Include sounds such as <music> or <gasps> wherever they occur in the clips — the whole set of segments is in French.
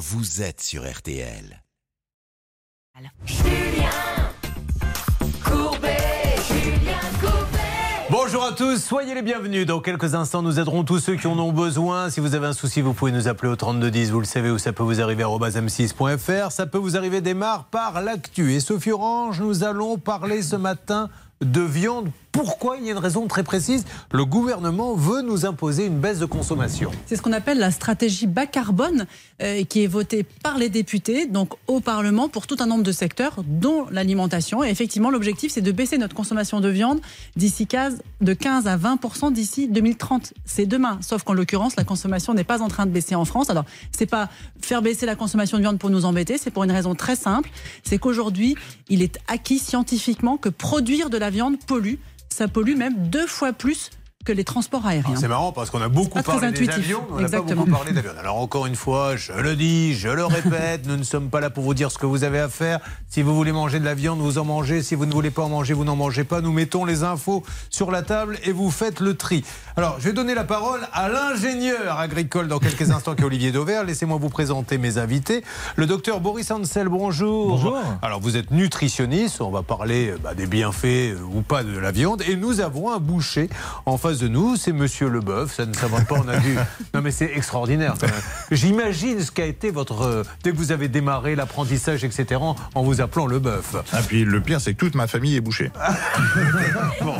vous êtes sur RTL. Bonjour à tous, soyez les bienvenus. Dans quelques instants, nous aiderons tous ceux qui en ont besoin. Si vous avez un souci, vous pouvez nous appeler au 3210. Vous le savez où ça peut vous arriver à m6.fr. Ça peut vous arriver démarre par l'actu. Et Sophie Orange, nous allons parler ce matin de viande pourquoi Il y a une raison très précise. Le gouvernement veut nous imposer une baisse de consommation. C'est ce qu'on appelle la stratégie bas carbone euh, qui est votée par les députés, donc au Parlement, pour tout un nombre de secteurs, dont l'alimentation. Et effectivement, l'objectif, c'est de baisser notre consommation de viande d'ici de 15 à 20% d'ici 2030. C'est demain. Sauf qu'en l'occurrence, la consommation n'est pas en train de baisser en France. Alors, c'est pas faire baisser la consommation de viande pour nous embêter, c'est pour une raison très simple. C'est qu'aujourd'hui, il est acquis scientifiquement que produire de la viande pollue ça pollue même deux fois plus que les transports aériens. C'est marrant parce qu'on a beaucoup parlé des avions, on n'a pas beaucoup parlé d'avions. Alors encore une fois, je le dis, je le répète, nous ne sommes pas là pour vous dire ce que vous avez à faire. Si vous voulez manger de la viande, vous en mangez. Si vous ne voulez pas en manger, vous n'en mangez pas. Nous mettons les infos sur la table et vous faites le tri. Alors, je vais donner la parole à l'ingénieur agricole dans quelques <laughs> instants qui est Olivier Dauvert. Laissez-moi vous présenter mes invités. Le docteur Boris Ansel, bonjour. Bonjour. Alors, vous êtes nutritionniste, on va parler bah, des bienfaits euh, ou pas de la viande. Et nous avons un boucher en face de nous, c'est Monsieur Leboeuf. Ça ne s'invente pas, on a vu. <laughs> Non, mais c'est extraordinaire. J'imagine ce qu'a été votre. Euh, dès que vous avez démarré l'apprentissage, etc., en vous appelant Leboeuf. Et ah, puis le pire, c'est que toute ma famille est bouchée. <laughs> bon.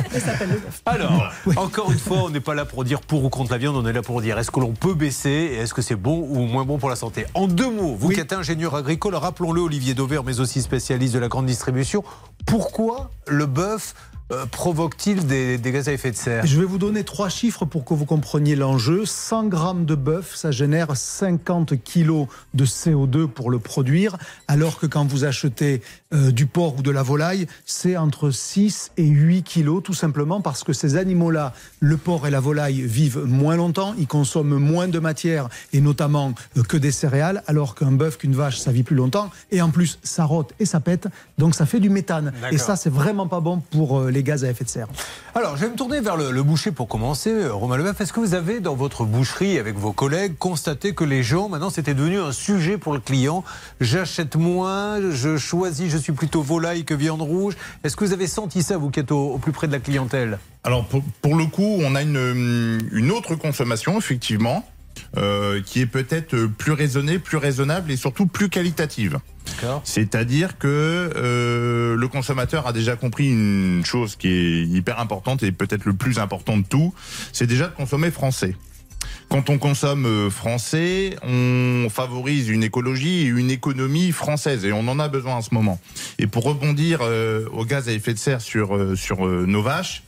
Alors, <laughs> encore une fois, on n'est pas là pour dire pour ou contre la viande, on est là pour dire est-ce que l'on peut baisser et est-ce que c'est bon ou moins bon pour la santé. En deux mots, vous qui êtes ingénieur agricole, rappelons-le, Olivier Dauvert, mais aussi spécialiste de la grande distribution, pourquoi le bœuf euh, provoque-t-il des, gaz à effet de serre Je vais vous donner trois chiffres pour que vous compreniez l'enjeu. 100 grammes de bœuf, ça génère 50 kilos de CO2 pour le produire, alors que quand vous achetez euh, du porc ou de la volaille, c'est entre 6 et 8 kilos, tout simplement parce que ces animaux-là, le porc et la volaille, vivent moins longtemps, ils consomment moins de matière, et notamment euh, que des céréales, alors qu'un bœuf, qu'une vache, ça vit plus longtemps, et en plus, ça rote et ça pète, donc ça fait du méthane. Et ça, c'est vraiment pas bon pour les gaz à effet de serre. Alors, je vais me tourner vers le, boucher pour commencer. Romain Leboeuf, est-ce que vous avez, dans votre boucherie, avec vos collègues, constaté que les gens, maintenant, c'était devenu un sujet pour le client? J'achète moins, je choisis, je suis plutôt volaille que viande rouge. Est-ce que vous avez senti ça, vous qui êtes au, plus près de la clientèle? Alors, pour, le coup, on a une, une autre consommation, effectivement. Euh, qui est peut-être plus raisonnée, plus raisonnable et surtout plus qualitative. C'est-à-dire que euh, le consommateur a déjà compris une chose qui est hyper importante et peut-être le plus important de tout, c'est déjà de consommer français. Quand on consomme euh, français, on favorise une écologie et une économie française et on en a besoin en ce moment. Et pour rebondir euh, au gaz à effet de serre sur sur nos vaches,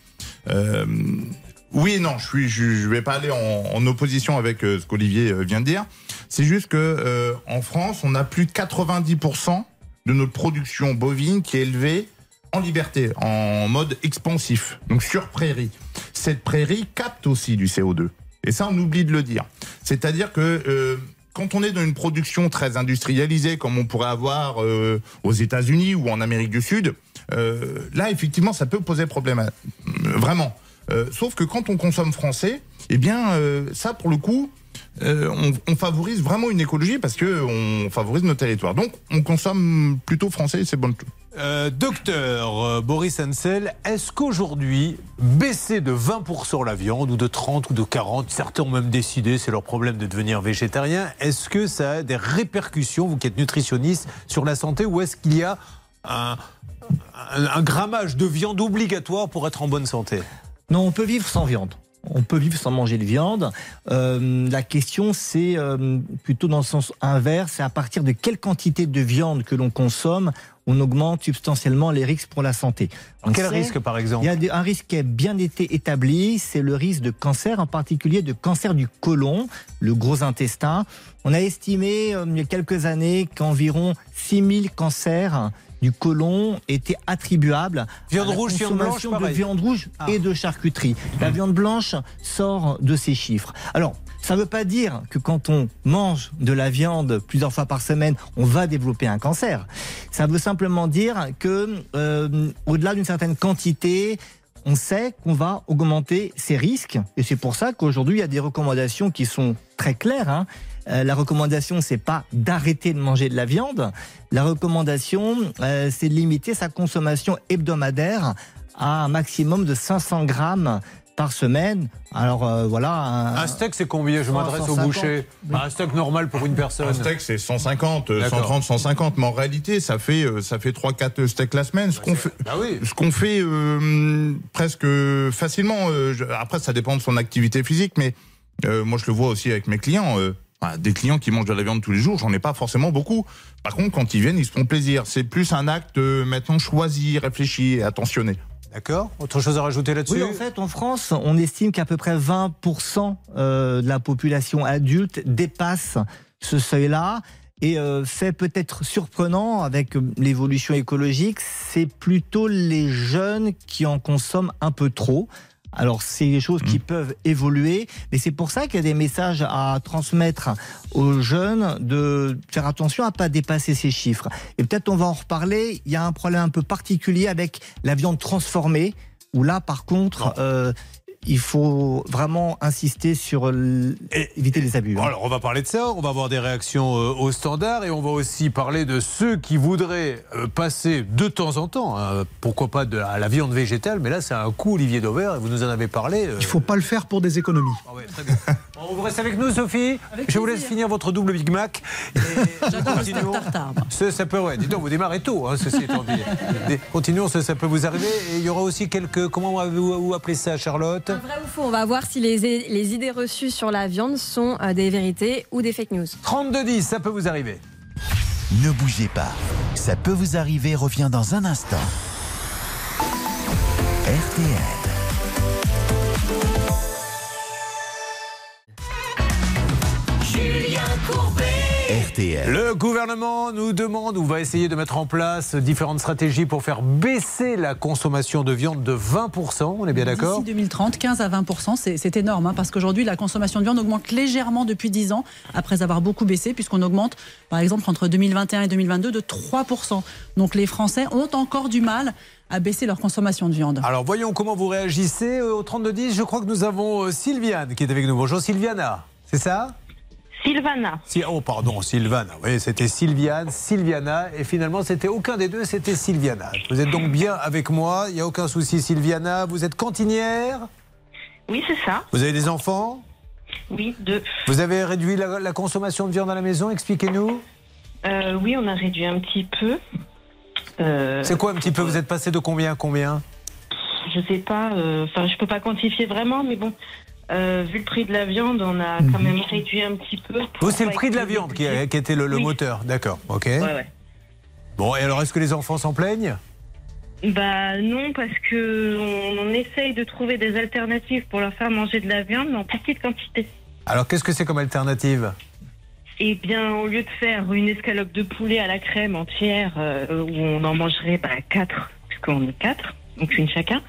oui et non, je suis, je, vais pas aller en, opposition avec ce qu'Olivier vient de dire. C'est juste que euh, en France, on a plus de 90% de notre production bovine qui est élevée en liberté, en mode expansif, donc sur prairie. Cette prairie capte aussi du CO2. Et ça, on oublie de le dire. C'est-à-dire que euh, quand on est dans une production très industrialisée, comme on pourrait avoir euh, aux États-Unis ou en Amérique du Sud, là, effectivement, ça peut poser problème. vraiment. Sauf que quand on consomme français, eh bien, ça, pour le coup, euh, on, favorise vraiment une écologie parce que on favorise nos territoires. Donc, on consomme plutôt français c'est bon. Euh, docteur euh, Boris Ansel, est-ce qu'aujourd'hui, baisser de 20% la viande, ou de 30 ou de 40, certains ont même décidé, c'est leur problème de devenir végétarien, est-ce que ça a des répercussions, vous qui êtes nutritionniste, sur la santé, ou est-ce qu'il y a un grammage de viande obligatoire pour être en bonne santé? Non, on peut vivre sans viande on peut vivre sans manger de viande. Euh, la question, c'est euh, plutôt dans le sens inverse, c'est à partir de quelle quantité de viande que l'on consomme, on augmente substantiellement les risques pour la santé. Quel risque, par exemple Il y a un risque qui a bien été établi, c'est le risque de cancer, en particulier de cancer du côlon, le gros intestin. On a estimé euh, il y a quelques années qu'environ 6000 cancers du côlon était attribuable viande à la rouge, consommation de viande rouge ah. et de charcuterie. La viande blanche sort de ces chiffres. Alors, ça ne veut pas dire que quand on mange de la viande plusieurs fois par semaine, on va développer un cancer. Ça veut simplement dire que euh, au-delà d'une certaine quantité, on sait qu'on va augmenter ces risques. Et c'est pour ça qu'aujourd'hui, il y a des recommandations qui sont très claires. Hein. La recommandation, c'est pas d'arrêter de manger de la viande. La recommandation, c'est de limiter sa consommation hebdomadaire à un maximum de 500 grammes par semaine. Alors euh, voilà. Un, steak, c'est combien? Je m'adresse au boucher. Un steak normal pour une personne. Un steak, c'est 150, 130, 150. Mais en réalité, ça fait euh, ça fait 3-4 steaks la semaine. Ce bah, qu'on fait, bah oui. ce qu'on fait euh, presque facilement. après, ça dépend de son activité physique, mais moi, je le vois aussi avec mes clients. Des clients qui mangent de la viande tous les jours, j'en ai pas forcément beaucoup. Par contre, quand ils viennent, ils se font plaisir. C'est plus un acte maintenant choisi, réfléchi et attentionné. D'accord. Autre chose à rajouter là-dessus? Oui, en fait, en France, on estime qu'à peu près 20% euh, de la population adulte dépasse ce seuil-là. Et euh, fait peut-être surprenant avec l'évolution écologique, c'est plutôt les jeunes qui en consomment un peu trop. Alors, c'est des choses qui mmh. peuvent évoluer, mais c'est pour ça qu'il y a des messages à transmettre aux jeunes de faire attention à pas dépasser ces chiffres. Et peut-être on va en reparler. Il y a un problème un peu particulier avec la viande transformée, où là, par contre, euh, il faut vraiment insister sur éviter les abus. Hein. Alors on va parler de ça, on va avoir des réactions euh, au standard et on va aussi parler de ceux qui voudraient euh, passer de temps en temps, hein, pourquoi pas de, à la viande végétale, mais là c'est un coup Olivier Dauvert, vous nous en avez parlé. Euh. Il ne faut pas le faire pour des économies. Ah ouais, très bien. <laughs> on vous reste avec nous Sophie, je vous laisse finir votre double Big Mac. <laughs> J'adore le tartare. Ça, peut, ouais, dis donc, vous démarrez tôt, hein, ceci étant dit. <laughs> Continuons, ça, ça peut vous arriver. Et il y aura aussi quelques, comment vous, vous appelez ça Charlotte vrai ou faux On va voir si les, les idées reçues sur la viande sont euh, des vérités ou des fake news. 32-10, ça peut vous arriver. Ne bougez pas. Ça peut vous arriver, revient dans un instant. RTL. Le gouvernement nous demande ou va essayer de mettre en place différentes stratégies pour faire baisser la consommation de viande de 20%. On est bien d'accord? D'ici 2030, 15 à 20%, c'est énorme hein, parce qu'aujourd'hui la consommation de viande augmente légèrement depuis 10 ans après avoir beaucoup baissé puisqu'on augmente par exemple entre 2021 et 2022 de 3%. Donc les Français ont encore du mal à baisser leur consommation de viande. Alors voyons comment vous réagissez au 32-10. Je crois que nous avons euh, Sylviane qui est avec nous. Bonjour Sylviana, c'est ça? Sylvana. oh, pardon, Sylvana. Oui, c'était Sylviane, Sylviana. Et finalement, c'était aucun des deux, c'était Sylviana. Vous êtes donc bien avec moi. Il n'y a aucun souci, Sylviana. Vous êtes cantinière? Oui, c'est ça. Vous avez des enfants? Oui, deux. Vous avez réduit la, consommation de viande à la maison Expliquez-nous. Euh, oui, on a réduit un petit peu. Euh, c'est quoi un petit peu? Vous êtes passé de combien à combien? Je sais pas. Euh, enfin, je peux pas quantifier vraiment, mais bon, euh, vu le prix de la viande, on a quand mhm. même réduit un petit peu. Oh, c'est le prix de la viande qui, a, était le, moteur, d'accord, ok. Bon, et alors est-ce que les enfants s'en plaignent? Bah non, parce que on, essaye de trouver des alternatives pour leur faire manger de la viande, mais en petite quantité. Alors qu'est-ce que c'est comme alternative? Eh bien, au lieu de faire une escalope de poulet à la crème entière, euh, où on en mangerait bah, quatre, puisqu'on est quatre, donc une chacun,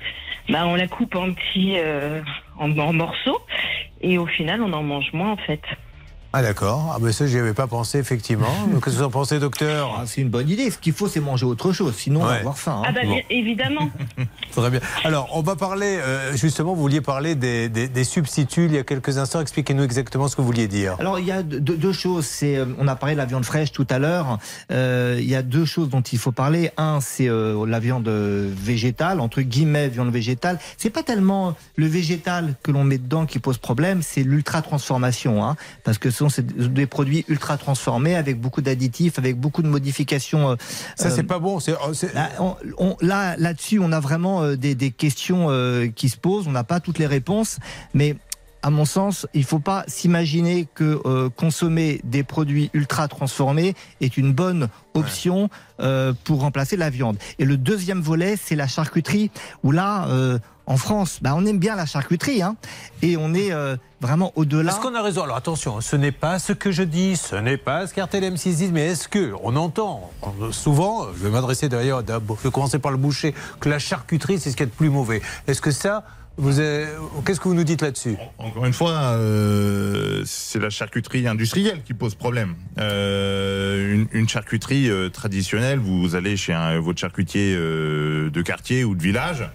bah, on la coupe en petits, euh, en, morceaux, et au final, on en mange moins en fait. Ah d'accord, ah ben ça j'y avais pas pensé effectivement. <laughs> Qu'est-ce que vous en pensez docteur ah, C'est une bonne idée, ce qu'il faut c'est manger autre chose, sinon on va avoir faim. Hein. Ah bah évidemment. <laughs> Très bien. Alors on va parler, euh, justement vous vouliez parler des, des, substituts il y a quelques instants, expliquez-nous exactement ce que vous vouliez dire. Alors il y a deux, choses, c'est, euh, on a parlé de la viande fraîche tout à l'heure, euh, il y a deux choses dont il faut parler. Un c'est la viande végétale, entre guillemets viande végétale. C'est pas tellement le végétal que l'on met dedans qui pose problème, c'est l'ultra transformation, hein, parce que c'est des produits ultra transformés avec beaucoup d'additifs, avec beaucoup de modifications. Euh, ça, c'est euh, pas bon. Oh, là, on, là, là-dessus, on a vraiment euh, des, des questions qui se posent. On n'a pas toutes les réponses, mais à mon sens, il ne faut pas s'imaginer que consommer des produits ultra transformés est une bonne option pour remplacer la viande. Et le deuxième volet, c'est la charcuterie, où là, en France, bah, on aime bien la charcuterie, hein, et on est euh, vraiment au-delà. Est-ce qu'on a raison? Alors attention, ce n'est pas ce que je dis, ce n'est pas ce qu'RTL M6 dit, mais est-ce que on entend? Souvent, je vais m'adresser d'ailleurs, je vais commencer par le boucher, que la charcuterie c'est ce qui est le plus mauvais. Est-ce que ça, vous qu'est-ce que vous nous dites là-dessus? Encore une fois, euh, c'est la charcuterie industrielle qui pose problème. Euh, une, charcuterie traditionnelle, vous allez chez votre charcutier de quartier ou de village.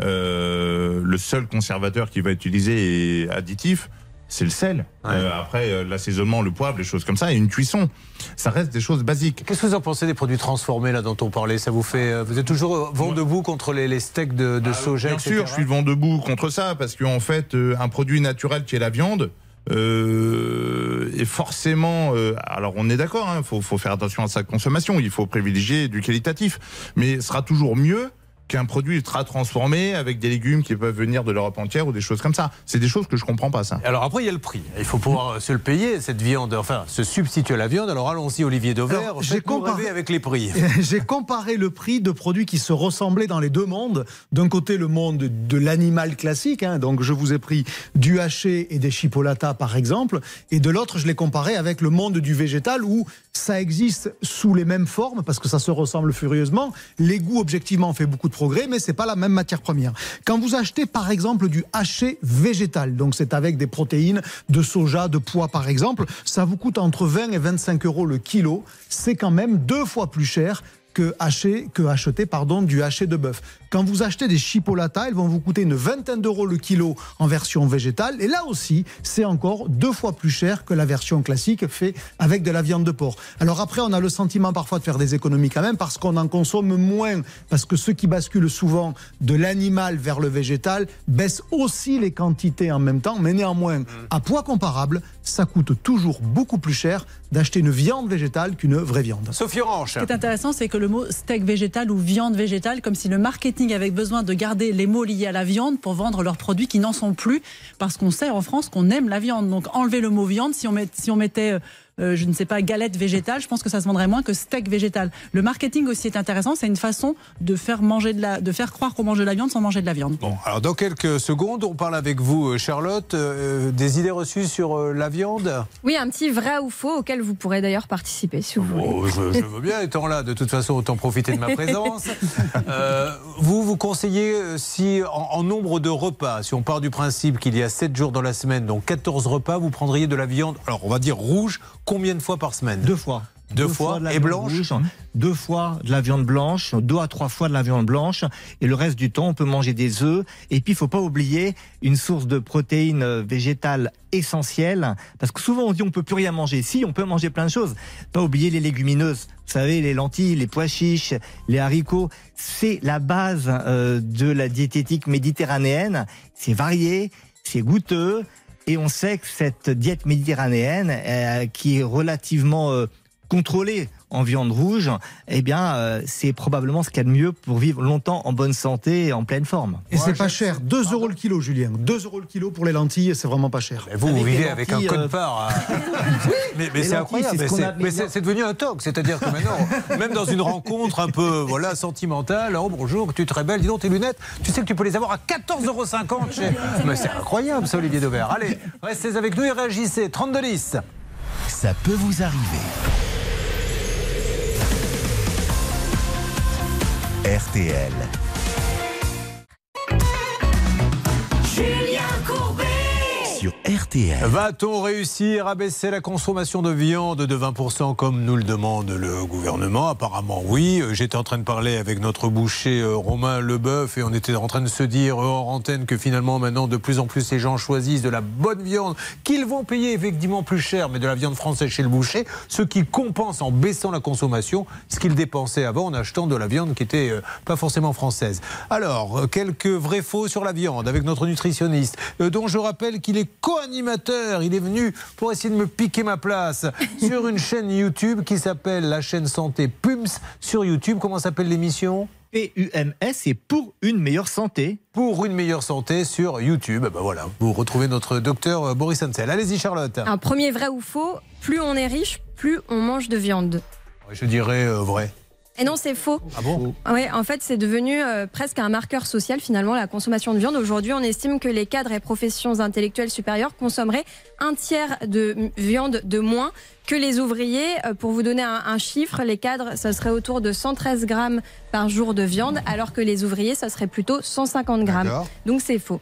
Euh, le seul conservateur qui va utiliser est additif. C'est le sel. Euh, après, euh, l'assaisonnement, le poivre, les choses comme ça, et une cuisson. Ça reste des choses basiques. Qu'est-ce que vous en pensez des produits transformés là dont on parlait? Ça vous fait, euh, vous êtes toujours vent debout contre les, steaks de, de ah, soja Bien sûr, je suis vent debout contre ça parce qu'en fait, un produit naturel qui est la viande. Euh, et forcément, alors on est d'accord, il hein, faut, faut, faire attention à sa consommation, il faut privilégier du qualitatif, mais ce sera toujours mieux qu'un produit ultra transformé avec des légumes qui peuvent venir de l'Europe entière ou des choses comme ça. C'est des choses que je comprends pas ça. Alors après il y a le prix. Il faut pouvoir se le payer cette viande, enfin se substituer à la viande. Alors allons-y Olivier Dauvert. J'ai comparé avec les prix. <laughs> J'ai comparé le prix de produits qui se ressemblaient dans les deux mondes. D'un côté le monde de l'animal classique, hein. donc je vous ai pris du haché et des chipolatas par exemple, et de l'autre je l'ai comparé avec le monde du végétal où ça existe sous les mêmes formes parce que ça se ressemble furieusement. Les goûts objectivement fait beaucoup de progrès, mais c'est pas la même matière première. Quand vous achetez par exemple du haché végétal, donc c'est avec des protéines de soja, de pois par exemple, ça vous coûte entre 20 et 25 euros le kilo. C'est quand même deux fois plus cher que, hacher, que acheter pardon, du haché de bœuf. Quand vous achetez des chipolatas, elles vont vous coûter une vingtaine d'euros le kilo en version végétale. Et là aussi, c'est encore deux fois plus cher que la version classique fait avec de la viande de porc. Alors après, on a le sentiment parfois de faire des économies quand même parce qu'on en consomme moins. Parce que ceux qui basculent souvent de l'animal vers le végétal baissent aussi les quantités en même temps. Mais néanmoins, à poids comparable, ça coûte toujours beaucoup plus cher d'acheter une viande végétale qu'une vraie viande. Sophie Orange. Ce qui est intéressant, c'est que le mot steak végétal ou viande végétale, comme si le marketing avait besoin de garder les mots liés à la viande pour vendre leurs produits qui n'en sont plus, parce qu'on sait en France qu'on aime la viande. Donc enlever le mot viande, si on, met, si on mettait euh, je ne sais pas, galette végétale, je pense que ça se vendrait moins que steak végétal. Le marketing aussi est intéressant, c'est une façon de faire manger de la, de faire croire qu'on mange de la viande sans manger de la viande. Bon, alors dans quelques secondes, on parle avec vous, euh, Charlotte, euh, des idées reçues sur la viande? Oui, un petit vrai ou faux auquel vous pourrez d'ailleurs participer si vous oh, voulez. Je, veux bien, étant là, de toute façon, autant profiter de ma <laughs> présence. vous, vous conseillez si en, nombre de repas, si on part du principe qu'il y a 7 jours dans la semaine, donc 14 repas, vous prendriez de la viande, alors on va dire rouge combien de fois par semaine Deux fois. Deux, fois, et blanche Deux fois de la viande blanche, deux à trois fois de la viande blanche, et le reste du temps, on peut manger des œufs. Et puis, il faut pas oublier une source de protéines végétales essentielle, parce que souvent on dit on peut plus rien manger. Si, on peut manger plein de choses. Pas oublier les légumineuses. Vous savez, les lentilles, les pois chiches, les haricots, c'est la base euh, de la diététique méditerranéenne. C'est varié, c'est goûteux, et on sait que cette diète méditerranéenne, euh, qui est relativement euh, contrôlée en viande rouge, eh bien, euh, c'est probablement ce qu'il y a de mieux pour vivre longtemps en bonne santé et en pleine forme. Et c'est pas cher. 2 euros le kilo, Julien. 2 euros le kilo pour les lentilles, c'est vraiment pas cher. vous, vous vivez avec un code part. Hein. <laughs> mais, c'est incroyable. Mais c'est devenu un toc. C'est-à-dire que maintenant, même dans une rencontre un peu voilà, sentimentale, oh bonjour, tu es très belle, dis donc tes lunettes, tu sais que tu peux les avoir à 14,50 euros chez. Mais c'est incroyable ça, Olivier Dauvert. Allez, restez avec nous et réagissez. 32 listes. Ça peut vous arriver. RTL. Julien sur RTL. Va-t-on réussir à baisser la consommation de viande de 20% comme nous le demande le gouvernement? Apparemment oui. J'étais en train de parler avec notre boucher euh, Romain Leboeuf et on était en train de se dire hors antenne que finalement maintenant de plus en plus les gens choisissent de la bonne viande qu'ils vont payer effectivement plus cher mais de la viande française chez le boucher, ce qui compense en baissant la consommation ce qu'ils dépensaient avant en achetant de la viande qui était euh, pas forcément française. Alors, euh, quelques vrais faux sur la viande avec notre nutritionniste dont je rappelle qu'il est co-animateur. Il est venu pour essayer de me piquer ma place <laughs> sur une chaîne YouTube qui s'appelle la chaîne Santé Pums sur YouTube. Comment s'appelle l'émission P-U-M-S et pour une meilleure santé. Pour une meilleure santé sur YouTube. Ben voilà, vous retrouvez notre docteur euh, Boris Ansel. Allez-y Charlotte. Un premier vrai ou faux, plus on est riche, plus on mange de viande. Je dirais euh, vrai. Et non, c'est faux. Ah bon? Oui, en fait, c'est devenu euh, presque un marqueur social finalement, la consommation de viande. Aujourd'hui, on estime que les cadres et professions intellectuelles supérieures consommeraient un tiers de viande de moins que les ouvriers. Euh, pour vous donner un, chiffre, les cadres, ça serait autour de 113 grammes par jour de viande, alors que les ouvriers, ça serait plutôt 150 grammes. Donc c'est faux.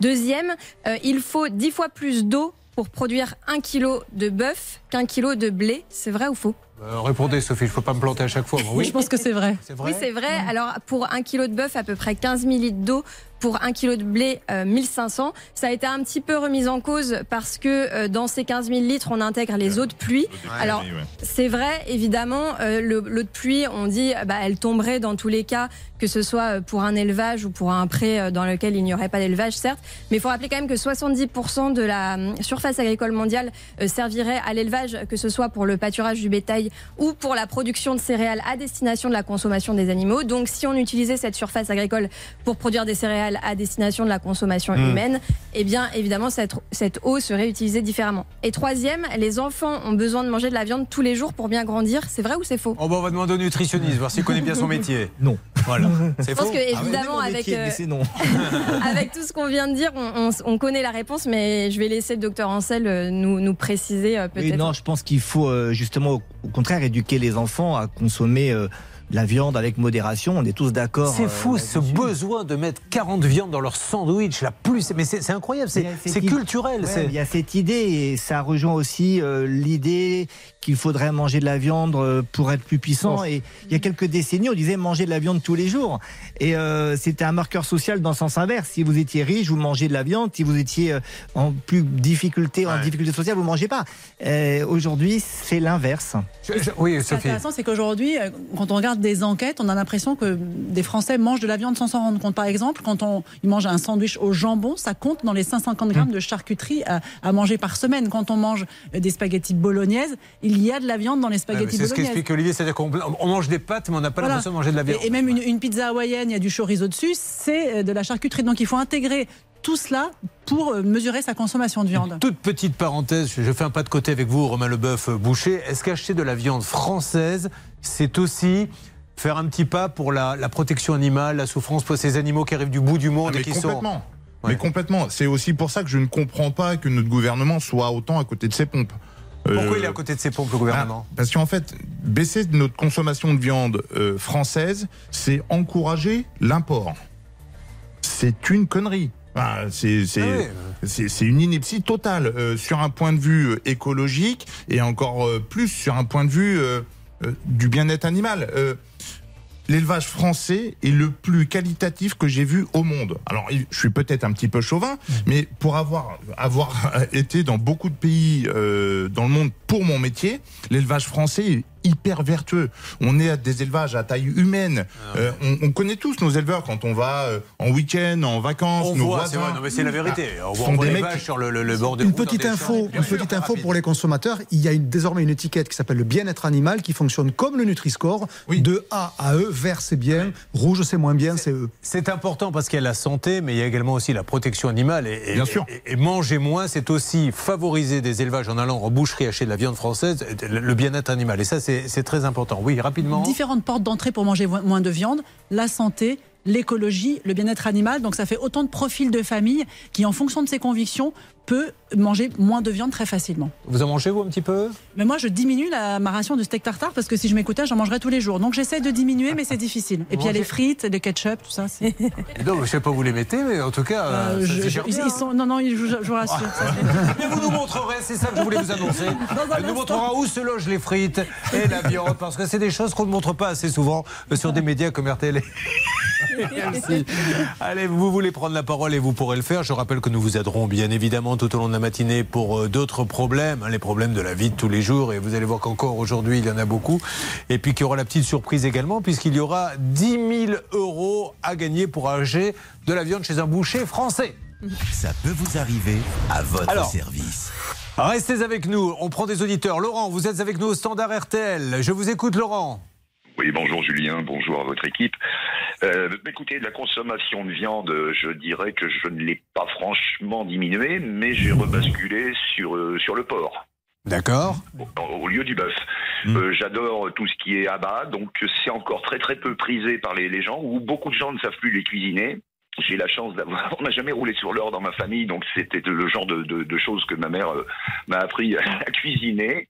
Deuxième, euh, il faut 10 fois plus d'eau pour produire un kilo de bœuf qu'un kilo de blé. C'est vrai ou faux? Euh, répondez Sophie, il ne faut pas me planter à chaque fois. Oui, je pense que c'est vrai. Oui, c'est vrai. Alors pour un kilo de bœuf, à peu près 15 000 litres d'eau pour un kilo de blé 1500. Ça a été un petit peu remis en cause parce que dans ces 15 000 litres, on intègre les eaux de pluie. Alors, c'est vrai, évidemment, l'eau de pluie, on dit, bah, elle tomberait dans tous les cas que ce soit pour un élevage ou pour un pré euh, dans lequel il n'y aurait pas d'élevage, certes. Mais il faut rappeler quand même que 70% de la euh, surface agricole mondiale euh, servirait à l'élevage, que ce soit pour le pâturage du bétail ou pour la production de céréales à destination de la consommation des animaux. Donc si on utilisait cette surface agricole pour produire des céréales à destination de la consommation mmh. humaine, eh bien évidemment cette, cette eau serait utilisée différemment. Et troisième, les enfants ont besoin de manger de la viande tous les jours pour bien grandir. C'est vrai ou c'est faux? Oh, On va demander au nutritionniste, voir s'il connaît bien son métier. <laughs> Non. Voilà. Je pense que ah évidemment avec euh, <laughs> avec tout ce qu'on vient de dire, on, connaît la réponse, mais je vais laisser le docteur Ansel euh, nous, nous préciser euh, peut-être. non, je pense qu'il faut justement au contraire éduquer les enfants à consommer la viande avec modération, on est tous d'accord. C'est fou ce besoin de mettre 40 viandes dans leur sandwich, la plus. Mais c'est incroyable, c'est culturel. il y a cette idée et ça rejoint aussi l'idée qu'il faudrait manger de la viande euh, pour être plus puissant. Et il y a quelques décennies, on disait manger de la viande tous les jours. Et euh, c'était un marqueur social dans le sens inverse. Si vous étiez riche, vous mangez de la viande. Si vous étiez euh, en plus difficulté, en difficulté sociale, vous ne mangez pas. Aujourd'hui, c'est l'inverse. Oui, Ce qui est intéressant, c'est qu'aujourd'hui, quand on regarde des enquêtes, on a l'impression que des Français mangent de la viande sans s'en rendre compte. Par exemple, quand on ils mangent un sandwich au jambon, ça compte dans les 150 grammes mmh. de charcuterie à, à manger par semaine. Quand on mange des spaghettis bolognaises, il y a de la viande dans les spaghettis C'est ce qu'explique Olivier, c'est-à-dire qu'on mange des pâtes, mais on n'a pas l'impression de manger de la viande. Et, même une, pizza hawaïenne, il y a du chorizo dessus, c'est euh, de la charcuterie. Donc il faut intégrer tout cela pour euh, mesurer sa consommation de viande. toute petite parenthèse, je fais un pas de côté avec vous, Romain Leboeuf euh, Boucher. Est-ce qu'acheter de la viande française, c'est aussi faire un petit pas pour la, protection animale, la souffrance pour ces animaux qui arrivent du bout du monde ah, et qui complètement. Mais complètement. C'est aussi pour ça que je ne comprends pas que notre gouvernement soit autant à côté de ses pompes. Pourquoi il est à côté de ses pompes, le gouvernement? ah, Parce qu'en fait, baisser notre consommation de viande euh, française, c'est encourager l'import. C'est une connerie. Ah, c'est une ineptie totale euh, sur un point de vue euh, écologique et encore plus sur un point de vue du bien-être animal l'élevage français est le plus qualitatif que j'ai vu au monde. Alors, je suis peut-être un petit peu chauvin, mmh. mais pour avoir, avoir <laughs> été dans beaucoup de pays euh, dans le monde pour mon métier, l'élevage français hyper vertueux. On est à des élevages à taille humaine. Ah euh, on, connaît tous nos éleveurs quand on va euh, en week-end, en vacances. On voit, c'est vrai, mais c'est la vérité. Ah, on voit, des mecs... sur le, le, bord de Une petite info, une petite info pour les consommateurs. Il y a désormais une étiquette qui s'appelle le bien-être animal qui fonctionne comme le Nutri-Score. De A à E, vert c'est bien, rouge c'est moins bien, c'est E. C'est important parce qu'il y a la santé, mais il y a également aussi la protection animale. Et, bien sûr. Et, manger moins, c'est aussi favoriser des élevages en allant en boucherie acheter de la viande française, le bien-être animal. Et ça, c'est c'est très important. Oui, rapidement. Différentes portes d'entrée pour manger moins de viande, la santé, l'écologie, le bien-être animal. Donc ça fait autant de profils de famille qui, en fonction de ses convictions, peut manger moins de viande très facilement. Vous en mangez vous un petit peu? Mais moi je diminue la, ma ration de steak tartare parce que si je m'écoutais j'en mangerais tous les jours. Donc j'essaie de diminuer mais c'est difficile. Et puis il y a les frites, le ketchup, tout ça. <laughs> non, je sais pas où vous les mettez mais en tout cas. Euh, ils, sont, non non, je, je vous rassure. <laughs> mais vous nous montrerez, c'est ça que je voulais vous annoncer. <laughs> Elle nous montrera où se logent les frites et la viande parce que c'est des choses qu'on ne montre pas assez souvent euh, sur des médias comme RTL. Allez, vous voulez prendre la parole et vous pourrez le faire. Je rappelle que nous vous aiderons bien évidemment tout au long de la matinée pour euh, d'autres problèmes, hein, les problèmes de la vie de tous les jours. Et vous allez voir qu'encore aujourd'hui, il y en a beaucoup. Et puis qu'il y aura la petite surprise également, puisqu'il y aura 10 000 euros à gagner pour acheter de la viande chez un boucher français. Ça peut vous arriver à votre service. Restez avec nous, on prend des auditeurs. Laurent, vous êtes avec nous au standard RTL. Je vous écoute, Laurent. Oui, bonjour Julien, bonjour à votre équipe. Euh, écoutez, la consommation de viande, je dirais que je ne l'ai pas franchement diminuée, mais j'ai rebasculé sur, euh, sur le porc. D'accord. Au, lieu du bœuf. Hmm. Euh, j'adore tout ce qui est abat, donc c'est encore très très peu prisé par les, les gens, où beaucoup de gens ne savent plus les cuisiner j'ai la chance d'avoir. <laughs> On n'a jamais roulé sur l'or dans ma famille, donc c'était le genre de, de, de choses que ma mère euh, m'a appris à, cuisiner.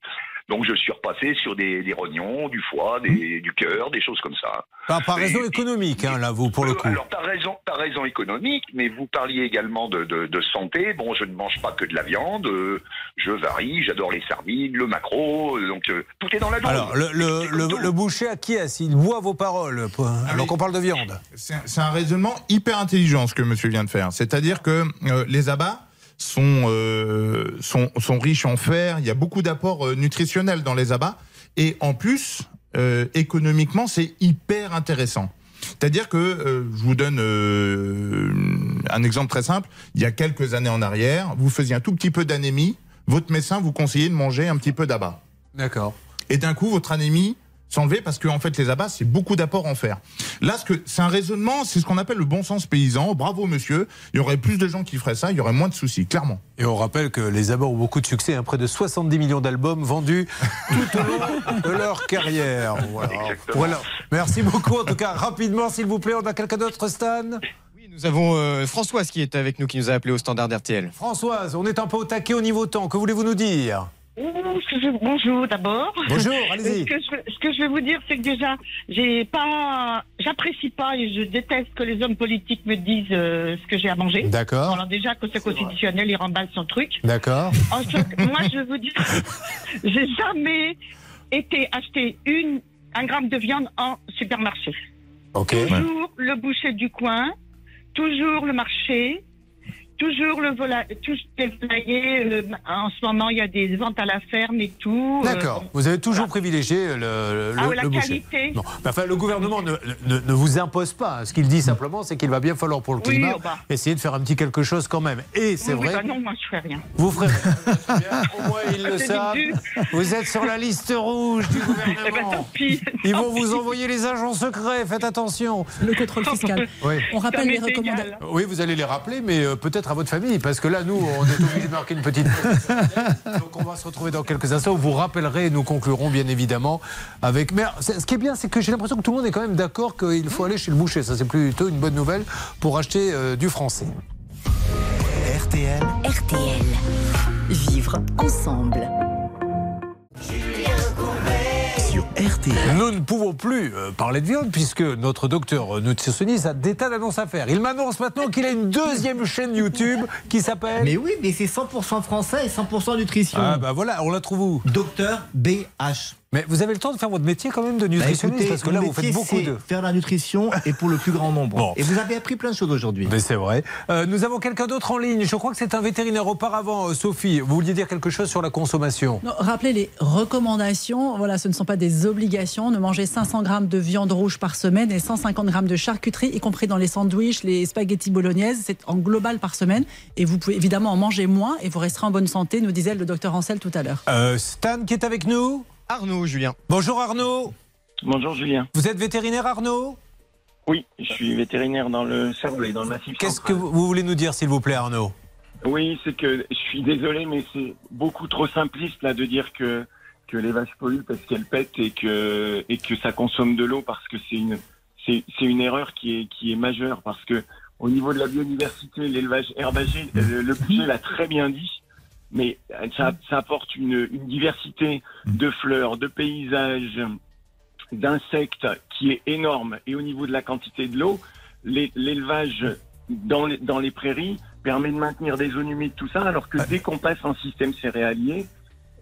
Donc je suis repassé sur des, des rognons, du foie, des, du cœur, des choses comme ça. Par, par raison économique, hein, là, vous, pour le coup. Alors, par raison, par raison économique, mais vous parliez également de, de, de, santé. Bon, je ne mange pas que de la viande, euh, je varie, j'adore les sardines, le maquereau, euh, donc euh, tout est dans la viande. Alors, le, le, le, le boucher acquiesce, il boit vos paroles, ah alors qu'on parle de viande. C'est un raisonnement hyper intelligent, ce que monsieur vient de faire. C'est-à-dire que les abats, sont, euh, sont, sont riches en fer. Il y a beaucoup d'apports euh, nutritionnels dans les abats. Et en plus, euh, économiquement, c'est hyper intéressant. C'est-à-dire que, euh, je vous donne un exemple très simple, il y a quelques années en arrière, vous faisiez un tout petit peu d'anémie, votre médecin vous conseillait de manger un petit peu d'abat. D'accord. Et d'un coup, votre anémie s'enlever parce que en fait les abats c'est beaucoup d'apports en fer. Là ce que c'est un raisonnement, c'est ce qu'on appelle le bon sens paysan. Bravo monsieur, il y aurait plus de gens qui feraient ça, il y aurait moins de soucis, clairement. Et on rappelle que les abats ont beaucoup de succès, hein, près de 70 millions d'albums vendus <laughs> tout au long de leur carrière. Voilà. Merci beaucoup en tout cas. Rapidement s'il vous plaît, on a quelqu'un d'autre Stan? Oui, Nous avons euh, Françoise qui est avec nous, qui nous a appelé au standard RTL. Françoise, on est un peu au taquet au niveau temps. Que voulez-vous nous dire? Bonjour d'abord. Bonjour, allez-y. <laughs> Ce, ce que, je veux vous dire, c'est que déjà, j'ai pas, j'apprécie pas et je déteste que les hommes politiques me disent euh, ce que j'ai à manger. D'accord. Alors déjà, que c'est constitutionnel, il remballe son truc. D'accord. <laughs> moi, je veux vous dire, <laughs> j'ai jamais été acheter une, un gramme de viande en supermarché. Ok. Toujours le boucher du coin, toujours le marché, toujours le volailler, tout euh, en ce moment, il y a des ventes à la ferme et tout. Euh, D'accord. vous avez toujours privilégié le, le, ah, la boucher. qualité. enfin, le gouvernement ne, ne, ne, vous impose pas. Ce qu'il dit simplement, c'est qu'il va bien falloir pour le climat oh, bah. essayer de faire un petit quelque chose quand même. Et c'est oui, vrai. Bah non, moi je ferai rien. Vous ferez rien. <laughs> Au moins ils le savent. Vous êtes sur la liste rouge du gouvernement. <laughs> Eh ben, tant pis, Ils vont pis. vous envoyer les agents secrets. Faites attention. Le contrôle fiscal. <laughs> Oui. On rappelle les recommandations. Oui, vous allez les rappeler, mais euh, peut-être à votre famille, parce que là, nous, on est obligé de marquer une petite. <laughs> Donc, on va se retrouver dans quelques instants. Vous rappellerez et nous conclurons, bien évidemment, avec. Mais ce qui est bien, c'est que j'ai l'impression que tout le monde est quand même d'accord qu'il faut aller chez le boucher. Ça, c'est plutôt une bonne nouvelle pour acheter euh, du français. RTL. RTL. Vivre ensemble. RTL. Nous ne pouvons plus euh, parler de viande puisque notre docteur nutritionniste a des tas d'annonces à faire. Il m'annonce maintenant qu'il a une deuxième chaîne YouTube qui s'appelle. Mais oui, mais c'est 100% français et 100% nutrition. Ah bah voilà, on la trouve où? Docteur BH. Mais vous avez le temps de faire votre métier quand même de Bah, nutritionniste écoutez, parce que là vous faites beaucoup de. faire la nutrition et pour le plus grand nombre. Bon. Et vous avez appris plein de choses aujourd'hui. Mais c'est vrai. Euh, nous avons quelqu'un d'autre en ligne. Je crois que c'est un vétérinaire auparavant. Euh, Sophie, vous vouliez dire quelque chose sur la consommation? Non, rappelez les recommandations. Voilà, ce ne sont pas des obligations. Ne manger 500 grammes de viande rouge par semaine et 150 grammes de charcuterie, y compris dans les sandwichs, les spaghettis bolognaises. C'est en global par semaine. Et vous pouvez évidemment en manger moins et vous resterez en bonne santé, nous disait le docteur Ancel tout à l'heure. Euh, Stan qui est avec nous. Arnaud, Julien. Bonjour Arnaud. Bonjour Julien. Vous êtes vétérinaire Arnaud? Oui, je suis vétérinaire dans le Cerblé, dans le massif. Qu'est-ce que vous vous voulez nous dire s'il vous plaît Arnaud? Oui, c'est que je suis désolé, mais c'est beaucoup trop simpliste là de dire que que les vaches polluent parce qu'elles pètent et que et que ça consomme de l'eau parce que c'est une c'est c'est une erreur qui est qui est majeure parce que au niveau de la biodiversité, l'élevage herbagé, le, le budget l'a très bien dit. Mais ça, ça apporte une, une diversité de fleurs, de paysages, d'insectes qui est énorme. Et au niveau de la quantité de l'eau, l'é- l'élevage dans les, dans les prairies permet de maintenir des zones humides, tout ça, alors que dès qu'on passe en système céréalier,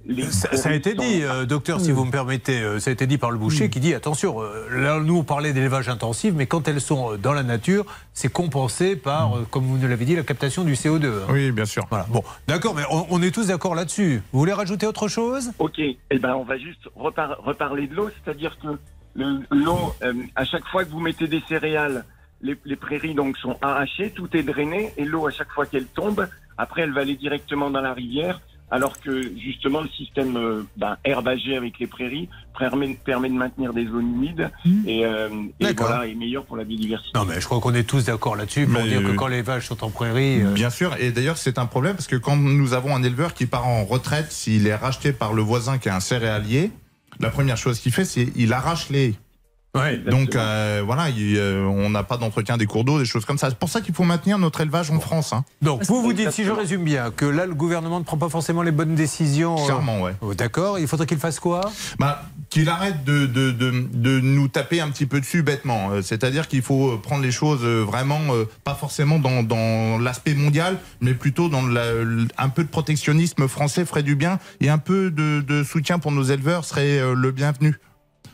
les ça, ça a été dit, euh, docteur, si vous me permettez, euh, ça a été dit par le boucher qui dit attention, euh, là nous on parlait d'élevage intensif, mais quand elles sont euh, dans la nature, c'est compensé par, euh, comme vous nous l'avez dit, la captation du CO2. hein. Oui, bien sûr. Voilà. Bon, d'accord, mais on, on est tous d'accord là-dessus. Vous voulez rajouter autre chose? Ok, eh ben on va juste repar- reparler de l'eau, c'est-à-dire que le- l'eau, euh, à chaque fois que vous mettez des céréales, les, les prairies donc sont arrachées, tout est drainé, et l'eau à chaque fois qu'elle tombe, après elle va aller directement dans la rivière, alors que justement le système euh, ben, herbagé avec les prairies permet, permet de maintenir des zones humides et, euh, et voilà, est meilleur pour la biodiversité. Non, mais je crois qu'on est tous d'accord là-dessus pour Mais, dire que euh, quand les vaches sont en prairie. euh, Bien sûr, et d'ailleurs c'est un problème parce que quand nous avons un éleveur qui part en retraite, s'il est racheté par le voisin qui est un céréalier, la première chose qu'il fait c'est il arrache les Donc euh, voilà, euh, on n'a pas d'entretien des cours d'eau, des choses comme ça. C'est pour ça qu'il faut maintenir notre élevage en France. Hein. Donc vous vous dites, si je résume bien, que là le gouvernement ne prend pas forcément les bonnes décisions. Euh, Clairement, ouais. D'accord. Il faudrait qu'il fasse quoi? Bah, Qu'il arrête de, de, de, de, nous taper un petit peu dessus bêtement. C'est-à-dire qu'il faut prendre les choses vraiment, pas forcément dans, dans l'aspect mondial, mais plutôt dans la, un peu de protectionnisme français ferait du bien et un peu de, de soutien pour nos éleveurs serait le bienvenu.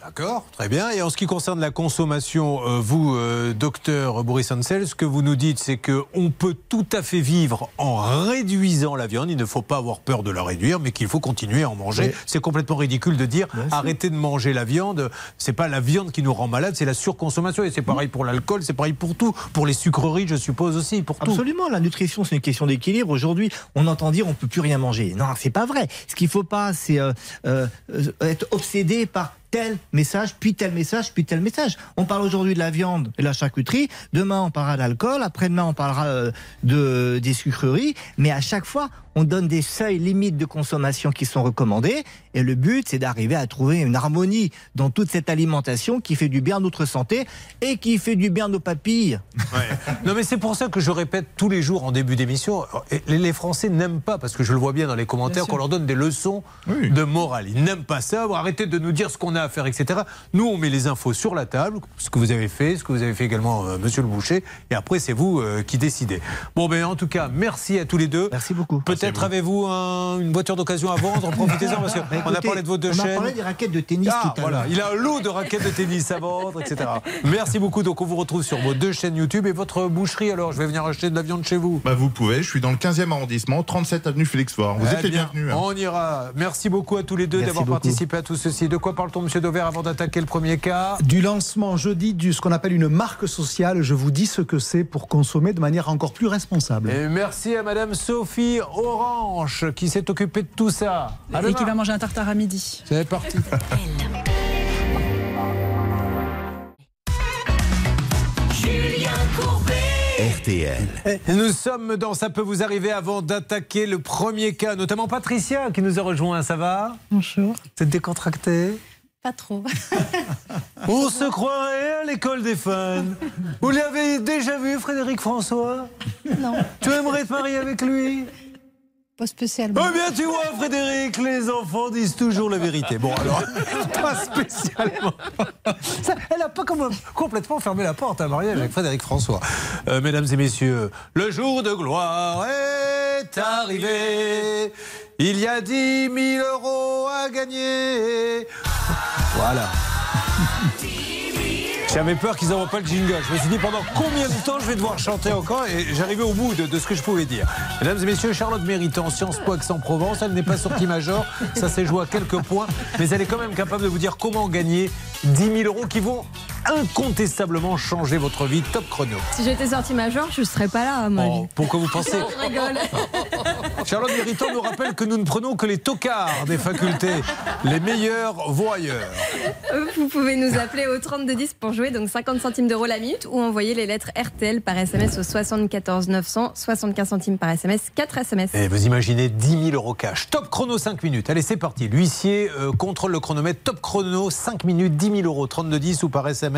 D'accord, très bien. Et en ce qui concerne la consommation, euh, vous, euh, docteur Boris Ansel, ce que vous nous dites, c'est qu'on peut tout à fait vivre en réduisant la viande. Il ne faut pas avoir peur de la réduire, mais qu'il faut continuer à en manger. C'est complètement ridicule de dire arrêtez de manger la viande. C'est pas la viande qui nous rend malade, c'est la surconsommation. Et c'est pareil pour l'alcool, c'est pareil pour tout. Pour les sucreries, je suppose aussi, pour tout. Absolument. La nutrition, c'est une question d'équilibre. Aujourd'hui, on entend dire on peut plus rien manger. Non, c'est pas vrai. Ce qu'il faut pas, c'est euh, être obsédé par tel message, puis tel message, puis tel message. On parle aujourd'hui de la viande et de la charcuterie, demain on parlera d'alcool, après-demain on parlera euh, de, des sucreries, mais à chaque fois on donne des seuils limites de consommation qui sont recommandés, et le but c'est d'arriver à trouver une harmonie dans toute cette alimentation qui fait du bien à notre santé et qui fait du bien à nos papilles. <laughs> Non mais c'est pour ça que je répète tous les jours en début d'émission, les Français n'aiment pas, parce que je le vois bien dans les commentaires, qu'on leur donne des leçons de morale. Ils n'aiment pas ça, arrêtez de nous dire ce qu'on a à faire, etc. Nous, on met les infos sur la table, ce que vous avez fait, ce que vous avez fait également, euh, monsieur le boucher, et après, c'est vous euh, qui décidez. Bon, ben, en tout cas, merci à tous les deux. Merci beaucoup. Peut-être avez-vous une voiture d'occasion à vendre, profitez-en, parce qu'on bah, a parlé de vos deux chaînes. On a parlé des raquettes de tennis ah, tout à voilà. Il a un lot de raquettes de tennis à vendre, etc. Merci beaucoup. Donc, on vous retrouve sur vos deux chaînes YouTube et votre boucherie. Alors, je vais venir acheter de la viande chez vous. Bah, vous pouvez. Je suis dans le 15e arrondissement, 37 avenue Félix Faure. Vous êtes bienvenus. Hein. On ira. Merci beaucoup à tous les deux d'avoir participé à tout ceci. De quoi parle-t-on, monsieur Dover, avant d'attaquer le premier cas? Du lancement jeudi de ce qu'on appelle une marque sociale. Je vous dis ce que c'est pour consommer de manière encore plus responsable. Et merci à madame Sophie Orange qui s'est occupée de tout ça. Et qui va manger un tartare à midi. C'est parti. Julien Courbet. RTL. Nous sommes dans Ça peut vous arriver avant d'attaquer le premier cas, notamment Patricia qui nous a rejoint. Ça va? Bonjour. Vous êtes décontracté Pas trop. <laughs> On se croirait à l'école des fans. Vous l'avez déjà vu, Frédéric François? Non. Tu aimerais te marier avec lui? Pas spécialement. Oh bien, tu vois, Frédéric, les enfants disent toujours la vérité. Bon, alors, <laughs> pas spécialement. Ça, elle n'a pas comme, complètement fermé la porte à un mariage avec Frédéric François. Euh, mesdames et messieurs, le jour de gloire est arrivé. Il y a 10 000 euros à gagner. Voilà. J'avais peur qu'ils n'envoient pas le jingle. Je me suis dit pendant combien de temps je vais devoir chanter encore et j'arrivais au bout de, ce que je pouvais dire. Mesdames et messieurs, Charlotte Méritant, Sciences Po Aix-en-Provence, elle n'est pas sortie major, ça s'est joué à quelques points, mais elle est quand même capable de vous dire comment gagner 10 000 euros qui vont incontestablement changer votre vie. Top chrono. Si j'étais sortie major, je ne serais pas là, moi. Oh, pourquoi vous pensez Je rigole. <laughs> Charlotte Méritant nous rappelle que nous ne prenons que les tocards des facultés. Les meilleurs vont ailleurs. Vous pouvez nous appeler au 3210 pour jouer, donc 50 centimes d'euros la minute, ou envoyer les lettres RTL par SMS au 74 900, 75 centimes par SMS, 4 SMS. Et vous imaginez 10 000 euros cash. Top chrono 5 minutes. Allez, c'est parti. L'huissier euh, contrôle le chronomètre. Top chrono 5 minutes, 10 000 euros, 3210 ou par SMS.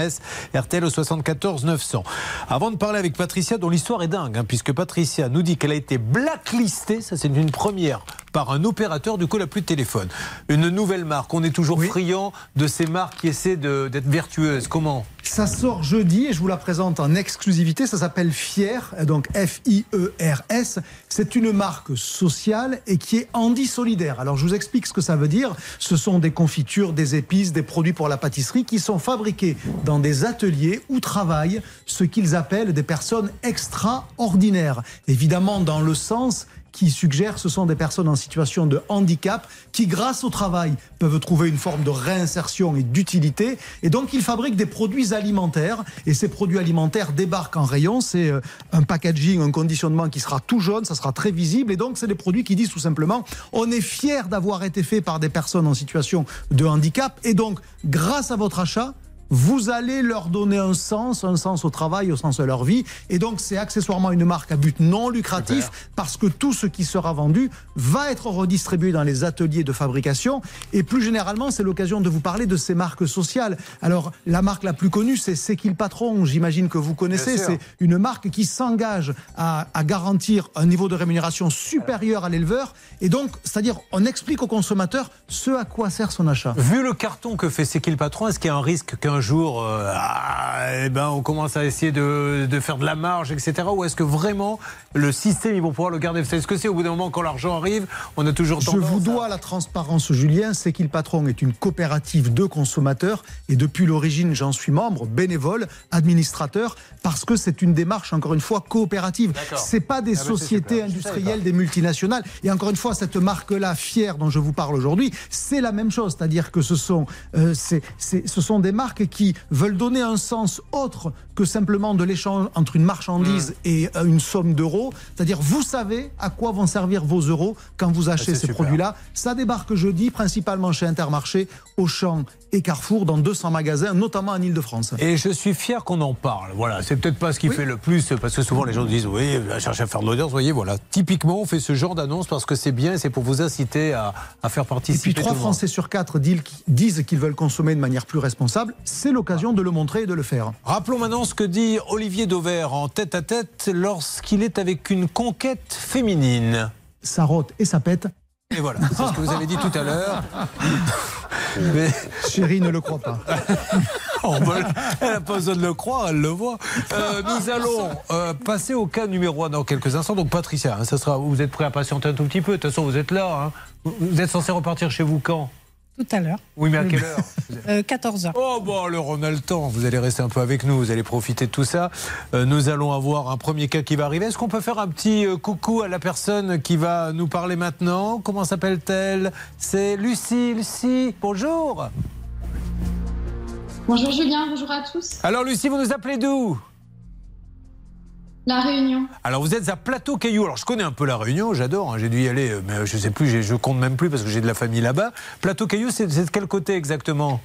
RTL au 74 900. Avant de parler avec Patricia, dont l'histoire est dingue, hein, puisque Patricia nous dit qu'elle a été blacklistée, ça c'est une première, par un opérateur, du coup, la plus de téléphone. Une nouvelle marque. On est toujours friand de ces marques qui essaient d'être vertueuses. Comment? Ça sort jeudi et je vous la présente en exclusivité. Ça s'appelle Fier, donc F-I-E-R-S. C'est une marque sociale et qui est Andy Solidaire. Alors je vous explique ce que ça veut dire. Ce sont des confitures, des épices, des produits pour la pâtisserie qui sont fabriqués dans des ateliers où travaillent ce qu'ils appellent des personnes extraordinaires. Évidemment, dans le sens qui suggère ce sont des personnes en situation de handicap qui, grâce au travail, peuvent trouver une forme de réinsertion et d'utilité. Et donc, ils fabriquent des produits alimentaires. Et ces produits alimentaires débarquent en rayon. C'est euh, un packaging, un conditionnement qui sera tout jaune, ça sera très visible. Et donc, c'est des produits qui disent tout simplement on est fier d'avoir été fait par des personnes en situation de handicap. Et donc, grâce à votre achat, vous allez leur donner un sens, un sens au travail, au sens de leur vie. Et donc, c'est accessoirement une marque à but non lucratif parce que tout ce qui sera vendu va être redistribué dans les ateliers de fabrication. Et plus généralement, c'est l'occasion de vous parler de ces marques sociales. Alors, la marque la plus connue, c'est C'est qui le patron J'imagine que vous connaissez. C'est une marque qui s'engage à, à garantir un niveau de rémunération supérieur à l'éleveur. Et donc, c'est-à-dire, on explique au consommateur ce à quoi sert son achat. Vu le carton que fait C'est qui le patron, est-ce qu'il y a un risque qu'un jour, euh, ah, eh ben, on commence à essayer de, de, faire de la marge, etc. Ou est-ce que vraiment le système, ils vont pouvoir le garder? Est-ce que c'est au bout d'un moment, quand l'argent arrive, on a toujours tendance Je vous dois la transparence, Julien. C'est qu'il patron est une coopérative de consommateurs et depuis l'origine, j'en suis membre, bénévole, administrateur, parce que c'est une démarche, encore une fois, coopérative. C'est pas des ah ben, sociétés industrielles, des multinationales. Et encore une fois, cette marque-là, fière dont je vous parle aujourd'hui, c'est la même chose. C'est-à-dire que ce sont, euh, ce sont des marques qui veulent donner un sens autre que simplement de l'échange entre une marchandise mmh. et euh, une somme d'euros. C'est-à-dire, vous savez à quoi vont servir vos euros quand vous achetez ces produits-là. Ça débarque jeudi, principalement chez Intermarché, Auchan et Carrefour, dans 200 magasins, notamment en Ile-de-France. Et je suis fier qu'on en parle. Voilà, c'est peut-être pas ce qui fait le plus, parce que souvent les gens disent, oui, va chercher à faire de l'audience. Vous voyez, voilà. Typiquement, on fait ce genre d'annonce parce que c'est bien, c'est pour vous inciter à, à, faire participer. Et puis, trois Français sur quatre disent qu'ils veulent consommer de manière plus responsable. C'est l'occasion de le montrer et de le faire. Rappelons maintenant ce que dit Olivier Dauvert en tête à tête lorsqu'il est avec une conquête féminine. Ça rote et ça pète. Et voilà, c'est ce que vous avez dit tout à l'heure. <laughs> Mais... Chérie ne le croit pas. <laughs> Oh, elle n'a pas besoin de le croire, elle le voit. Euh, nous allons euh, passer au cas numéro 1 dans quelques instants. Donc Patricia, hein, ça sera, vous êtes prêt à patienter un tout petit peu? De toute façon, vous êtes là. Hein. Vous êtes censé repartir chez vous quand? Tout à l'heure. Oui, mais à quelle <laughs> heure 14 euh, Oh, bon, alors on a le temps. Vous allez rester un peu avec nous, vous allez profiter de tout ça. Euh, nous allons avoir un premier cas qui va arriver. Est-ce qu'on peut faire un petit euh, coucou à la personne qui va nous parler maintenant? Comment s'appelle-t-elle? C'est Lucie. Lucie, bonjour. Bonjour Julien, bonjour à tous. Alors Lucie, vous nous appelez d'où? La Réunion. Alors vous êtes à Plateau Caillou. Alors je connais un peu la Réunion, j'adore. Hein. J'ai dû y aller, euh, mais je sais plus, je compte même plus parce que j'ai de la famille là-bas. Plateau Caillou, c'est de quel côté exactement?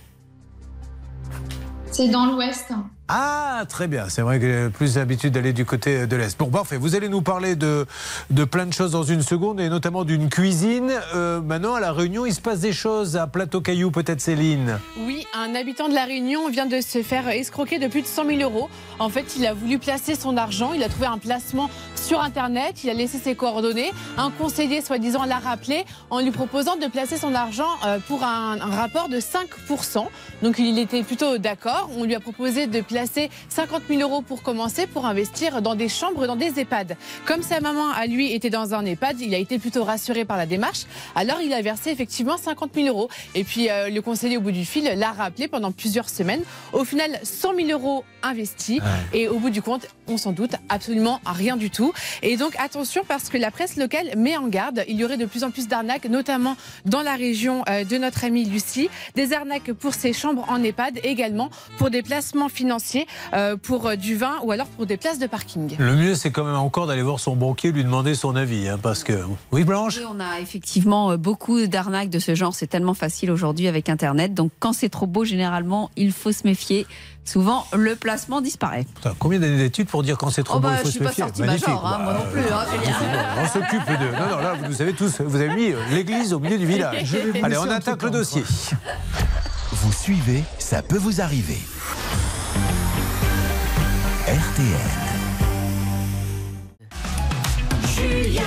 C'est dans l'ouest. Ah, très bien. C'est vrai que j'ai plus l'habitude d'aller du côté de l'Est. Bon, parfait. Vous allez nous parler de, de plein de choses dans une seconde et notamment d'une cuisine. Euh, maintenant, à La Réunion, il se passe des choses à Plateau Caillou, peut-être Céline? Oui, un habitant de La Réunion vient de se faire escroquer de plus de 100 000 euros. En fait, il a voulu placer son argent. Il a trouvé un placement sur Internet. Il a laissé ses coordonnées. Un conseiller, soi-disant, l'a rappelé en lui proposant de placer son argent euh, pour un, un rapport de 5%. Donc, il était plutôt d'accord. On lui a proposé de placer placer 50 000 euros pour commencer pour investir dans des chambres, dans des EHPAD. Comme sa maman, à lui, était dans un EHPAD, il a été plutôt rassuré par la démarche. Alors, il a versé effectivement 50 000 euros. Et puis, euh, le conseiller au bout du fil l'a rappelé pendant plusieurs semaines. Au final, 100 000 euros investis. Et au bout du compte, on s'en doute, absolument rien du tout. Et donc, attention, parce que la presse locale met en garde. Il y aurait de plus en plus d'arnaques, notamment dans la région euh, de notre amie Lucie. Des arnaques pour ses chambres en EHPAD, également pour des placements financiers euh, pour euh, du vin ou alors pour des places de parking. Le mieux, c'est quand même encore d'aller voir son banquier, lui demander son avis, hein, parce que oui, Blanche? on a effectivement euh, beaucoup d'arnaques de ce genre. C'est tellement facile aujourd'hui avec Internet. Donc, quand c'est trop beau, généralement, il faut se méfier. Souvent, le placement disparaît. combien d'années d'études pour dire quand c'est trop oh beau, bah, il faut se méfier Je suis pas major, hein, moi non plus. Hein, on s'occupe de. Non, non, là, vous savez tous, vous avez mis l'église au milieu du village. Allez, on attaque le dossier. Vous suivez, ça peut vous arriver. RTL. Julien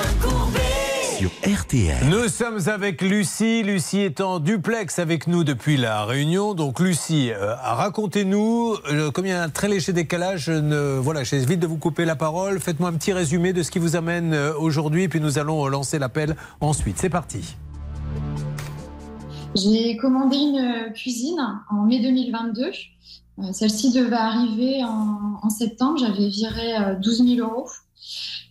RTL. Nous sommes avec Lucie. Lucie est en duplex avec nous depuis la Réunion. Donc Lucie, euh, racontez-nous, euh, comme il y a un très léger décalage, ne, voilà, vite de vous couper la parole. Faites-moi un petit résumé de ce qui vous amène euh, aujourd'hui, puis nous allons lancer l'appel ensuite. C'est parti. J'ai commandé une cuisine en mai 2022 euh, celle-ci devait arriver en, septembre. J'avais viré 12 euh, 000 euros.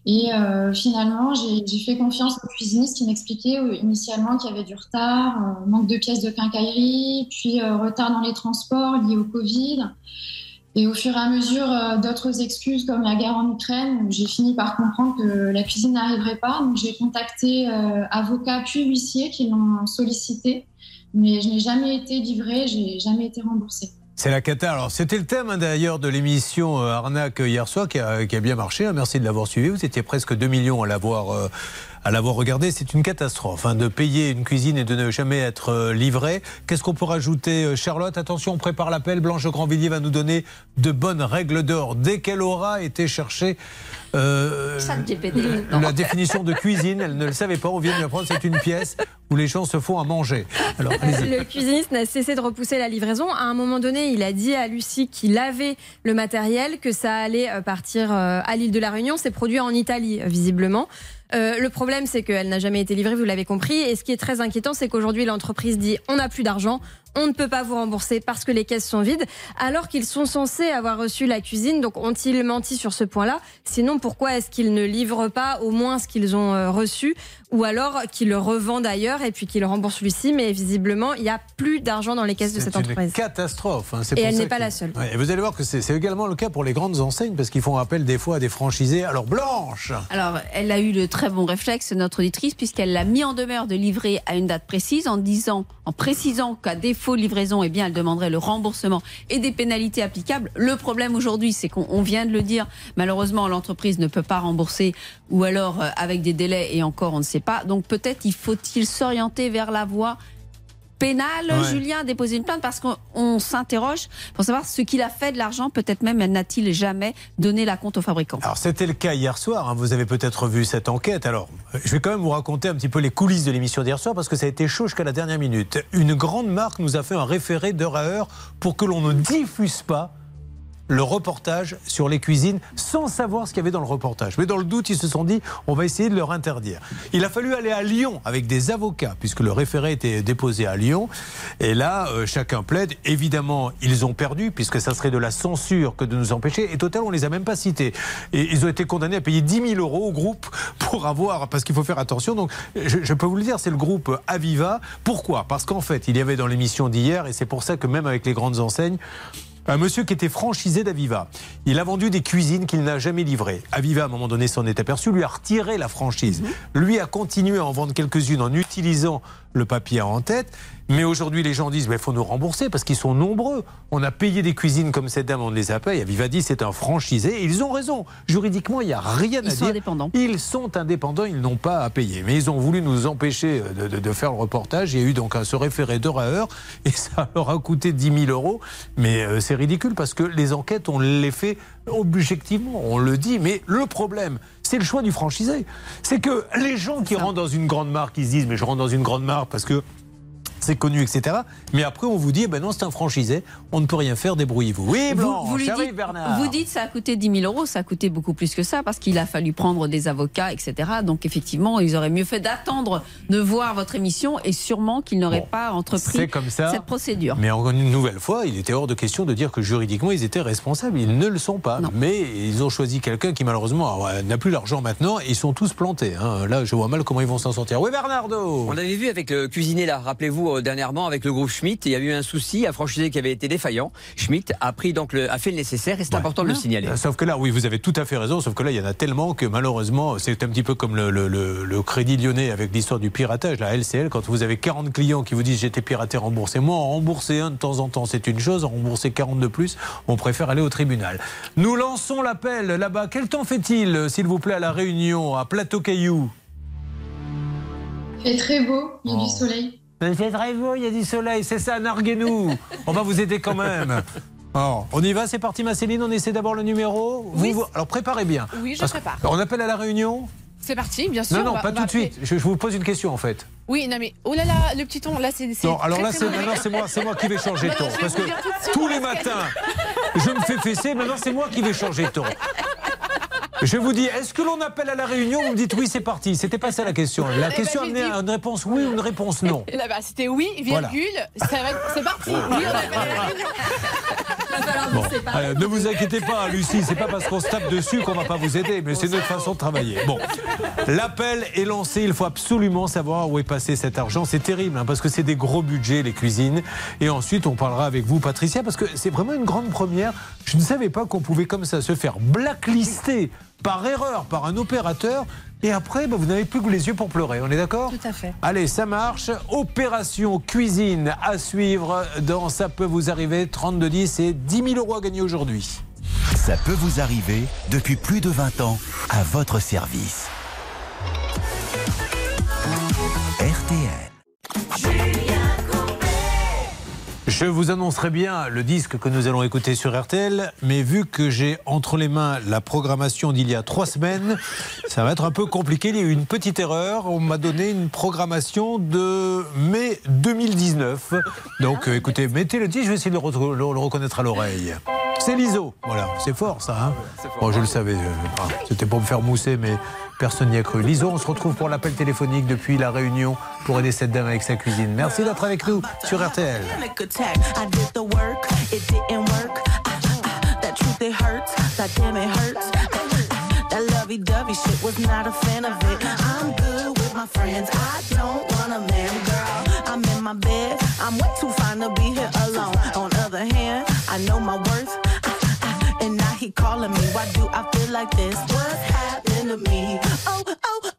Et euh, finalement, j'ai fait confiance au cuisiniste qui m'expliquait initialement qu'il y avait du retard, manque de pièces de quincaillerie, puis retard dans les transports liés au Covid. Et au fur et à mesure d'autres excuses comme la guerre en Ukraine, j'ai fini par comprendre que la cuisine n'arriverait pas. Donc j'ai contacté avocat puis huissier qui l'ont sollicité, mais je n'ai jamais été livrée, j'ai jamais été remboursée. C'est la cata. Alors, c'était le thème hein, d'ailleurs de l'émission euh, Arnaque hier soir qui a, qui a bien marché. hein. Merci de l'avoir suivi. Vous étiez presque 2 millions à l'avoir. euh, à l'avoir regardé, c'est une catastrophe. hein, de payer une cuisine et de ne jamais être euh, livré. Qu'est-ce qu'on peut rajouter, euh, Charlotte? Attention, on prépare l'appel. Blanche Grandvilliers va nous donner de bonnes règles d'or dès qu'elle aura été chercher euh, la définition de cuisine. Elle ne le savait pas. On vient de lui apprendre. C'est une pièce où les gens se font à manger. Alors. Le cuisiniste n'a cessé de repousser la livraison. À un moment donné, il a dit à Lucie qu'il avait le matériel, que ça allait euh, partir euh, à l'île de la Réunion. C'est produit en Italie, euh, visiblement. Euh, le problème, c'est qu'elle n'a jamais été livrée, vous l'avez compris. Et ce qui est très inquiétant, c'est qu'aujourd'hui, l'entreprise dit on n'a plus d'argent, on ne peut pas vous rembourser parce que les caisses sont vides, alors qu'ils sont censés avoir reçu la cuisine. Donc, ont-ils menti sur ce point-là? Sinon, pourquoi est-ce qu'ils ne livrent pas au moins ce qu'ils ont euh, reçu? Ou alors qu'ils le revendent ailleurs et puis qu'ils le remboursent Lucie Mais visiblement, il n'y a plus d'argent dans les caisses de cette C'est une entreprise. catastrophe. hein. Et pour elle n'est pas que- la seule. Ouais, et vous allez voir que c'est c'est également le cas pour les grandes enseignes parce qu'ils font appel des fois à des franchisés. Alors Blanche Alors, elle a eu le très bon réflexe, notre auditrice, puisqu'elle l'a mis en demeure de livrer à une date précise en disant, en précisant qu'à défaut de livraison, eh bien, elle demanderait le remboursement et des pénalités applicables. Le problème aujourd'hui, c'est qu'on on vient de le dire, malheureusement, l'entreprise ne peut pas rembourser ou alors euh, avec des délais et encore, on ne sait pas. Donc, peut-être il faut-il s'orienter vers la voie pénale, Ouais. Julien, déposer une plainte parce qu'on on s'interroge pour savoir ce qu'il a fait de l'argent. Peut-être même n'a-t-il jamais donné la compte au fabricant. Alors c'était le cas hier soir, hein. vous avez peut-être vu cette enquête. Alors euh, je vais quand même vous raconter un petit peu les coulisses de l'émission d'hier soir parce que ça a été chaud jusqu'à la dernière minute. Une grande marque nous a fait un référé d'heure à heure pour que l'on ne diffuse pas le reportage sur les cuisines sans savoir ce qu'il y avait dans le reportage. Mais dans le doute, ils se sont dit, on va essayer de leur interdire. Il a fallu aller à Lyon avec des avocats, puisque le référé était déposé à Lyon. Et là, euh, chacun plaide. Évidemment, ils ont perdu, puisque ça serait de la censure que de nous empêcher. Et total, on les a même pas cités. Et ils ont été condamnés à payer 10 000 euros au groupe pour avoir, parce qu'il faut faire attention. Donc, je, je peux vous le dire, c'est le groupe Aviva. Pourquoi? Parce qu'en fait, il y avait dans l'émission d'hier, et c'est pour ça que même avec les grandes enseignes, un monsieur qui était franchisé d'Aviva. Il a vendu des cuisines qu'il n'a jamais livrées. Aviva, à un moment donné, s'en est aperçu, lui a retiré la franchise. Lui a continué à en vendre quelques-unes en utilisant le papier en tête. Mais aujourd'hui, les gens disent il faut nous rembourser parce qu'ils sont nombreux. On a payé des cuisines comme cette dame, on ne les a pas. Et Aviva dit c'est un franchisé. Et ils ont raison. Juridiquement, il n'y a rien à Ils sont dire. indépendants. Ils sont indépendants, ils n'ont pas à payer. Mais ils ont voulu nous empêcher de, de- de faire le reportage. Il y a eu donc un se référer d'heure à <laughs> heure et ça leur a coûté 10 000 euros. Mais euh, c'est ridicule parce que les enquêtes, on les fait objectivement, on le dit. Mais le problème, c'est le choix du franchisé. C'est que les gens qui rentrent dans une grande marque, ils se disent mais je rentre dans une grande marque parce que c'est connu, etc. Mais après, on vous dit, eh ben non, c'est un franchisé, on ne peut rien faire, débrouillez-vous. Oui, Blanche, vous, dites, Bernard. vous dites ça a coûté 10 000 euros, ça a coûté beaucoup plus que ça parce qu'il a fallu prendre des avocats, etc. Donc effectivement, ils auraient mieux fait d'attendre de voir votre émission et sûrement qu'ils n'auraient pas entrepris C'est comme ça. cette procédure. Mais encore une nouvelle fois, il était hors de question de dire que juridiquement ils étaient responsables. Ils ne le sont pas. Mais ils ont choisi quelqu'un qui malheureusement euh, n'a plus l'argent maintenant et ils sont tous plantés. hein. Là, je vois mal comment ils vont s'en sortir. Oui, Bernardo On avait vu avec le cuisinier là, rappelez-vous euh, dernièrement avec le groupe Schmitt, il y a eu un souci, un franchisé qui avait été défaillant. Schmitt a pris donc le, a fait le nécessaire et c'est important de le signaler. Euh, Sauf que là, oui, vous avez tout à fait raison. Sauf que là, il y en a tellement que malheureusement, c'est un petit peu comme le, le- le- le crédit lyonnais avec l'histoire du piratage, la LCL. Quand vous avez 40 clients qui vous disent j'étais piraté, remboursez-moi. En rembourser un de temps en temps, c'est une chose. En rembourser 40 de plus, on préfère aller au tribunal. Nous lançons l'appel là-bas. Quel temps fait-il, s'il vous plaît, à la Réunion, à Plateau Caillou Il fait très beau, il y a Oh. du soleil. Beau, il y a du soleil, c'est ça, narguez-nous. <laughs> On va vous aider quand même. Alors, on y va, c'est parti, ma Céline, on essaie d'abord le numéro. Vous- Oui. vous- alors préparez bien. Oui, je prépare. On appelle à la Réunion C'est parti, bien sûr. Non, on non, va- pas tout de suite. Je, je vous pose une question en fait. Oui, non mais oh là là, le petit ton, là c'est. Non, alors très, là, c'est mauvais. maintenant c'est moi, c'est moi qui vais changer de ton. Parce que tous les matins, je me fais fesser, maintenant c'est moi qui vais changer de ton. <laughs> Je vous dis, est-ce que l'on appelle à la réunion Vous me dites oui, c'est parti. C'était pas ça la question. La Eh ben, question amenait dit- à une réponse oui ou une réponse non. Bah, C'était oui, virgule. C'est parti. Oui, on appelle à la réunion. Bon, ne vous inquiétez pas, Lucie, c'est pas parce qu'on se tape dessus qu'on va pas vous aider, mais c'est notre façon de travailler. Bon, l'appel est lancé, il faut absolument savoir où est passé cet argent. C'est terrible, hein, parce que c'est des gros budgets, les cuisines. Et ensuite, on parlera avec vous, Patricia, parce que c'est vraiment une grande première. Je ne savais pas qu'on pouvait comme ça se faire blacklister par erreur par un opérateur Et après, bah, vous n'avez plus que les yeux pour pleurer. On est d'accord? Tout à fait. Allez, ça marche. Opération cuisine à suivre dans Ça peut vous arriver. 3210 et 10 000 euros à gagner aujourd'hui. Ça peut vous arriver depuis plus de 20 ans à votre service. RTL. Je vous annoncerai bien le disque que nous allons écouter sur RTL, mais vu que j'ai entre les mains la programmation d'il y a trois semaines, ça va être un peu compliqué. Il y a eu une petite erreur. On m'a donné une programmation de mai 2019. Donc euh, écoutez, mettez le disque, je vais essayer de le, re- le- le reconnaître à l'oreille. C'est l'ISO. Voilà, c'est fort ça. Hein bon, je le savais. euh, C'était pour me faire mousser, mais personne n'y a cru. L'ISO, on se retrouve pour l'appel téléphonique depuis la Réunion pour aider cette dame avec sa cuisine. Merci d'être avec nous sur RTL. My bed. I'm way too fine to be here alone. On other hand, I know my worth. And now he calling me. Why do I feel like this? What's happening? To me? Oh, oh,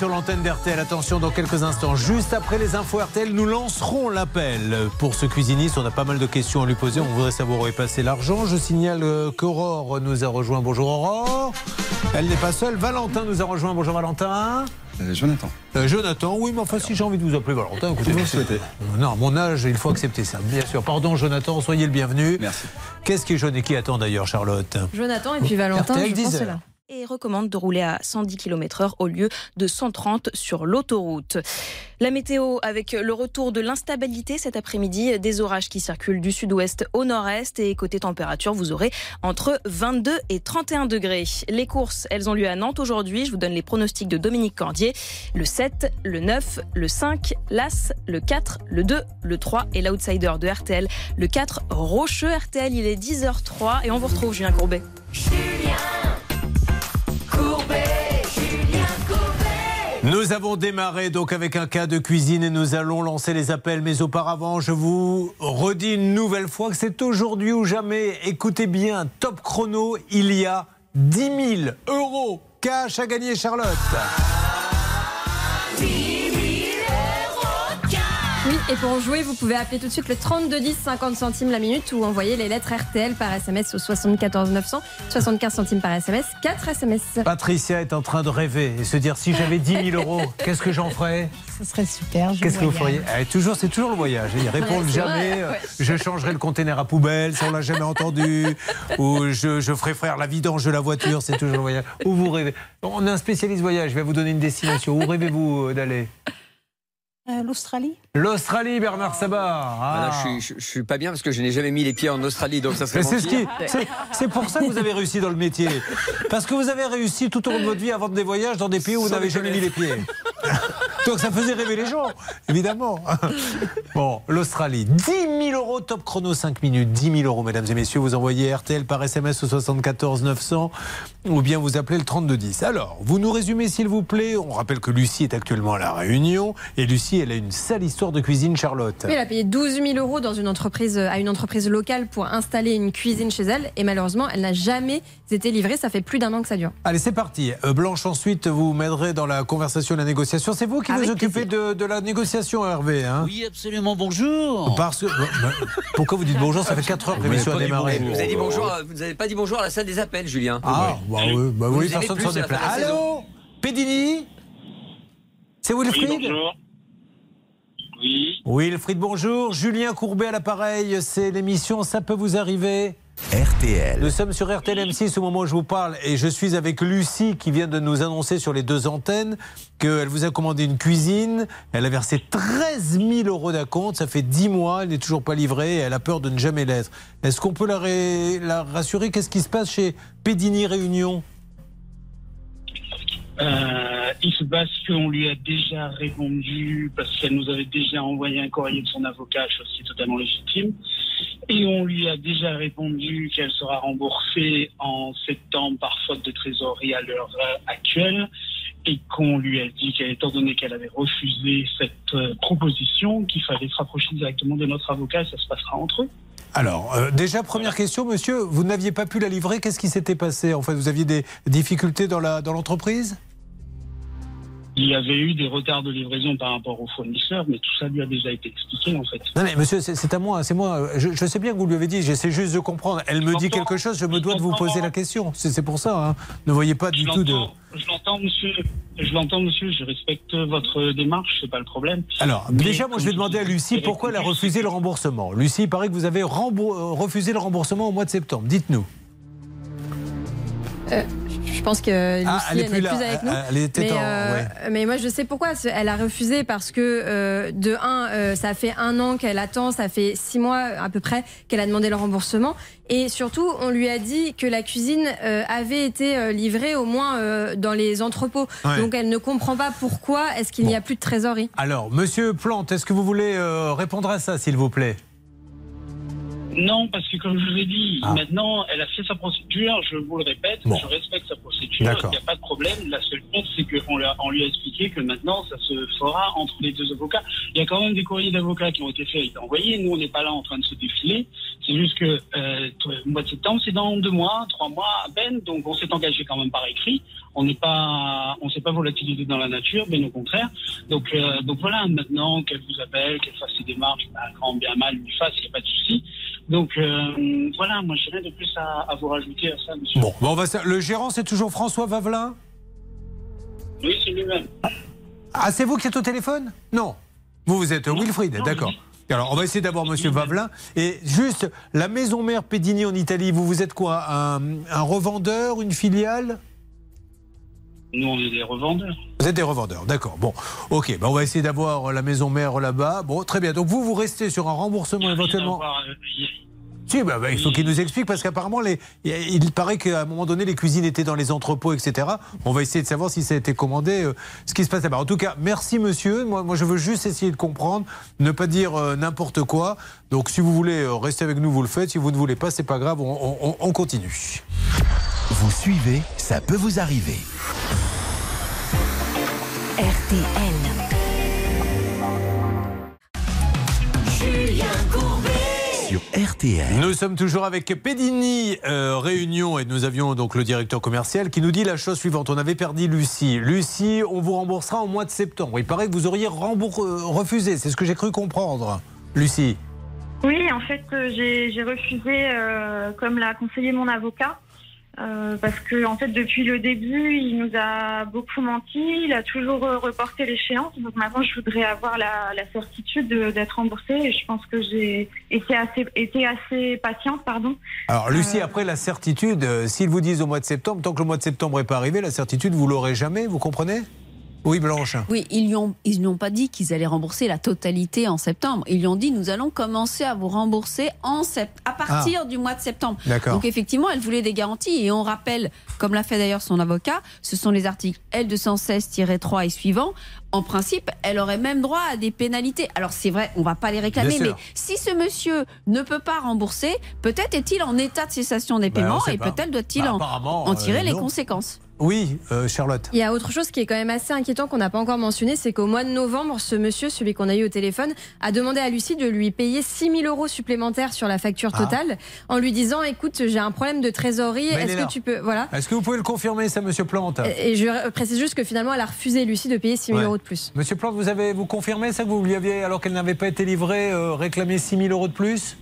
sur l'antenne d'RTL. Attention, dans quelques instants, juste après les infos RTL, nous lancerons l'appel pour ce cuisiniste. On a pas mal de questions à lui poser. On voudrait savoir où est passé l'argent. Je signale euh, qu'Aurore nous a rejoint. Bonjour Aurore. Elle n'est pas seule. Valentin nous a rejoint. Bonjour Valentin. Jonathan. Euh, Jonathan, oui, mais enfin, si j'ai envie de vous appeler Valentin, écoutez. Vous souhaitez. Non, mon âge, il faut accepter ça, bien sûr. Pardon, Jonathan, soyez le bienvenu. Merci. Qu'est-ce qui est jaune et qui attend d'ailleurs, Charlotte? Jonathan et puis Valentin, RTL, je pense 10 heures. là. Et recommande de rouler à 110 km/h au lieu de 130 sur l'autoroute. La météo avec le retour de l'instabilité cet après-midi, des orages qui circulent du sud-ouest au nord-est et côté température, vous aurez entre 22 et 31 degrés. Les courses, elles ont lieu à Nantes aujourd'hui. Je vous donne les pronostics de Dominique Cordier. Le 7, le 9, le 5, l'As, le 4, le 2, le 3 et l'outsider de RTL, le 4, Rocheux RTL. Il est 10h03 et on vous retrouve, Julien Courbet. Nous avons démarré donc avec un cas de cuisine et nous allons lancer les appels. Mais auparavant, je vous redis une nouvelle fois que c'est aujourd'hui ou jamais. Écoutez bien, top chrono, il y a 10 000 euros cash à gagner, Charlotte. Et pour jouer, vous pouvez appeler tout de suite le 3210 50 centimes la minute ou envoyer les lettres RTL par SMS au 74 900, 75 centimes par SMS, 4 SMS. Patricia est en train de rêver et se dire si j'avais 10 000 euros, <laughs> qu'est-ce que j'en ferais? Ce serait super. je Qu'est-ce que vous feriez? Eh, toujours, C'est toujours le voyage. Ils répondent Ouais, jamais. vrai, euh, ouais. Je changerai le conteneur à poubelle, ça on l'a jamais entendu. Ou je, je ferai frère la vidange de la voiture, c'est toujours le voyage. Où vous rêvez? On a un spécialiste voyage, je vais vous donner une destination. Où rêvez-vous euh, d'aller? Euh, L'Australie L'Australie, Bernard Sabat. Ah, Ah. je, je suis pas bien parce que je n'ai jamais mis les pieds en Australie, donc ça serait Mais c'est ce qui, c'est, c'est pour ça que vous avez réussi dans le métier. Parce que vous avez réussi tout au long de votre vie à vendre des voyages dans des pays où vous n'avez jamais mis les pieds. <laughs> Donc ça faisait rêver les gens, évidemment. <laughs> Bon, l'Australie. 10 000 euros, top chrono 5 minutes. 10 000 euros, mesdames et messieurs. Vous envoyez RTL par SMS au 74 900 ou bien vous appelez le 3210. Alors, vous nous résumez s'il vous plaît. On rappelle que Lucie est actuellement à La Réunion. Et Lucie, elle a une sale histoire de cuisine, Charlotte. Oui, elle a payé 12 000 euros dans une entreprise, à une entreprise locale pour installer une cuisine chez elle. Et malheureusement, elle n'a jamais été livrée. Ça fait plus d'un an que ça dure. Allez, c'est parti. Euh, Blanche, ensuite, vous m'aiderez dans la conversation, la négociation. C'est vous qui Avec vous occupez de, de la négociation, Hervé hein Oui, absolument, bonjour. Parce que. bah, bah, pourquoi vous dites bonjour? Ça fait 4 heures que l'émission a démarré. Vous avez dit bonjour, à- vous n'avez pas dit bonjour à la salle des appels, Julien. Ah, bah oui, bah Vous oui personne plus s'en déplace. Allô? Pédini C'est Wilfried? Oui. Wilfried, bonjour. Julien Courbet à l'appareil. C'est l'émission Ça peut vous arriver? RTL. Nous sommes sur RTL M6 au moment où je vous parle et je suis avec Lucie qui vient de nous annoncer sur les deux antennes qu'elle vous a commandé une cuisine. Elle a versé 13 000 euros d'acompte. Ça fait 10 mois. Elle n'est toujours pas livrée et elle a peur de ne jamais l'être. Est-ce qu'on peut la, ré- la rassurer? Qu'est-ce qui se passe chez Pédini Réunion? Euh, il se passe qu'on lui a déjà répondu parce qu'elle nous avait déjà envoyé un courrier de son avocat, chose qui est totalement légitime. Et on lui a déjà répondu qu'elle sera remboursée en septembre par faute de trésorerie à l'heure euh, actuelle. Et qu'on lui a dit qu'étant donné qu'elle avait refusé cette euh, proposition, qu'il fallait se rapprocher directement de notre avocat et ça se passera entre eux. Alors, euh, déjà, première question, monsieur, vous n'aviez pas pu la livrer. Qu'est-ce qui s'était passé? En fait, vous aviez des difficultés dans l'entreprise? Il y avait eu des retards de livraison par rapport aux fournisseurs, mais tout ça lui a déjà été expliqué en fait. Non mais monsieur, c'est à moi, c'est moi. Je, je sais bien que vous lui avez dit, j'essaie juste de comprendre. Elle me dit quelque chose, je me dois de vous poser la question. C'est pour ça. hein. Ne voyez pas du tout de. Je l'entends, monsieur. Je l'entends, monsieur. Je respecte votre démarche, c'est pas le problème. Alors, Mais déjà, moi, je vais demander à Lucie pourquoi elle a refusé le remboursement. Lucie, il paraît que vous avez euh, refusé le remboursement au mois de septembre. Dites-nous. Euh, je pense que Lucie, Ah, elle est elle plus n'est là. plus avec nous. Elle était mais, en- euh, ouais. mais moi, je sais pourquoi. Elle a refusé parce que, euh, de un, euh, ça fait un an qu'elle attend, ça fait six mois à peu près qu'elle a demandé le remboursement. Et surtout, on lui a dit que la cuisine avait été livrée au moins dans les entrepôts. Ouais. Donc, elle ne comprend pas pourquoi est-ce qu'il n'y a plus de trésorerie. Alors, monsieur Plante, est-ce que vous voulez répondre à ça, s'il vous plaît? Non, parce que comme je vous ai dit, Ah. maintenant, elle a fait sa procédure, je vous le répète, Bon. je respecte sa procédure, il n'y a pas de problème. La seule chose, c'est qu'on lui, a- on lui a expliqué que maintenant, ça se fera entre les deux avocats. Il y a quand même des courriers d'avocats qui ont été faits et envoyés. Nous, on n'est pas là en train de se défiler. C'est juste que euh, le mois de septembre, c'est dans deux mois, trois mois à peine, donc on s'est engagé quand même par écrit. On n'est pas, on s'est pas volatilisé dans la nature, bien au contraire. Donc, euh, donc voilà, maintenant qu'elle vous appelle, qu'elle fasse ses démarches, bah, grand bien mal lui fasse, il n'y a pas de souci. Donc euh, voilà, moi j'ai rien de plus à, à vous rajouter à ça, monsieur. Bon, bon, on va le gérant, c'est toujours François Vavelin Oui, c'est lui-même. Ah, c'est vous qui êtes au téléphone? Non. Vous, vous êtes Wilfried, d'accord. Alors, on va essayer d'avoir Monsieur Vavelin. Et juste, la maison mère Pédini en Italie, vous, vous êtes quoi? Un, un revendeur, une filiale? Nous, on est des revendeurs. Vous êtes des revendeurs, d'accord. Bon, ok, ben on va essayer d'avoir la maison mère là-bas. Bon, très bien. Donc vous, vous restez sur un remboursement éventuellement. Avoir, euh, Si, bah, bah, il faut qu'il nous explique parce qu'apparemment, les- il paraît qu'à un moment donné, les cuisines étaient dans les entrepôts, etc. On va essayer de savoir si ça a été commandé, euh, ce qui se passe là-bas. En tout cas, merci monsieur. Moi, moi, je veux juste essayer de comprendre, ne pas dire euh, n'importe quoi. Donc, si vous voulez euh, rester avec nous, vous le faites. Si vous ne voulez pas, c'est pas grave, on, on- on continue. Vous suivez, ça peut vous arriver. RTL. Sur RTL. Nous sommes toujours avec Pédini euh, Réunion et nous avions donc le directeur commercial qui nous dit la chose suivante. On avait perdu Lucie. Lucie, on vous remboursera au mois de septembre. Il paraît que vous auriez rembour- euh, refusé. C'est ce que j'ai cru comprendre. Lucie. Oui, en fait, euh, j'ai j'ai refusé, euh, comme l'a conseillé mon avocat, euh, parce que en fait, depuis le début, il nous a beaucoup menti. Il a toujours euh, reporté l'échéance. Donc maintenant, je voudrais avoir la, la certitude de- d'être remboursée. Et je pense que j'ai été assez, été assez patiente, pardon. Alors Lucie, après la certitude, euh, s'ils vous disent au mois de septembre, tant que le mois de septembre n'est pas arrivé, la certitude, vous l'aurez jamais, vous comprenez? Oui, Blanche. Oui, ils lui ont, ils n'ont pas dit qu'ils allaient rembourser la totalité en septembre. Ils lui ont dit nous allons commencer à vous rembourser en sept- à partir Ah. du mois de septembre. D'accord. Donc effectivement, elle voulait des garanties et on rappelle, comme l'a fait d'ailleurs son avocat, ce sont les articles L216-3 et suivants. En principe, elle aurait même droit à des pénalités. Alors c'est vrai, on va pas les réclamer, mais si ce monsieur ne peut pas rembourser, peut-être est-il en état de cessation des Ben, on paiements et peut-être doit-il Bah, en, tirer euh, les non. conséquences. Oui, euh, Charlotte. Il y a autre chose qui est quand même assez inquiétant qu'on n'a pas encore mentionné, c'est qu'au mois de novembre, ce monsieur, celui qu'on a eu au téléphone, a demandé à Lucie de lui payer 6 000 euros supplémentaires sur la facture Ah. totale, en lui disant "Écoute, j'ai un problème de trésorerie, est-ce que tu peux voilà." Est-ce que vous pouvez le confirmer, ça, Monsieur Plante? Et je précise juste que finalement, elle a refusé Lucie de payer 6 000 Ouais. euros de plus. Monsieur Plante, vous avez vous confirmez ça que vous lui aviez, alors qu'elle n'avait pas été livrée, euh, réclamé 6 000 euros de plus?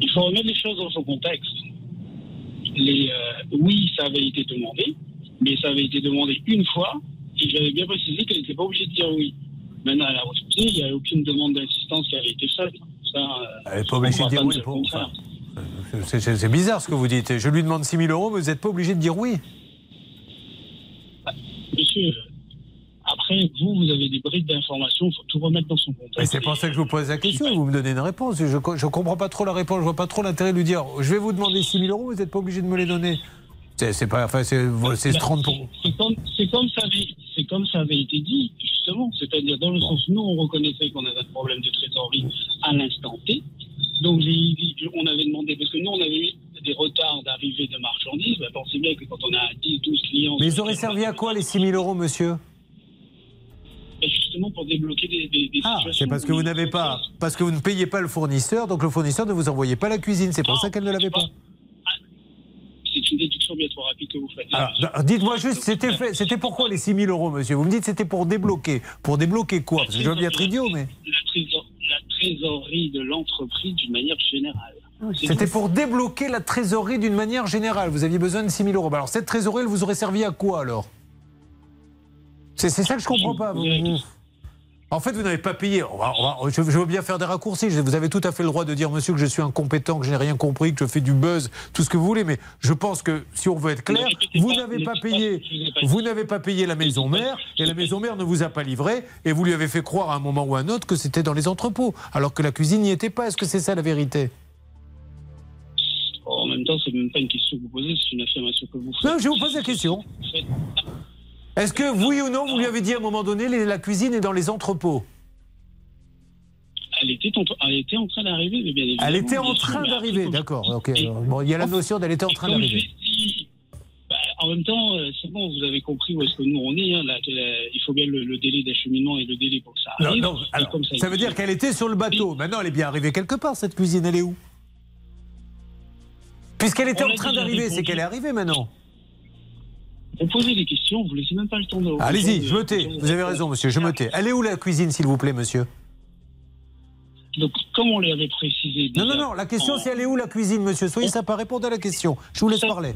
Il faut remettre les choses dans son contexte. Les, euh, oui, ça avait été demandé, mais ça avait été demandé une fois, et j'avais bien précisé qu'elle n'était pas obligée de dire oui. Maintenant, elle a refusé, il n'y a aucune demande d'assistance qui avait été faite. Ça, euh, Elle n'est pas obligée de dire oui. pour- le contraire. C'est- C'est c'est bizarre ce que vous dites. Je lui demande 6 000 euros, mais vous n'êtes pas obligé de dire oui? Monsieur, après, vous, vous avez des brides d'informations, il faut tout remettre dans son contexte. Mais c'est pour ça que je vous pose la question. Vous me donnez une réponse. Je ne comprends pas trop la réponse. Je vois pas trop l'intérêt de lui dire je vais vous demander 6 000 euros, vous n'êtes pas obligé de me les donner. C'est pas. Enfin, c'est c'est 30 pour. C'est comme, ça avait, c'est comme ça avait été dit, justement. C'est-à-dire, dans le sens, nous, on reconnaissait qu'on avait un problème de trésorerie à l'instant T. Donc, on avait demandé, parce que nous, on avait eu des retards d'arrivée de marchandises. Ben, pensez bien que quand on a 10, 12 clients. Mais ils auraient servi à quoi les 6 000 euros, monsieur? Justement, pour débloquer des, des, des Ah, situations. c'est parce que vous n'avez pas, parce que vous ne payez pas le fournisseur, donc le fournisseur ne vous envoyait pas la cuisine. C'est pour ça qu'elle ne l'avait pas. C'est une déduction bien trop rapide que vous faites. Alors, dites-moi juste, c'était fait, c'était pourquoi les 6 000 euros, monsieur? Vous me dites c'était pour débloquer. Pour débloquer quoi? Parce que je veux bien être idiot, mais. La, trésor- la trésorerie de l'entreprise d'une manière générale. C'était pour débloquer la trésorerie d'une manière générale. Vous aviez besoin de 6 000 euros. Bah alors cette trésorerie, elle vous aurait servi à quoi alors? C'est ça que je comprends pas. vous- vous- En fait, vous n'avez pas payé. On va- on va- je, je veux bien faire des raccourcis. Je- Vous avez tout à fait le droit de dire, monsieur, que je suis incompétent, que je n'ai rien compris, que je fais du buzz, tout ce que vous voulez. Mais je pense que si on veut être clair, vous n'avez pas payé. Vous n'avez pas payé la maison mère et la maison mère ne vous a pas livré et vous lui avez fait croire à un moment ou à un autre que c'était dans les entrepôts, alors que la cuisine n'y était pas. Est-ce que c'est ça la vérité? En même temps, c'est même pas une question que vous posez, c'est une affirmation que vous faites. Non, je vous pose la question. Est-ce que oui ou non, vous lui avez dit à un moment donné, la cuisine est dans les entrepôts? Elle était, en, elle était en train d'arriver, mais bien évidemment. Elle était en train d'arriver, d'accord. Bon, il y a la notion d'elle était en train d'arriver. bah, en même temps, euh, c'est bon, vous avez compris où est-ce que nous on est. hein, là, la- il faut bien le, le délai d'acheminement et le délai pour que ça Non, arrive. non, alors, comme ça veut dire qu'elle était sur le bateau. Maintenant, elle est bien arrivée quelque part, cette cuisine. Elle est où? Puisqu'elle était On en train d'arriver, c'est qu'elle est arrivée maintenant. Vous posez des questions, vous laissez même pas le temps de. Allez-y, je me tais. Vous avez raison, monsieur, je me tais. Elle est où la cuisine, s'il vous plaît, monsieur? Donc, comme on l'avait précisé. Non, non, non, la question en- c'est elle est où la cuisine, monsieur? Soyez ça pas répondre à la question. Je vous laisse parler.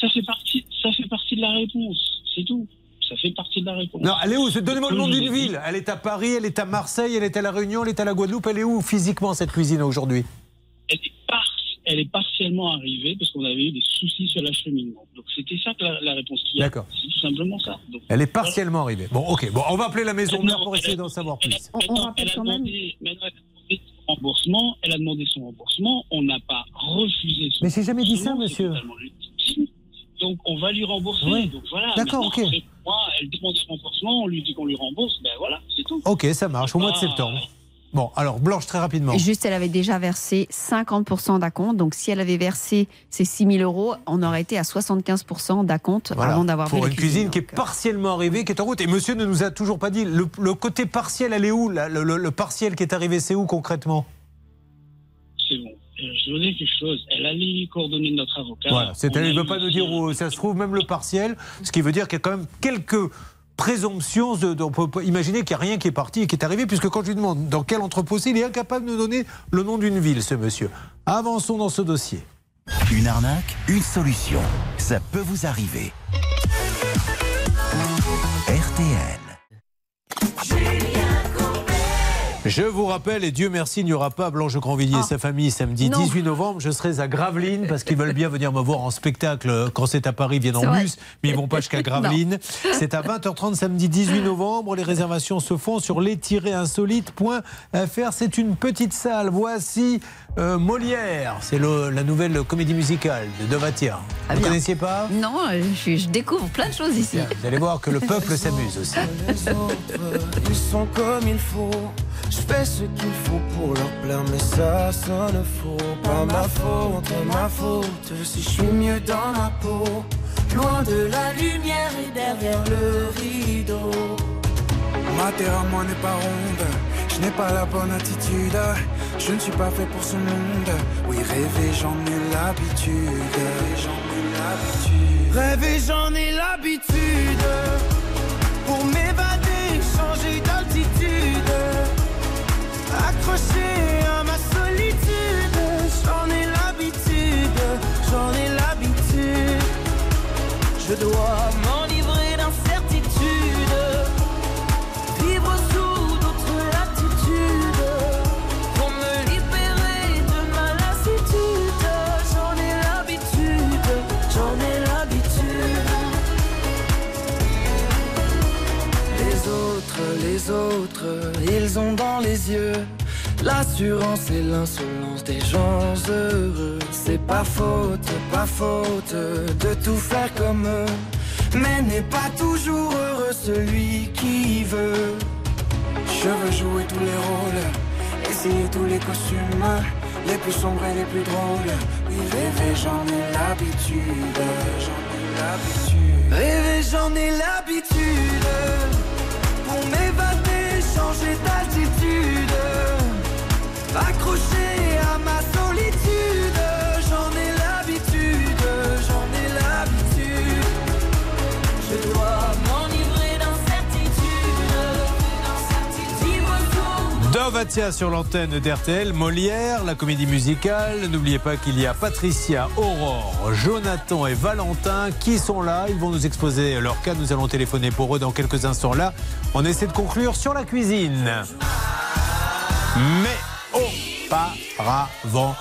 Ça fait partie, ça fait partie de la réponse, c'est tout. Ça fait partie de la réponse. Non, elle est où? Donnez-moi le nom d'une ville. Elle est à Paris, elle est à Marseille, elle est à La Réunion, elle est à la Guadeloupe. Elle est où physiquement, cette cuisine, aujourd'hui? Elle est partiellement arrivée parce qu'on avait eu des soucis sur l'acheminement. Donc c'était ça que la, la réponse qu'il y a. D'accord. C'est tout simplement ça. Donc, Elle est partiellement arrivée. Bon, ok. Bon, on va appeler la maison mère pour essayer d'en savoir plus. Maintenant, elle a demandé- maintenant, elle a demandé son remboursement. Elle a demandé son remboursement. On n'a pas refusé son Mais j'ai jamais dit ça, monsieur. Donc on va lui rembourser. Oui. Donc voilà. D'accord, ok. Moi, elle demande son remboursement. On lui dit qu'on lui rembourse. Ben voilà, c'est tout. Ok, ça marche, au mois de septembre. Bon, alors, Blanche, très rapidement. Juste, elle avait déjà versé 50% d'acompte. Donc, si elle avait versé ces 6 000 euros, on aurait été à 75% d'acompte Voilà. avant d'avoir Pour vu la une cuisine qui est partiellement arrivée, qui est en route. Et monsieur ne nous a toujours pas dit, le, le côté partiel, elle est où? Là le, le- le partiel qui est arrivé, c'est où concrètement? Je vais vous dire quelque chose. Elle a les coordonnées de notre avocat. Voilà, il ne veut pas nous dire où ça se trouve, même le partiel, ce qui veut dire qu'il y a quand même quelques présomptions. De, on peut imaginer qu'il n'y a rien qui est parti et qui est arrivé, puisque quand je lui demande dans quel entrepôt c'est, il est incapable de donner le nom d'une ville, ce monsieur. Avançons dans ce dossier. Une arnaque, une solution. Ça peut vous arriver. Je vous rappelle, et Dieu merci, il n'y aura pas Blanche Grandvilliers et sa famille samedi Non. 18 novembre. Je serai à Gravelines parce qu'ils veulent bien venir me voir en spectacle quand c'est à Paris, ils viennent en bus, mais ils vont pas jusqu'à <laughs> Gravelines. C'est à 20h30 samedi 18 novembre. Les réservations se font sur les-insolite.fr. C'est une petite salle. Voici euh, Molière. C'est la nouvelle comédie musicale de Dovatia. Ah Vous ne connaissiez pas Non, euh, je, je découvre plein de choses ici. Vous allez voir que le peuple <laughs> s'amuse aussi. Les autres, ils sont comme il faut. Je fais ce qu'il faut pour leur plaire, mais ça sonne faux. Pas ma faute, ma faute, si je suis mieux dans ma peau. Loin de la lumière et derrière le rideau. Ma terre à moi n'est pas ronde, je n'ai pas la bonne attitude. Je ne suis pas fait pour ce monde. Oui, rêver, j'en ai l'habitude. J'en ai l'habitude. Rêver, j'en ai l'habitude. Accroché à ma solitude. J'en ai l'habitude, j'en ai l'habitude. Je dois m'enivrer d'incertitude. Vivre sous d'autres latitudes. Pour me libérer de ma lassitude. J'en ai l'habitude, j'en ai l'habitude. Les autres, les autres, ils ont dans les yeux l'assurance et l'insolence des gens heureux. C'est pas faute, pas faute de tout faire comme eux. Mais n'est pas toujours heureux celui qui veut. Je veux jouer tous les rôles, essayer tous les costumes, les plus sombres et les plus drôles. Oui, rêver, j'en ai l'habitude, j'en ai l'habitude. Rêver, j'en ai l'habitude. Pour m'évader, changer d'altitude. Accroché à ma solitude. J'en ai l'habitude, j'en ai l'habitude. Je dois m'enivrer d'incertitude. Dovatia sur l'antenne d'RTL, Molière, la comédie musicale. N'oubliez pas qu'il y a Patricia, Aurore, Jonathan et Valentin qui sont là. Ils vont nous exposer leur cas. Nous allons téléphoner pour eux dans quelques instants là. On essaie de conclure sur la cuisine. Mais auparavant,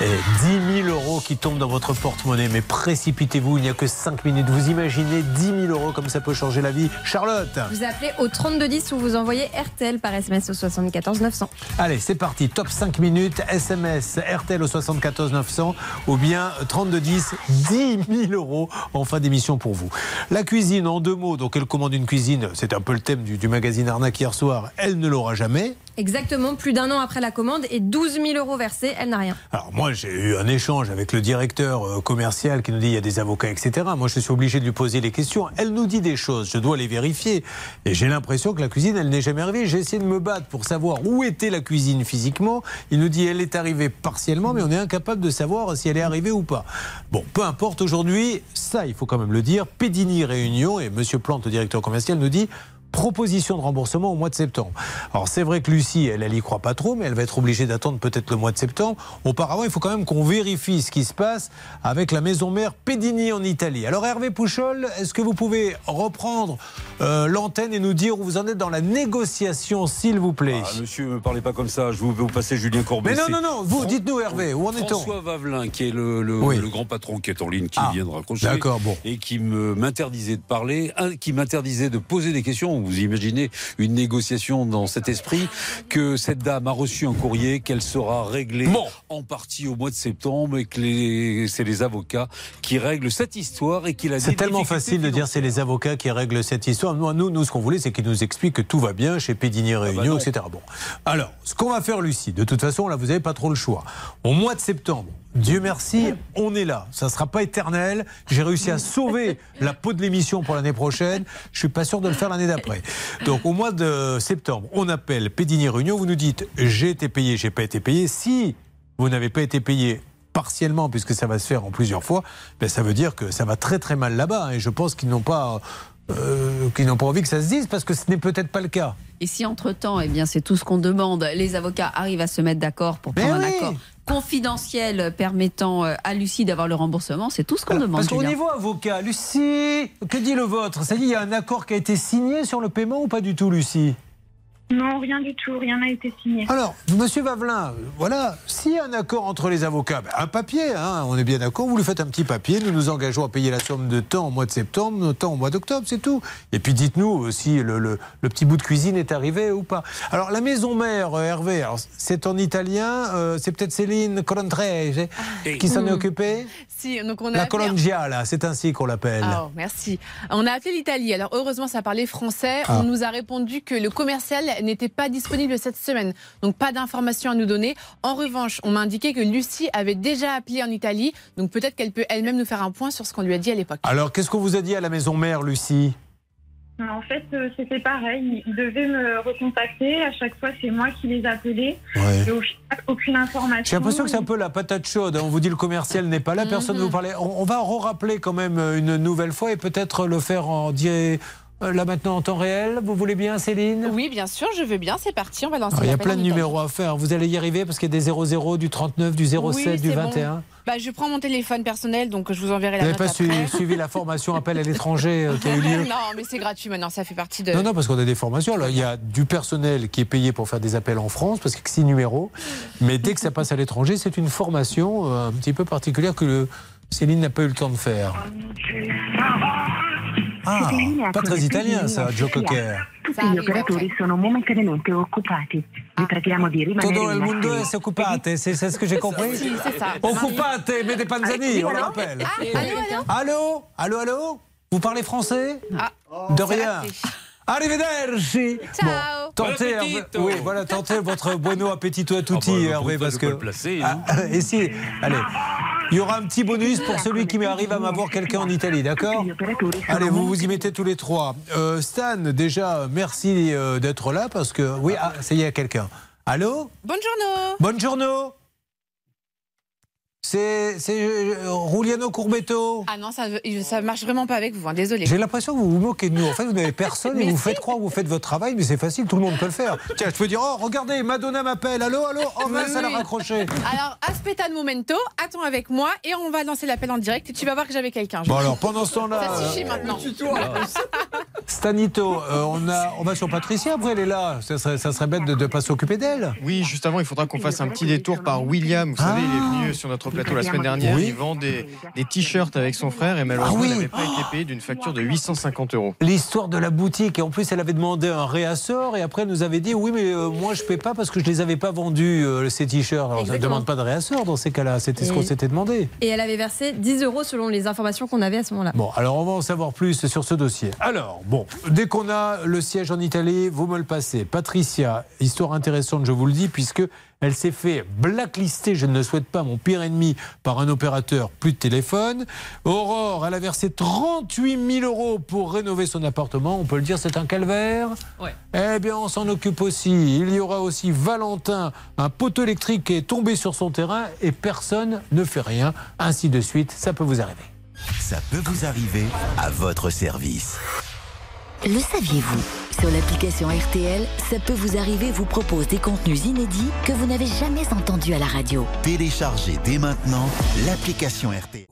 10 000 euros qui tombent dans votre porte-monnaie. Mais précipitez-vous, il n'y a que 5 minutes. Vous imaginez 10 000 euros comme ça peut changer la vie. Charlotte Vous appelez au 3210 ou vous envoyez RTL par SMS au 74 900. Allez, c'est parti. Top 5 minutes. SMS RTL au 74 900 ou bien 3210 10 000 euros en fin d'émission pour vous. La cuisine, en deux mots. Donc, elle commande une cuisine. C'est un peu le thème du, du magazine Arnaque hier soir. Elle ne l'aura jamais. Exactement, plus d'un an après la commande et 12 000 euros versés, elle n'a rien. Alors moi j'ai eu un échange avec le directeur euh, commercial qui nous dit il y a des avocats etc. Moi je suis obligé de lui poser les questions. Elle nous dit des choses, je dois les vérifier. Et j'ai l'impression que la cuisine elle n'est jamais arrivée. J'ai essayé de me battre pour savoir où était la cuisine physiquement. Il nous dit elle est arrivée partiellement mais on est incapable de savoir si elle est arrivée ou pas. Bon peu importe aujourd'hui, ça il faut quand même le dire. Pédini Réunion et Monsieur Plante le directeur commercial nous dit proposition de remboursement au mois de septembre. Alors c'est vrai que Lucie, elle, elle y croit pas trop, mais elle va être obligée d'attendre peut-être le mois de septembre. Auparavant, il faut quand même qu'on vérifie ce qui se passe avec la maison mère Pedini en Italie. Alors Hervé Pouchol, est-ce que vous pouvez reprendre euh, l'antenne et nous dire où vous en êtes dans la négociation, s'il vous plaît? Ah, monsieur, ne me parlez pas comme ça. Je vous vais vous passer Julien Courbet. Mais non, non, non, vous, Fran- dites-nous Hervé, où en est-on? François Vavelin, qui est le, le- Oui. le grand patron qui est en ligne, qui Ah, vient de raccrocher. d'accord, bon. Et qui m'interdisait de parler, qui m'interdisait de poser des questions. Vous imaginez une négociation dans cet esprit que cette dame a reçu un courrier qu'elle sera réglée en partie au mois de septembre et que les- c'est les avocats qui règlent cette histoire et qu'il a C'est tellement facile de dire c'est les avocats qui règlent cette histoire. Nous, nous, nous, ce qu'on voulait, c'est qu'ils nous expliquent que tout va bien chez Pédinier Ah bah Réunion, etc. Bon. Alors, ce qu'on va faire, Lucie, de toute façon, là, vous n'avez pas trop le choix. Au mois de septembre, Dieu merci, on est là. Ça ne sera pas éternel. J'ai réussi à sauver <laughs> la peau de l'émission pour l'année prochaine. Je suis pas sûr de le faire l'année d'après. Donc, au mois de septembre, on appelle Pédinier Réunion. Vous nous dites j'ai été payé, j'ai pas été payé. Si vous n'avez pas été payé partiellement, puisque ça va se faire en plusieurs fois, ben ça veut dire que ça va très très mal là-bas. Et je pense qu'ils n'ont pas, euh, qu'ils n'ont pas envie que ça se dise, parce que ce n'est peut-être pas le cas. Et si entre-temps, eh bien, c'est tout ce qu'on demande, les avocats arrivent à se mettre d'accord pour prendre un accord confidentiel permettant euh, à Lucie d'avoir le remboursement, c'est tout ce qu'on demande. Parce qu'au niveau avocat, Lucie, que dit le vôtre? Ça dit, il y a un accord qui a été signé sur le paiement ou pas du tout, Lucie? Non, rien du tout, rien n'a été signé. Alors, Monsieur Vavelin, voilà, s'il y a un accord entre les avocats, ben, un papier, hein, on est bien d'accord, vous lui faites un petit papier, nous nous engageons à payer la somme de temps au mois de septembre, temps au mois d'octobre, c'est tout. Et puis dites-nous si le, le, petit bout de cuisine est arrivé ou pas. Alors, la maison mère, euh, Hervé, c'est en italien, euh, c'est peut-être Céline Colontrege qui s'en est occupée Si, donc on a La Colongia, là, c'est ainsi qu'on l'appelle. Oh, merci. On a appelé l'Italie, alors heureusement ça parlait français, on ah. nous a répondu que le commercial n'était pas disponible cette semaine. Donc pas d'informations à nous donner. En revanche, on m'a indiqué que Lucie avait déjà appelé en Italie. Donc peut-être qu'elle peut elle-même nous faire un point sur ce qu'on lui a dit à l'époque. Alors qu'est-ce qu'on vous a dit à la maison mère, Lucie? En fait, euh, c'était pareil. Ils devaient me recontacter. À chaque fois, c'est moi qui les appelais. Et au final, aucune information. J'ai l'impression que c'est un peu la patate chaude. On vous dit le commercial n'est pas là, personne ne vous mhm. parlait. On, va rappeler quand même une nouvelle fois et peut-être le faire en direct là maintenant en temps réel. Vous voulez bien, Céline? Oui, bien sûr, je veux bien. C'est parti, on va lancer. Il y a plein de numéros à faire. Vous allez y arriver parce qu'il y a des 00, du 39, du 07, du 21. Bah, je prends mon téléphone personnel, donc je vous enverrai la Vous n'avez pas suivi, la formation appel à l'étranger euh, qui a eu lieu <laughs> Non, mais c'est gratuit maintenant, ça fait partie de. Non, non, parce qu'on a des formations. Là, il y a du personnel qui est payé pour faire des appels en France, parce a six numéros. Mais dès que ça passe à l'étranger, c'est une formation euh, un petit peu particulière que Céline n'a pas eu le temps de faire. Ah, pas très italien ça, Joe Cocker. Tutti gli operatori sono momentaneamente occupati. Vi preghiamo di rimanere Todo il mondo è occupate, c'est ce que j'ai compris. C'est ça. Occupate, mais des panzani, on le rappelle. Ah, allô, allô Allô, allô? Vous parlez français? Ah, De rien. Arrivederci. Ciao. Bon, tentez, oui, voilà, tentez votre bueno appetito à tutti, ah bah, Hervé, parce que. Placer, hein. ah, <laughs> et si, allez, il y aura un petit bonus pour celui qui m'arrive à m'avoir quelqu'un en Italie, d'accord Allez, vous vous y mettez tous les trois. Euh, Stan, déjà, merci euh, d'être là parce que oui, ah, ça y est, quelqu'un. Allô Bonjour. Bonjour. C'est Ruliano Courbetto. Ah non, ça ne marche vraiment pas avec vous, hein, désolé. J'ai l'impression que vous vous moquez de nous. En fait, vous n'avez <laughs> personne et vous faites croire que vous faites votre travail, mais c'est facile, tout le monde peut le faire. Tiens, je peux dire, oh, regardez, Madonna m'appelle, allô, allô, oh mince, elle a raccroché. Alors, aspetta momento, attends avec moi et on va lancer l'appel en direct et tu vas voir que j'avais quelqu'un. Bon alors, pendant ce temps-là... Ça suffit maintenant. Stanito, euh, on, a, on va sur Patricia, après elle est là. Ça serait, ça serait bête de ne pas s'occuper d'elle. Oui, juste avant, il faudra qu'on fasse un petit détour par William. Vous savez, il est venu sur notre plateau la semaine dernière. Il vend des, des t-shirts avec son frère et malheureusement, ah il n'avait pas été payé d'une facture de 850 euros. L'histoire de la boutique. Et en plus, elle avait demandé un réassort et après, elle nous avait dit Oui, mais euh, moi, je ne paie pas parce que je ne les avais pas vendus, euh, ces t-shirts. Alors, ça ne demande pas de réassort dans ces cas-là. C'était ce qu'on s'était demandé. Et elle avait versé 10 euros selon les informations qu'on avait à ce moment-là. Bon, alors, on va en savoir plus sur ce dossier. Alors, bon, dès qu'on a le siège en Italie, vous me le passez. Patricia, histoire intéressante, je vous le dis, puisque elle s'est fait blacklister, je ne le souhaite pas, mon pire ennemi, par un opérateur, plus de téléphone. Aurore, elle a versé 38 000 euros pour rénover son appartement. On peut le dire, c'est un calvaire. Ouais. Eh bien, on s'en occupe aussi. Il y aura aussi Valentin, un poteau électrique qui est tombé sur son terrain et personne ne fait rien. Ainsi de suite, ça peut vous arriver. Ça peut vous arriver à votre service. Le saviez-vous? Sur l'application RTL, ça peut vous arriver vous propose des contenus inédits que vous n'avez jamais entendus à la radio. Téléchargez dès maintenant l'application RTL.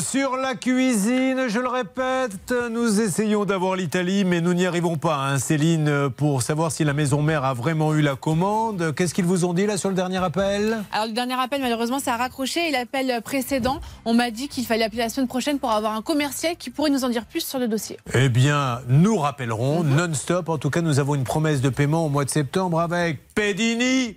Sur la cuisine, je le répète, nous essayons d'avoir l'Italie, mais nous n'y arrivons pas, hein, Céline, pour savoir si la maison mère a vraiment eu la commande. Qu'est-ce qu'ils vous ont dit là sur le dernier appel? Alors, le dernier appel, malheureusement, ça a raccroché. Et l'appel précédent, on m'a dit qu'il fallait appeler la semaine prochaine pour avoir un commercial qui pourrait nous en dire plus sur le dossier. Eh bien, nous rappellerons non-stop. En tout cas, nous avons une promesse de paiement au mois de septembre avec Pedini.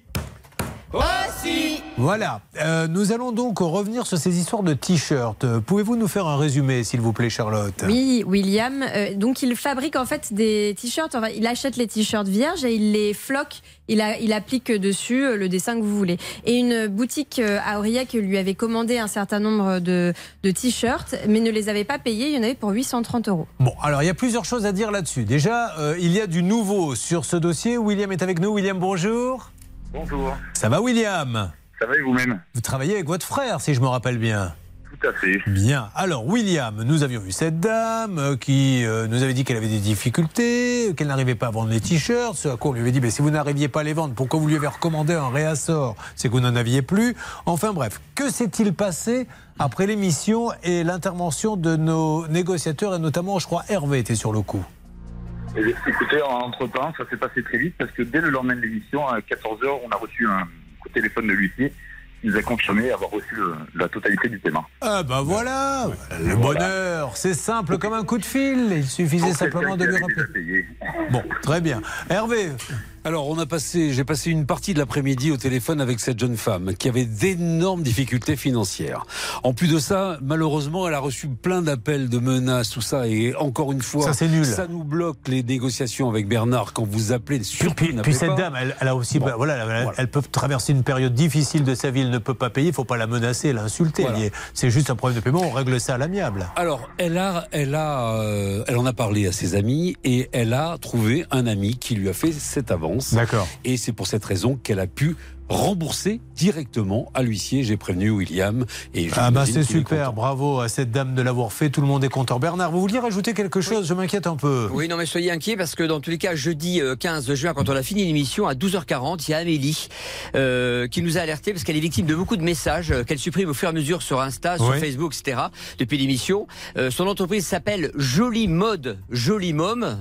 Aussi. Voilà. Euh, nous allons donc revenir sur ces histoires de t-shirts. Pouvez-vous nous faire un résumé, s'il vous plaît, Charlotte? Oui, William. euh, donc, il fabrique en fait des t-shirts. Enfin, il achète les t-shirts vierges et il les floque. Il, a, il applique dessus euh, le dessin que vous voulez. Et une boutique à Aurillac lui avait commandé un certain nombre de, de t-shirts, mais ne les avait pas payés. Il y en avait pour 830 euros. Bon, alors il y a plusieurs choses à dire là-dessus. Déjà, euh, il y a du nouveau sur ce dossier. William est avec nous. William, bonjour. Bonjour. Ça va, William Ça va et vous-même Vous travaillez avec votre frère, si je me rappelle bien. Tout à fait. Bien. Alors, William, nous avions vu cette dame qui euh, nous avait dit qu'elle avait des difficultés, qu'elle n'arrivait pas à vendre les t-shirts. Ce à quoi on lui avait dit, mais si vous n'arriviez pas à les vendre, pourquoi vous lui avez recommandé un réassort? C'est que vous n'en aviez plus. Enfin bref, que s'est-il passé après l'émission et l'intervention de nos négociateurs, et notamment, je crois, Hervé était sur le coup? Et écoutez, entre-temps, ça s'est passé très vite parce que dès le lendemain de l'émission, à 14h, on a reçu un coup de téléphone de l'huissier qui nous a confirmé avoir reçu le- la totalité du paiement. Ah ben voilà, le bonheur, c'est simple comme un coup de fil, il suffisait simplement de lui rappeler. Bon, très bien. Hervé Alors, on a passé, j'ai passé une partie de l'après-midi au téléphone avec cette jeune femme qui avait d'énormes difficultés financières. En plus de ça, malheureusement, elle a reçu plein d'appels, de menaces, tout ça. Et encore une fois, Ça, c'est nul. Ça nous bloque les négociations avec Bernard quand vous appelez. Surtout, Puis, puis cette pas. dame, elle, elle a aussi, bah, voilà, elle, elle peut traverser une période difficile de sa vie, elle ne peut pas payer, il ne faut pas la menacer, l'insulter. Voilà. C'est juste un problème de paiement, on règle ça à l'amiable. Alors, elle a, elle a, euh, elle en a parlé à ses amis et elle a trouvé un ami qui lui a fait cette avance. D'accord. Et c'est pour cette raison qu'elle a pu rembourser directement à l'huissier. J'ai prévenu William et Ah bah c'est super, bravo à cette dame de l'avoir fait, tout le monde est content. Bernard, vous vouliez rajouter quelque chose Je m'inquiète un peu. Oui, non, mais soyez inquiets parce que dans tous les cas, jeudi euh, 15 juin, quand on a fini l'émission à 12h40, il y a Amélie euh, qui nous a alerté parce qu'elle est victime de beaucoup de messages euh, qu'elle supprime au fur et à mesure sur Insta, sur Oui. Facebook, etc. depuis l'émission. Euh, son entreprise s'appelle Jolie Mode, Jolie Mom,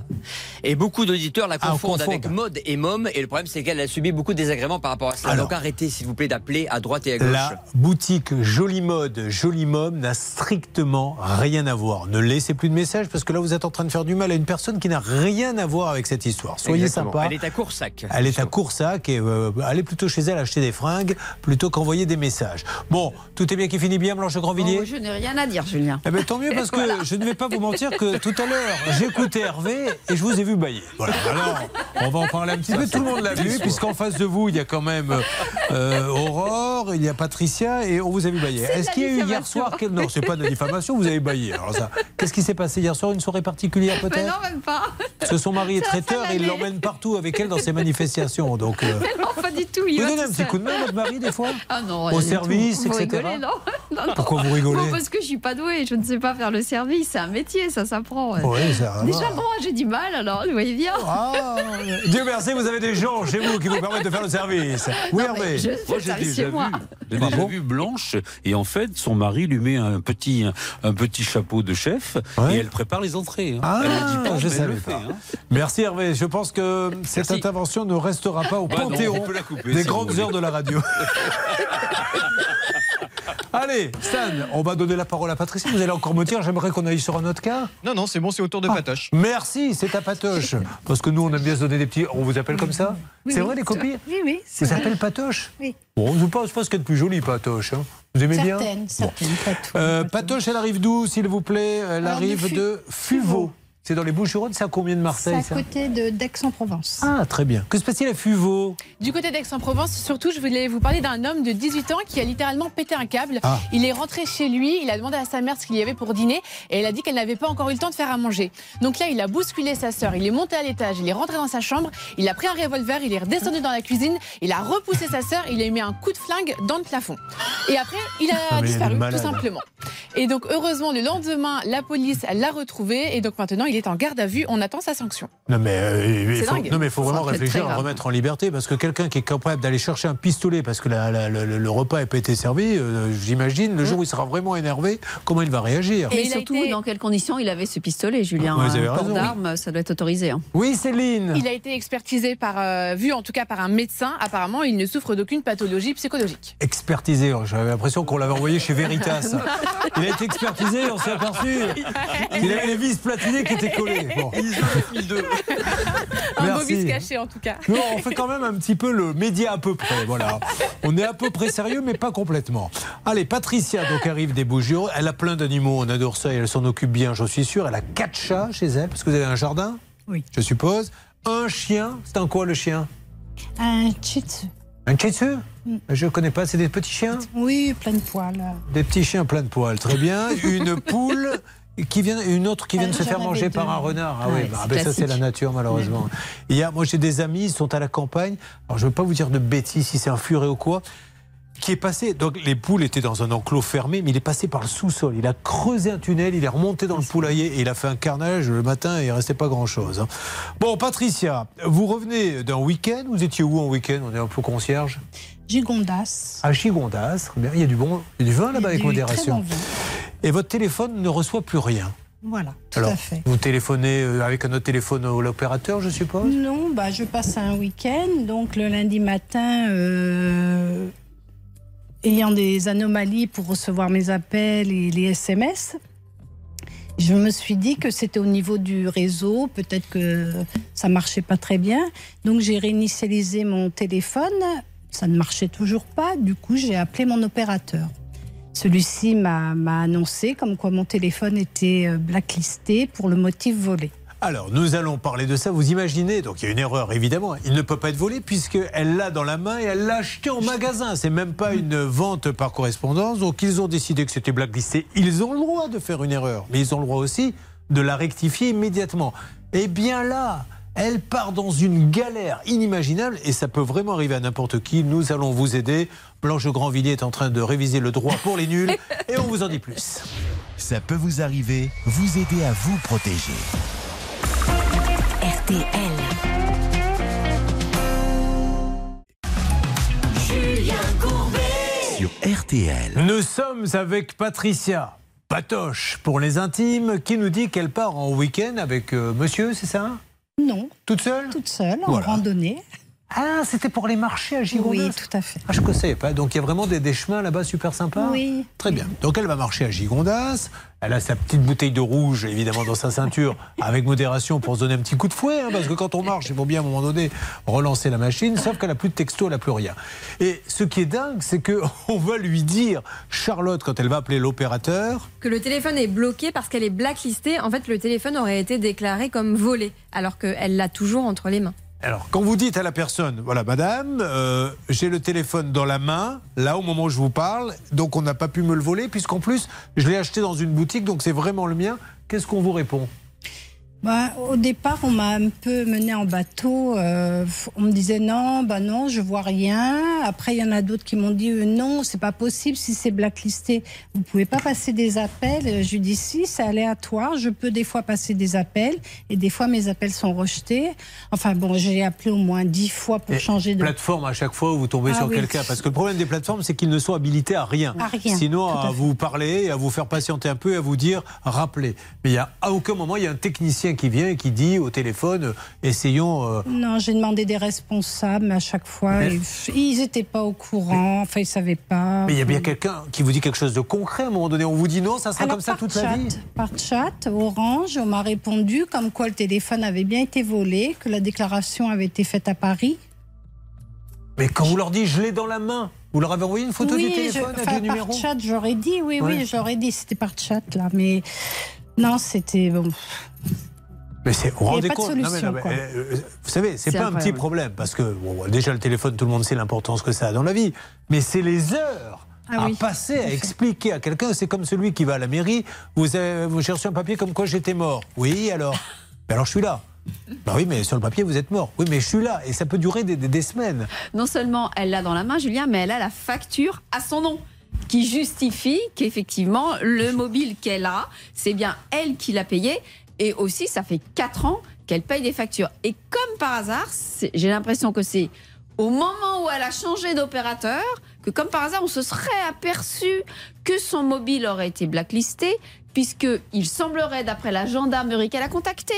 et beaucoup d'auditeurs la Ah, on confondent confond. avec mode et mom. Et le problème, c'est qu'elle a subi beaucoup de désagréments par rapport à ça. Alors. Donc arrêtez, s'il vous plaît, d'appeler à droite et à gauche. La boutique Jolie Mode, Jolie Mom n'a strictement rien à voir. Ne laissez plus de messages parce que là vous êtes en train de faire du mal à une personne qui n'a rien à voir avec cette histoire. Soyez Exactement. sympa. Elle est à Coursac. Elle est à Coursac et euh, allez plutôt chez elle acheter des fringues plutôt qu'envoyer des messages. Bon, tout est bien qui finit bien, Blanche Grandvilliers Oh, je n'ai rien à dire, Julien. eh ben, tant mieux parce que Voilà. je ne vais pas vous mentir que tout à l'heure j'écoutais Hervé et je vous ai vu bailler. Voilà. Alors on va en parler un petit peu. Tout le monde l'a vu puisqu'en face de vous il y a quand même euh, Aurore, il y a Patricia et on vous a vu bailler. Est-ce qu'il y a eu hier soir quel... non c'est pas de la diffamation vous avez baillé. Alors ça qu'est-ce qui s'est passé hier soir une soirée particulière peut-être non, même pas. Parce que son mari est traiteur et il l'emmène partout avec elle dans ses manifestations donc. euh, Mais non, pas du tout. Il vous donnez un petit coup de main à votre mari des fois Ah non, Au service. Vous etc. rigolez, non, <laughs> non, non. Pourquoi vous rigolez Bon, Parce que je suis pas douée, je ne sais pas faire le service. C'est un métier, ça s'apprend. ouais. Oui, ça. Déjà, moi, j'ai du mal, alors, vous voyez bien. Ah, Dieu merci, vous avez des gens chez vous qui vous permettent de faire le service. <laughs> Oui, Hervé. je fais Moi, j'ai déjà moi. vu, j'ai déjà vu Blanche et en fait son mari lui met un petit un petit chapeau de chef et elle prépare les entrées. hein. Ah, elle ne dit pas, je savais fait. pas. hein. Merci Hervé. Je pense que cette intervention ne restera pas au Bah non, panthéon on peut la couper, des si grandes heures de la radio. <laughs> <laughs> Allez, Stan, on va donner la parole à Patricia. Vous allez encore me dire, j'aimerais qu'on aille sur un autre cas. Non, non, c'est bon, c'est au tour de Patoche. Merci, c'est ta patoche. Parce que nous, on aime bien se donner des petits. On vous appelle comme ça Oui, C'est oui. vrai, les copines Oui, oui. c'est Vous vrai. appelez Patoche Oui. Bon, je pense pas ce qu'il y a de plus joli, Patoche. hein. Vous aimez bien Certaines, certaines, pas tout. Euh, Patoche, elle arrive d'où, s'il vous plaît? Elle Alors, de arrive Fu- de Fuveau. C'est dans les Bouches-du-Rhône, c'est à combien de C'est Marseille à ça côté d'Aix-en-Provence. Ah, très bien. Que se passe-t-il à Fuveau? Du côté d'Aix-en-Provence, surtout, je voulais vous parler d'un homme de 18 ans qui a littéralement pété un câble. Ah. Il est rentré chez lui, il a demandé à sa mère ce qu'il y avait pour dîner et elle a dit qu'elle n'avait pas encore eu le temps de faire à manger. Donc là, il a bousculé sa sœur, il est monté à l'étage, il est rentré dans sa chambre, il a pris un revolver, il est redescendu dans la cuisine, il a repoussé sa sœur, il a mis un coup de flingue dans le plafond. Et après, il a Ah, il disparu, tout simplement. Et donc, heureusement, le lendemain, la police l'a retrouvé et donc maintenant, il est en garde à vue. On attend sa sanction. Non mais euh, il faut, dingue. non mais il faut vraiment réfléchir à remettre en liberté parce que quelqu'un qui est capable d'aller chercher un pistolet parce que la- la- le, le- le repas n'a pas été servi, euh, j'imagine le jour où il sera vraiment énervé, comment il va réagir Et surtout, dans quelles conditions il avait ce pistolet, Julien vous avez Un port raison. d'armes, ça doit être autorisé. hein. Oui, Céline. Il a été expertisé par, euh, vu en tout cas par un médecin. Apparemment, il ne souffre d'aucune pathologie psychologique. Expertisé, j'avais l'impression qu'on l'avait envoyé chez Veritas. <laughs> Il a été expertisé, on s'est aperçu qu'il avait les vis platinées qui étaient c'est collé. <laughs> Bon. Un Merci. caché en tout cas. Non, on fait quand même un petit peu le média à peu près. Voilà. On est à peu près sérieux, mais pas complètement. Allez, Patricia, donc arrive des Bouches. Elle a plein d'animaux, on adore ça et elle s'en occupe bien, j'en suis sûr. Elle a quatre chats chez elle, parce que vous avez un jardin Oui. Je suppose. Un chien, c'est un quoi le chien? Un shih tzu. Un Shih Tzu Je ne connais pas, c'est des petits chiens? Oui, plein de poils. Des petits chiens plein de poils, très bien. Une poule. Qui vient, une autre qui vient de se faire manger par un renard. Ah Ouais, oui, bah, c'est ben ça c'est la nature malheureusement. Il y a, moi j'ai des amis, ils sont à la campagne. Alors je ne veux pas vous dire de bêtises si c'est un furet ou quoi. Qui est passé, donc les poules étaient dans un enclos fermé, mais il est passé par le sous-sol. Il a creusé un tunnel, il est remonté dans le poulailler et il a fait un carnage le matin et il restait pas grand-chose. hein. Bon, Patricia, vous revenez d'un week-end? Vous étiez où en week-end? On est un peu concierge. Gigondas. À Gigondas, très bien. Il y a du bon, il y a du vin là-bas avec modération. très bon vin. Et votre téléphone ne reçoit plus rien. Voilà, tout Alors, à fait. vous téléphonez euh, avec un autre téléphone à l'opérateur, je suppose? Non, bah, je passe un week-end, donc le lundi matin, euh, ayant des anomalies pour recevoir mes appels et les SMS, je me suis dit que c'était au niveau du réseau, peut-être que ça marchait pas très bien. Donc j'ai réinitialisé mon téléphone, ça ne marchait toujours pas, du coup j'ai appelé mon opérateur. Celui-ci m'a annoncé comme quoi mon téléphone était euh, blacklisté pour le motif volé. Alors, nous allons parler de ça. Vous imaginez, donc il y a une erreur évidemment. Il ne peut pas être volé puisqu'elle l'a dans la main et elle l'a acheté en magasin. C'est même pas une vente par correspondance. Donc, ils ont décidé que c'était blacklisté. Ils ont le droit de faire une erreur, mais ils ont le droit aussi de la rectifier immédiatement. Et bien là, elle part dans une galère inimaginable et ça peut vraiment arriver à n'importe qui. Nous allons vous aider. Blanche Grandvilliers est en train de réviser le droit pour les nuls <laughs> et on vous en dit plus. Ça peut vous arriver, vous aider à vous protéger. RTL. Julien Courbet. Sur RTL. Nous sommes avec Patricia Patoche pour les intimes qui nous dit qu'elle part en week-end avec euh, monsieur, c'est ça? Non. Toute seule? Toute seule, en Voilà. randonnée. Ah, c'était pour les marchés à Girondas Oui, tout à fait. Ah, je ne savais pas. Donc il y a vraiment des, des chemins là-bas super sympas Oui. Très bien. Donc elle va marcher à Gigondas. Elle a sa petite bouteille de rouge, évidemment, dans sa ceinture, <laughs> avec modération pour se donner un petit coup de fouet. hein, parce que quand on marche, il faut bien à un moment donné relancer la machine. Sauf qu'elle a plus de texto, elle n'a plus rien. Et ce qui est dingue, c'est qu'on <laughs> va lui dire, Charlotte, quand elle va appeler l'opérateur, que le téléphone est bloqué parce qu'elle est blacklistée. En fait, le téléphone aurait été déclaré comme volé, alors qu'elle l'a toujours entre les mains. Alors, quand vous dites à la personne, voilà, madame, euh, j'ai le téléphone dans la main, là, au moment où je vous parle, donc on n'a pas pu me le voler, puisqu'en plus, je l'ai acheté dans une boutique, donc c'est vraiment le mien. Qu'est-ce qu'on vous répond? Bah, au départ, on m'a un peu mené en bateau. euh, on me disait non, bah non, je vois rien. Après, il y en a d'autres qui m'ont dit euh, non, c'est pas possible si c'est blacklisté. Vous pouvez pas passer des appels. Je lui dis si, c'est aléatoire. Je peux des fois passer des appels et des fois mes appels sont rejetés. Enfin bon, j'ai appelé au moins dix fois pour Et changer de. Plateforme à chaque fois où vous tombez Ah sur oui. quelqu'un. Parce que le problème des plateformes, c'est qu'ils ne sont habilités à rien. À rien, Sinon, à vous parler, à vous faire patienter un peu, et à vous dire, rappelez. Mais il y a, à aucun moment, il y a un technicien qui vient et qui dit au téléphone, euh, essayons. euh, Non, j'ai demandé des responsables mais à chaque fois. Mais- ils n'étaient pas au courant. Enfin, ils savaient pas. Mais il y a bien quelqu'un qui vous dit quelque chose de concret à un moment donné. On vous dit non, ça sera Alors, comme ça toute chat, la vie. Par chat, Orange, on m'a répondu comme quoi le téléphone avait bien été volé, que la déclaration avait été faite à Paris. Mais quand vous leur dites, je l'ai dans la main, vous leur avez envoyé une photo oui, du téléphone je- avec le numéro Par chat, j'aurais dit, oui, Ouais. oui, j'aurais dit, c'était par chat, là. Mais non, c'était. Bon. Mais c'est, vous rendez compte Non, mais solution, non, mais, quoi. euh, Vous savez, c'est pas un petit problème parce que bon, déjà le téléphone, tout le monde sait l'importance que ça a dans la vie, mais c'est les heures. Ah à oui, passer, à expliquer à quelqu'un, c'est comme celui qui va à la mairie, vous avez, vous cherchez un papier comme quoi j'étais mort. Oui, alors <laughs> Alors je suis là. Bah oui, mais sur le papier, vous êtes mort. Oui, mais je suis là. Et ça peut durer des, des- des semaines. non seulement elle l'a dans la main, Julien, mais elle a la facture à son nom qui justifie qu'effectivement le mobile qu'elle a, c'est bien elle qui l'a payé. Et aussi, ça fait 4 ans qu'elle paye des factures. Et comme par hasard, j'ai l'impression que c'est au moment où elle a changé d'opérateur que comme par hasard, on se serait aperçu que son mobile aurait été blacklisté, puisque il semblerait, d'après la gendarmerie qu'elle a contactée,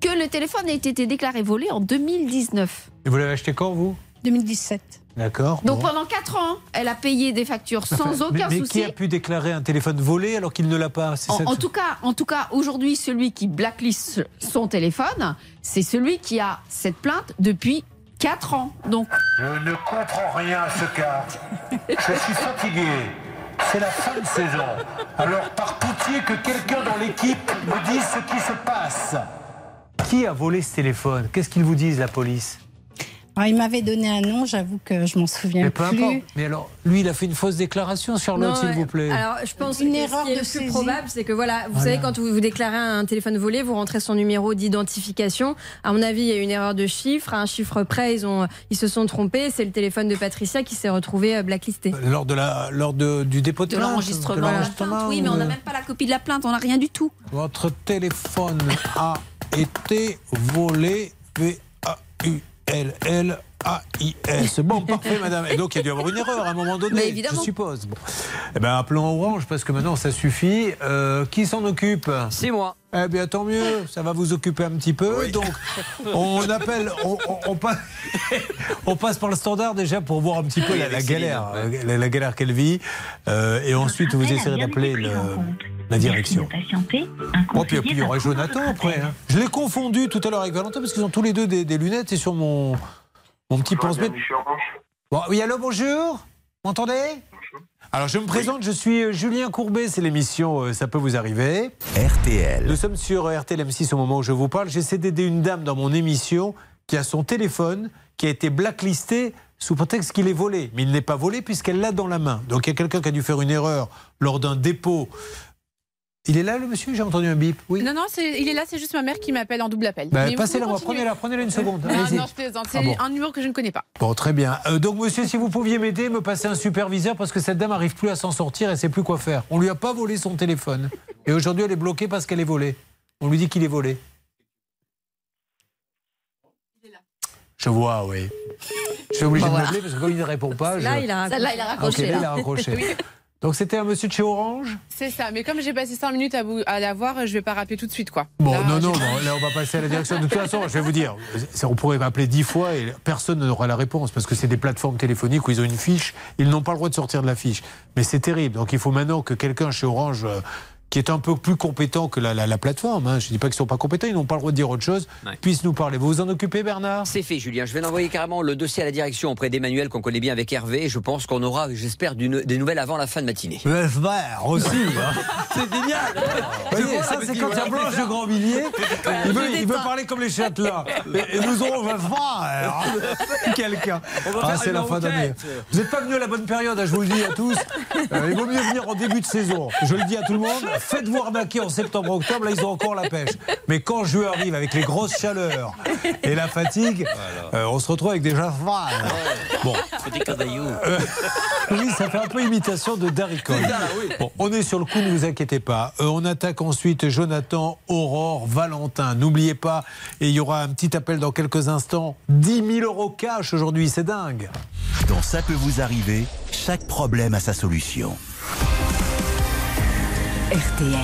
que le téléphone ait été déclaré volé en 2019. Et vous l'avez acheté quand, vous? 2017. D'accord. Donc pendant 4 ans, elle a payé des factures sans aucun mais, mais souci. qui a pu déclarer un téléphone volé alors qu'il ne l'a pas? C'est En, cette- en tout cas, en tout cas, aujourd'hui, celui qui blacklist son téléphone, c'est celui qui a cette plainte depuis 4 ans. Donc, Je ne comprends rien à ce cas. Je suis fatigué. C'est la fin de saison. Alors, par pitié, que quelqu'un dans l'équipe me dise ce qui se passe. Qui a volé ce téléphone? Qu'est-ce qu'ils vous disent, la police? Alors, il m'avait donné un nom, j'avoue que je m'en souviens Mais peu plus. importe. Mais alors, lui, il a fait une fausse déclaration, Charlotte, s'il vous plaît. Alors, je pense Une que erreur ce qui est de le plus probable, c'est que voilà, vous Voilà. savez, quand vous, vous déclarez un téléphone volé, vous rentrez son numéro d'identification. À mon avis, il y a eu une erreur de chiffre. À un chiffre près, ils, ont, ils se sont trompés. C'est le téléphone de Patricia qui s'est retrouvé euh, blacklisté. Lors, de la, lors de- du dépôt de, de l'enregistrement de de la l'enregistrement, plainte, oui, mais on n'a euh, même pas la copie de la plainte, on n'a rien du tout. Votre téléphone a <laughs> été volé. Elle, elle... V-A-U-L-L-A-I-S. Bon, parfait, madame. Et donc, il y a dû y avoir une erreur à un moment donné, évidemment. je suppose. Bon. Eh bien, appelons Orange, parce que maintenant, ça suffit. Euh, qui s'en occupe? C'est moi. Eh bien, tant mieux. Ça va vous occuper un petit peu. Donc, <laughs> on appelle. On, on- on passe, <laughs> on passe par le standard déjà pour voir un petit peu la, la galère, euh, la, la galère qu'elle vit. Euh, et ensuite, vous essaierez d'appeler le- la direction. Oh, puis, puis il y aurait Jonathan après. hein. Je l'ai confondu tout à l'heure avec Valentin parce qu'ils ont tous les deux des, des lunettes et sur mon, mon petit pense-bête. Bon, oui, allô, bonjour. Vous m'entendez Alors, je me présente, je suis euh, Julien Courbet, c'est l'émission euh, Ça peut vous arriver. RTL. Nous sommes sur euh, RTL M6 au moment où je vous parle. J'essaie d'aider une dame dans mon émission qui a son téléphone qui a été blacklisté sous prétexte qu'il est volé. Mais il n'est pas volé puisqu'elle l'a dans la main. Donc, il y a quelqu'un qui a dû faire une erreur lors d'un dépôt. Il est là, le monsieur? J'ai entendu un bip. Oui. Non, non, il est là, c'est juste ma mère qui m'appelle en double appel. Bah, Passez-la prenez-la, prenez-la une seconde. Non, Allez-y. non, je plaisante. C'est Ah bon. un numéro que je ne connais pas. Bon, très bien. Euh, donc, monsieur, si vous pouviez m'aider, me passer un superviseur parce que cette dame n'arrive plus à s'en sortir et sait plus quoi faire. On lui a pas volé son téléphone. Et aujourd'hui, elle est bloquée parce qu'elle est volée. On lui dit qu'il est volé. Je vois, oui. Je suis obligé Bon, de voilà. parce que comme il ne répond pas. Là, je- il a il raccroché. là, il là. a raccroché. <laughs> Oui. Donc, c'était un monsieur de chez Orange? C'est ça, mais comme j'ai passé 5 minutes à, vous, à la voir, je vais pas rappeler tout de suite, quoi. Bon, Là, non, non, <laughs> bon, là, on va passer à la direction. De toute façon, je vais vous dire, on pourrait m'appeler dix fois et personne n'aura la réponse parce que c'est des plateformes téléphoniques où ils ont une fiche, ils n'ont pas le droit de sortir de la fiche. Mais c'est terrible. Donc, il faut maintenant que quelqu'un chez Orange, euh, qui est un peu plus compétent que la, la- la plateforme, hein, je ne dis pas qu'ils ne sont pas compétents, ils n'ont pas le droit de dire autre chose, Ouais. puisse nous parler. Vous vous en occupez, Bernard? C'est fait, Julien. Je vais envoyer carrément le dossier à la direction auprès d'Emmanuel, qu'on connaît bien avec Hervé. Je pense qu'on aura, j'espère, des nouvelles avant la fin de matinée. J'espère aussi. hein. <laughs> C'est génial Vous voyez, ça, c'est quand il y a Blanche de Grandvilliers. Il veut, il veut parler comme les châtelains. Et, et nous aurons j'espère, <laughs> <laughs> quelqu'un. On va Ah, c'est la fin d'année. Vous n'êtes pas venu à la bonne période, hein, je vous le dis à tous. Euh, il vaut mieux venir en début de saison. Je le dis à tout le monde. Faites-vous arnaquer en septembre-octobre, là, ils ont encore la pêche. Mais quand juin arrive, avec les grosses chaleurs et la fatigue, euh, on se retrouve avec des jaffes. Bon. Petit cadaillou. Euh, oui, ça fait un peu imitation de Darry Cole. Bon, on est sur le coup, ne vous inquiétez pas. Euh, on attaque ensuite Jonathan, Aurore, Valentin. N'oubliez pas, et il y aura un petit appel dans quelques instants. 10 000 euros cash aujourd'hui, c'est dingue. Dans Ça peut vous arriver, chaque problème a sa solution. RTL.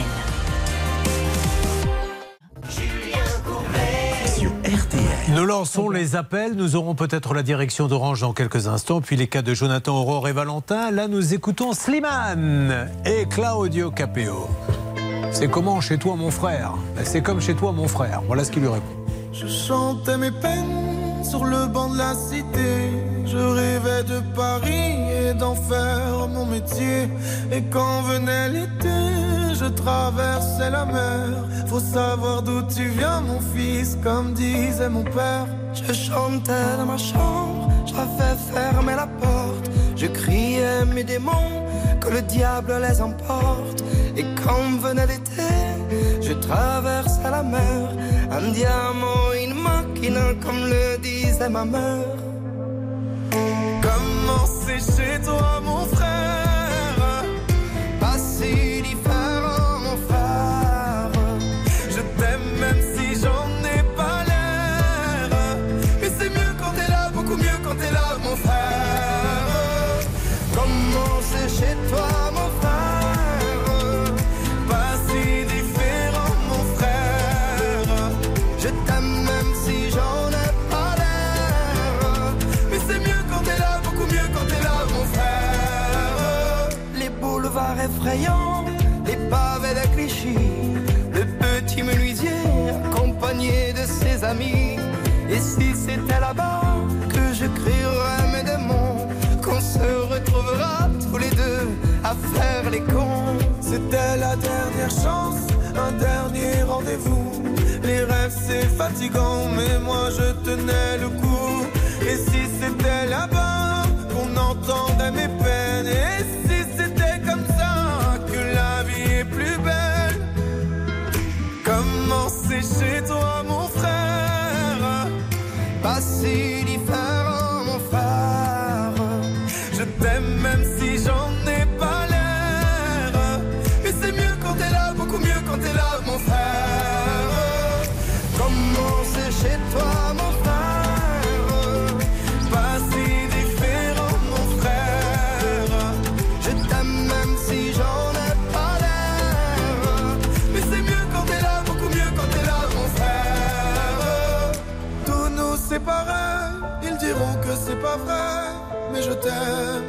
Sur RTL. Nous lançons les appels. Nous aurons peut-être la direction d'Orange dans quelques instants, puis les cas de Jonathan, Aurore et Valentin. Là, nous écoutons Slimane et Claudio Capeo. C'est comment chez toi, mon frère? Ben, C'est comme chez toi, mon frère. Voilà ce qu'il lui répond. Je chantais mes peines sur le banc de la cité. Je rêvais de Paris et d'en faire mon métier. Et quand venait l'été, je traversais la mer. Faut savoir d'où tu viens, mon fils, comme disait mon père. Je chantais dans ma chambre, j'avais fermé la porte. Je criais mes démons, le diable les emporte. Et quand venait l'été, je traversais la mer. Un diamant, une machine, comme le disait ma mère. Comment c'est chez toi, mon frère effrayant, les pavés de Clichy, le petit menuisier accompagné de ses amis. Et si c'était là-bas que je crierais mes démons, qu'on se retrouvera tous les deux à faire les cons. C'était la dernière chance, un dernier rendez-vous. Les rêves c'est fatigant, mais moi je tenais le coup. Et si c'était là-bas qu'on entendait mes pas vrai, mais je t'aime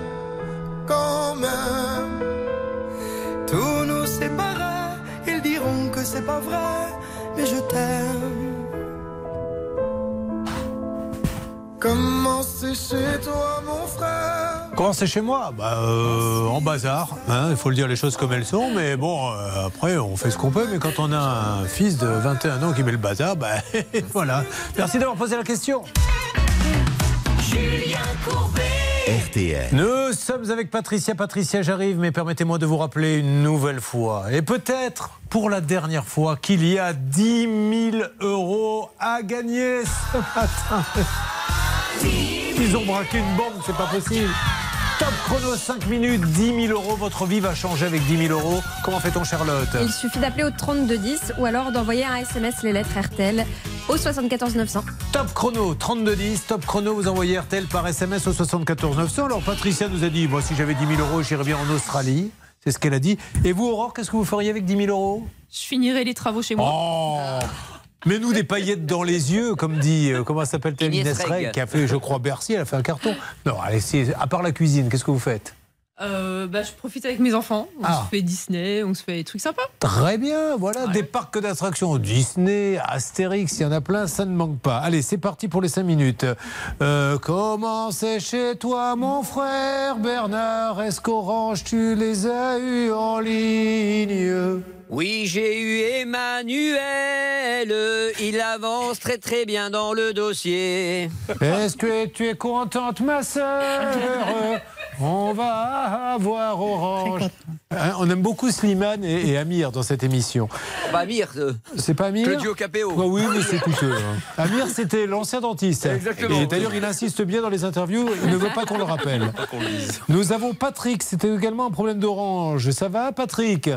quand même. Tous nous séparer, ils diront que c'est pas vrai, mais je t'aime. Comment c'est chez toi, mon frère? Comment c'est chez moi? Bah, euh, En bazar, hein, il faut le dire les choses comme elles sont, mais bon, euh, après on fait ce qu'on peut, mais quand on a un fils de 21 ans qui met le bazar, bah <laughs> voilà. Merci d'avoir posé la question. RTL. Nous sommes avec Patricia. Patricia, j'arrive, mais permettez-moi de vous rappeler une nouvelle fois, et peut-être pour la dernière fois, qu'il y a 10 000 euros à gagner ce matin. Ils ont braqué une banque, c'est pas possible. Top chrono 5 minutes, 10 000 euros. Votre vie va changer avec 10 000 euros. Comment fait-on, Charlotte Il suffit d'appeler au 3210 ou alors d'envoyer un SMS les lettres RTL au 74 900. Top chrono 3210, top chrono, vous envoyez RTL par SMS au 74 900. Alors Patricia nous a dit, moi si j'avais 10 000 euros, j'irais bien en Australie. C'est ce qu'elle a dit. Et vous, Aurore, qu'est-ce que vous feriez avec 10 000 euros? Je finirai les travaux chez moi. Oh Mets-nous des paillettes dans les yeux, comme dit, euh, comment s'appelle-t-elle Inès Reg, qui a fait, je crois, Bercy, elle a fait un carton. Non, allez, à part la cuisine, qu'est-ce que vous faites? Euh, bah, je profite avec mes enfants. On Ah. se fait Disney, on se fait des trucs sympas. Très bien, voilà, des parcs d'attractions. Disney, Astérix, il y en a plein, ça ne manque pas. Allez, c'est parti pour les 5 minutes. Euh, comment c'est chez toi, mon frère Bernard? Est-ce qu'Orange, tu les as eus en ligne? Oui, j'ai eu Emmanuel. Il avance très très bien dans le dossier. Est-ce que tu es contente, ma sœur? On va avoir Orange. Hein, on aime beaucoup Slimane et, et Amir dans cette émission. Bah, Amir. euh, C'est pas Amir Claudio Capéo. Ouais, oui, mais c'est coûteux. hein. Amir, c'était l'ancien dentiste. Exactement. Et d'ailleurs, il insiste bien dans les interviews, il ne veut pas qu'on le rappelle. Nous avons Patrick, c'était également un problème d'orange. Ça va, Patrick?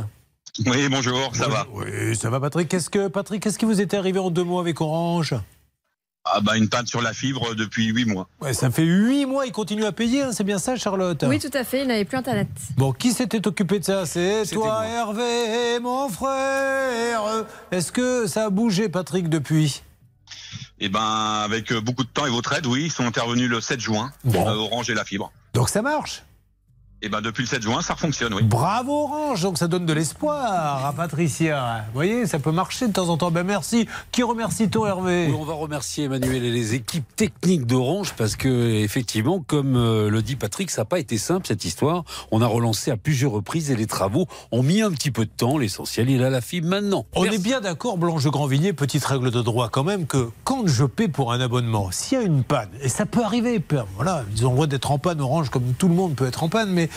Oui, bonjour, ça va. Oui, ça va, Patrick. Qu'est-ce que, Patrick, qu'est-ce qui vous était arrivé en deux mois avec Orange? Ah bah une panne sur la fibre depuis 8 mois. Ouais, ça fait huit mois, il continue à payer, hein, c'est bien ça, Charlotte Oui, tout à fait, il n'avait plus Internet. Bon, qui s'était occupé de ça? C'est toi, Hervé, mon frère. Est-ce que ça a bougé, Patrick, depuis? Et ben avec euh, beaucoup de temps et votre aide, oui, ils sont intervenus le 7 juin, Bon. euh, Orange et la fibre. Donc ça marche Et ben depuis le 7 juin, ça fonctionne, oui. Bravo Orange, donc ça donne de l'espoir à Patricia. Vous voyez, ça peut marcher de temps en temps. Ben merci. Qui remercie-t-on Hervé Oui, on va remercier Emmanuel et les équipes techniques d'Orange parce que, effectivement, comme euh, le dit Patrick, ça n'a pas été simple cette histoire. On a relancé à plusieurs reprises et les travaux ont mis un petit peu de temps. L'essentiel, il a la fibre maintenant. On est bien d'accord, Blanche de Grandvilliers, petite règle de droit quand même, que quand je paie pour un abonnement, s'il y a une panne, et ça peut arriver, peu- voilà, ils ont le droit d'être en panne, Orange, comme tout le monde peut être en panne, mais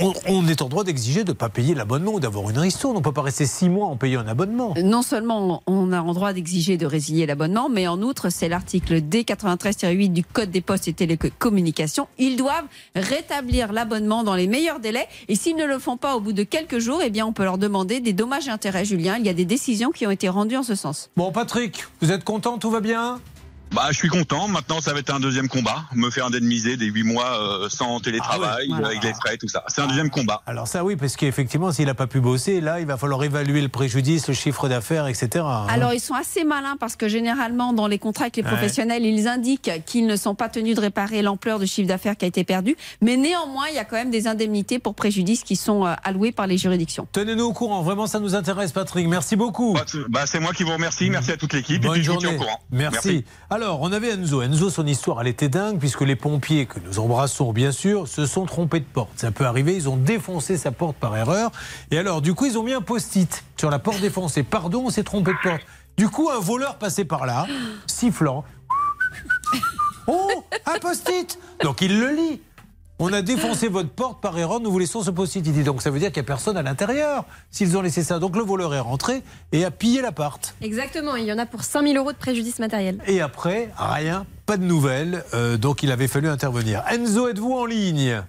on, on est en droit d'exiger de ne pas payer l'abonnement ou d'avoir une ristourne. On ne peut pas rester six mois en payant un abonnement. Non seulement on a en droit d'exiger de résilier l'abonnement, mais en outre, c'est l'article D93-8 du Code des postes et télécommunications. Ils doivent rétablir l'abonnement dans les meilleurs délais. Et s'ils ne le font pas au bout de quelques jours, eh bien, on peut leur demander des dommages et intérêts, Julien. Il y a des décisions qui ont été rendues en ce sens. Bon, Patrick, vous êtes content? Tout va bien? Bah, je suis content. Maintenant, ça va être un deuxième combat. Me faire indemniser des huit mois euh, sans télétravail, Ah ouais. avec les frais, tout ça. C'est un deuxième combat. Alors ça oui, parce qu'effectivement, s'il n'a pas pu bosser, là, il va falloir évaluer le préjudice, le chiffre d'affaires, etc. hein. Alors, ils sont assez malins parce que généralement, dans les contrats avec les Ouais. professionnels, ils indiquent qu'ils ne sont pas tenus de réparer l'ampleur du chiffre d'affaires qui a été perdu. Mais néanmoins, il y a quand même des indemnités pour préjudice qui sont euh, allouées par les juridictions. Tenez-nous au courant, vraiment ça nous intéresse Patrick, merci beaucoup. Bah, c'est moi qui vous remercie. Merci à toute l'équipe. Et Bonne puis, je vous journée. tiens au courant. Merci. Alors, on avait Enzo. Enzo, son histoire, elle était dingue, puisque les pompiers, que nous embrassons bien sûr, se sont trompés de porte. Ça peut arriver, ils ont défoncé sa porte par erreur. Et alors, du coup, ils ont mis un post-it sur la porte défoncée. Pardon, on s'est trompé de porte. Du coup, un voleur passait par là, sifflant. <laughs> Oh, un post-it Donc, il le lit. On a défoncé votre porte par erreur, nous vous laissons ce post-it. Il dit donc ça veut dire qu'il n'y a personne à l'intérieur s'ils ont laissé ça. Donc le voleur est rentré et a pillé l'appart. Exactement, il y en a pour 5000 euros de préjudice matériel. Et après, rien, pas de nouvelles. euh, donc il avait fallu intervenir. Enzo, êtes-vous en ligne?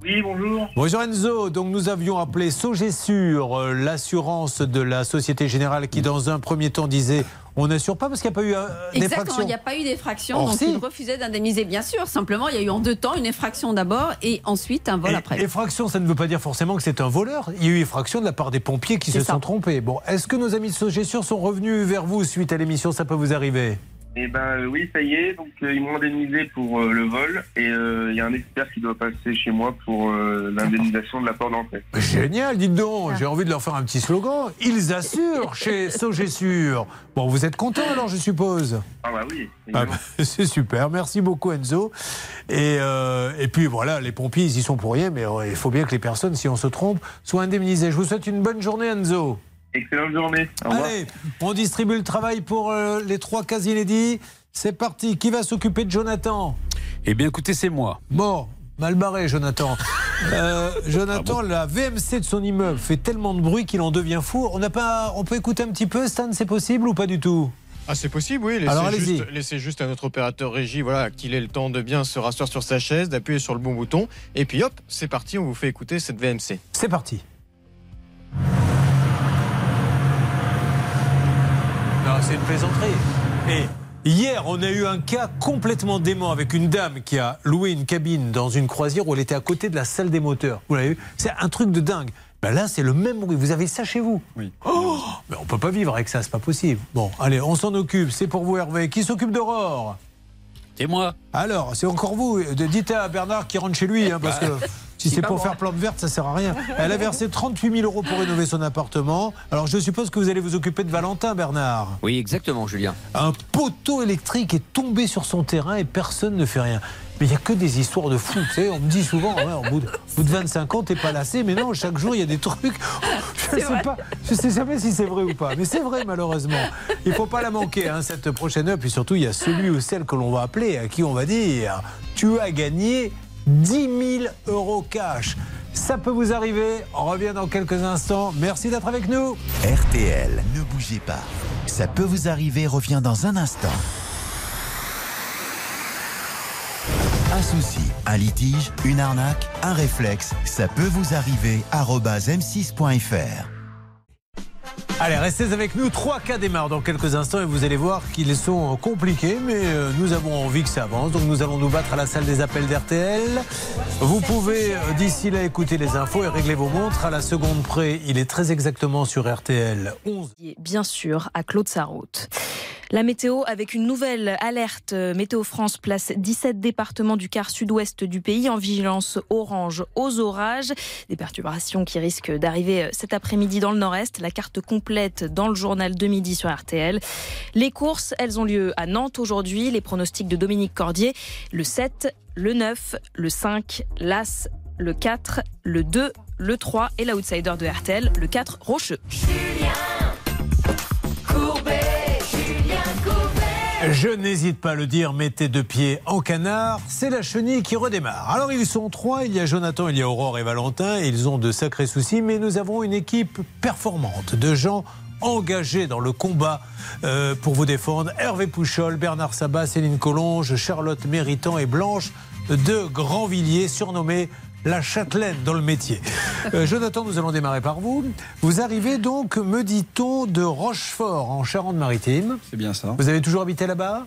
Oui, bonjour. Bonjour Enzo, donc nous avions appelé Sogessur, euh, l'assurance de la Société Générale qui dans un premier temps disait on n'assure pas parce qu'il n'y a pas eu euh, Exactement, d'effraction. il n'y a pas eu d'effraction, donc si. ils refusaient d'indemniser, bien sûr. Simplement, il y a eu en deux temps une effraction d'abord et ensuite un vol Et- après. Effraction, ça ne veut pas dire forcément que c'est un voleur. Il y a eu effraction de la part des pompiers qui se ça. sont trompés. Bon, est-ce que nos amis de Sogessur sont revenus vers vous suite à l'émission? Ça peut vous arriver Eh ben euh, oui, ça y est. Donc euh, ils m'ont indemnisé pour euh, le vol et euh, il y a un expert qui doit passer chez moi pour euh, l'indemnisation de la porte d'entrée. Génial, dites donc, j'ai envie de leur faire un petit slogan. Ils assurent chez <laughs> Sogessur. Bon, vous êtes content alors, je suppose? Ah bah oui. Ah bah, <laughs> c'est super, merci beaucoup Enzo. Et, euh, et puis voilà, les pompiers, ils y sont pour rien, mais euh, il faut bien que les personnes, si on se trompe, soient indemnisées. Je vous souhaite une bonne journée Enzo. Excellente journée. Au revoir. Allez, on distribue le travail pour euh, les trois cas inédits. C'est parti, qui va s'occuper de Jonathan? Eh bien écoutez, c'est moi. Bon, mal barré Jonathan. <laughs> Euh, Jonathan, la VMC de son immeuble fait tellement de bruit qu'il en devient fou. On, n'a pas, on peut écouter un petit peu, Stan, c'est possible ou pas du tout? Ah, c'est possible, oui. Laissez, Alors, allez-y. juste, laissez juste à notre opérateur régie voilà, qu'il ait le temps de bien se rasseoir sur sa chaise, d'appuyer sur le bon bouton. Et puis hop, c'est parti, on vous fait écouter cette VMC. C'est parti. C'est une plaisanterie. Et hier, on a eu un cas complètement dément avec une dame qui a loué une cabine dans une croisière où elle était à côté de la salle des moteurs. Vous l'avez vu? C'est un truc de dingue. Ben là, c'est le même bruit. Vous avez ça chez vous? Oui. Oh Mais on peut pas vivre avec ça, c'est pas possible. Bon, allez, on s'en occupe. C'est pour vous, Hervé. Qui s'occupe d'Aurore? C'est moi. Alors, c'est encore vous. De- Dites à Bernard qui rentre chez lui, hein, parce que si c'est pour moi. faire plante verte, ça sert à rien. Elle a versé 38 000 euros pour rénover son appartement. Alors, je suppose que vous allez vous occuper de Valentin, Bernard. Oui, exactement, Julien. Un poteau électrique est tombé sur son terrain et personne ne fait rien. Mais il n'y a que des histoires de fous. Vous savez, on me dit souvent, ouais, au, bout de, au bout de 25 ans, t'es pas lassé. Mais non, chaque jour, il y a des trucs. Je ne sais pas. Je sais jamais si c'est vrai ou pas. Mais c'est vrai, malheureusement. Il faut pas la manquer, hein, cette prochaine heure. Puis surtout, il y a celui ou celle que l'on va appeler, à qui on va dire Tu as gagné 10 000 euros cash. Ça peut vous arriver. On revient dans quelques instants. Merci d'être avec nous. RTL, ne bougez pas. Ça peut vous arriver, revient dans un instant. Un souci, un litige, une arnaque, un réflexe, ça peut vous arriver. arobase m6.fr. Allez, restez avec nous. Trois cas démarrent dans quelques instants et vous allez voir qu'ils sont compliqués, mais euh, nous avons envie que ça avance. Donc nous allons nous battre à la salle des appels d'RTL. Vous pouvez euh, d'ici là écouter les infos et régler vos montres à la seconde près. Il est très exactement sur RTL 11. Bien sûr, à Claude Sarraute. La météo avec une nouvelle alerte. Météo France place 17 départements du quart sud-ouest du pays en vigilance orange aux orages. Des perturbations qui risquent d'arriver cet après-midi dans le nord-est. La carte complète dans le journal de midi sur RTL. Les courses, elles ont lieu à Nantes aujourd'hui. Les pronostics de Dominique Cordier. Le 7, le 9, le 5, l'As, le 4, le 2, le 3 et l'outsider de RTL, le 4, Rocheux. Je n'hésite pas à le dire, mettez deux pieds en canard, c'est la chenille qui redémarre. Alors ils sont trois, il y a Jonathan, il y a Aurore et Valentin, ils ont de sacrés soucis, mais nous avons une équipe performante de gens engagés dans le combat euh, pour vous défendre. Hervé Pouchol, Bernard Sabat, Céline Collonge, Charlotte Méritant et Blanche de Grandvilliers, surnommée la châtelaine dans le métier. <laughs> Euh, Jonathan, nous allons démarrer par vous. Vous arrivez donc, me dit-on, de Rochefort en Charente-Maritime. C'est bien ça. Vous avez toujours habité là-bas?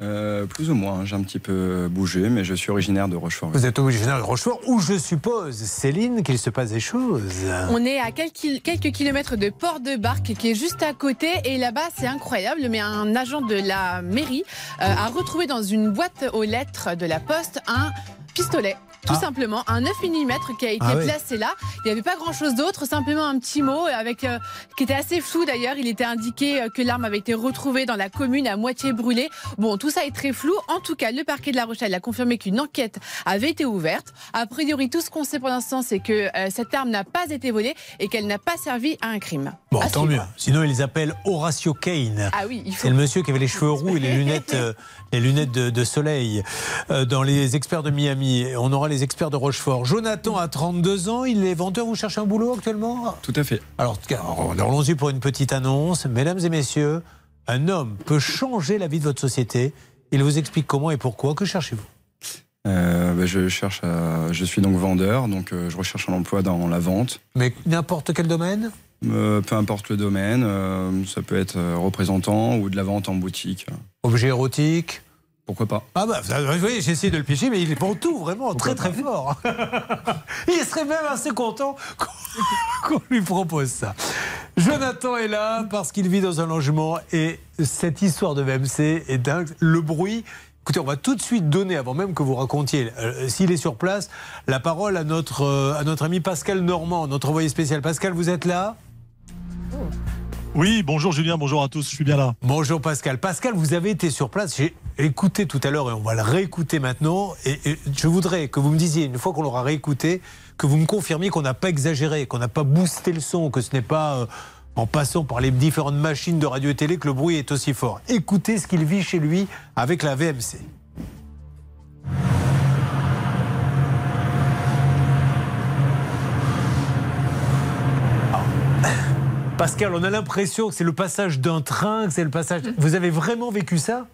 Euh, plus ou moins, j'ai un petit peu bougé, mais je suis originaire de Rochefort. Vous êtes originaire de Rochefort, où je suppose, Céline, qu'il se passe des choses. On est à quelques, quelques kilomètres de Port de Barque, qui est juste à côté, et là-bas, c'est incroyable, mais un agent de la mairie euh, a retrouvé dans une boîte aux lettres de la poste un pistolet tout Ah. simplement un 9 mm qui a été Ah placé là. Il n'y avait pas grand chose d'autre, simplement un petit mot avec euh, qui était assez flou d'ailleurs. Il était indiqué euh, que l'arme avait été retrouvée dans la commune à moitié brûlée. Bon, tout ça est très flou. En tout cas, le parquet de La Rochelle a confirmé qu'une enquête avait été ouverte. A priori, tout ce qu'on sait pour l'instant, c'est que euh, cette arme n'a pas été volée et qu'elle n'a pas servi à un crime. Bon, À tant suivre. mieux. Sinon, ils appellent Horatio Kane. Ah oui, il faut. C'est le monsieur qui avait les cheveux roux et les <laughs> lunettes, euh, les lunettes de, de soleil. Euh, dans les experts de Miami, on aura les experts de Rochefort. Jonathan a 32 ans, il est vendeur. Vous cherchez un boulot actuellement? Tout à fait. Alors, en tout cas, allons-y pour une petite annonce. Mesdames et messieurs, un homme peut changer la vie de votre société. Il vous explique comment et pourquoi. Que cherchez-vous? Euh, bah, je cherche, à- je suis donc vendeur, donc euh, je recherche un emploi dans la vente. Mais n'importe quel domaine? Euh, peu importe le domaine, euh, ça peut être euh, représentant ou de la vente en boutique. Objet érotique Pourquoi pas Ah bah, vous voyez, j'ai essayé de le piéger, mais il est pour tout, vraiment, très très fort. <laughs> il serait même assez content <laughs> qu'on qu'on lui propose ça. Jonathan est là parce qu'il vit dans un logement et cette histoire de VMC est dingue. Le bruit. Écoutez, on va tout de suite donner, avant même que vous racontiez, euh, s'il est sur place, la parole à notre, euh, à notre ami Pascal Normand, notre envoyé spécial. Pascal, vous êtes là? Oui, bonjour Julien, bonjour à tous, je suis bien là. Bonjour Pascal. Pascal, vous avez été sur place. J'ai écouté tout à l'heure et on va le réécouter maintenant. Et, je voudrais que vous me disiez, une fois qu'on l'aura réécouté, que vous me confirmiez qu'on n'a pas exagéré, qu'on n'a pas boosté le son, que ce n'est pas euh, en passant par les différentes machines de radio et télé que le bruit est aussi fort. Écoutez ce qu'il vit chez lui avec la VMC. Pascal, on a l'impression que c'est le passage d'un train, que c'est le passage. Vous avez vraiment vécu ça?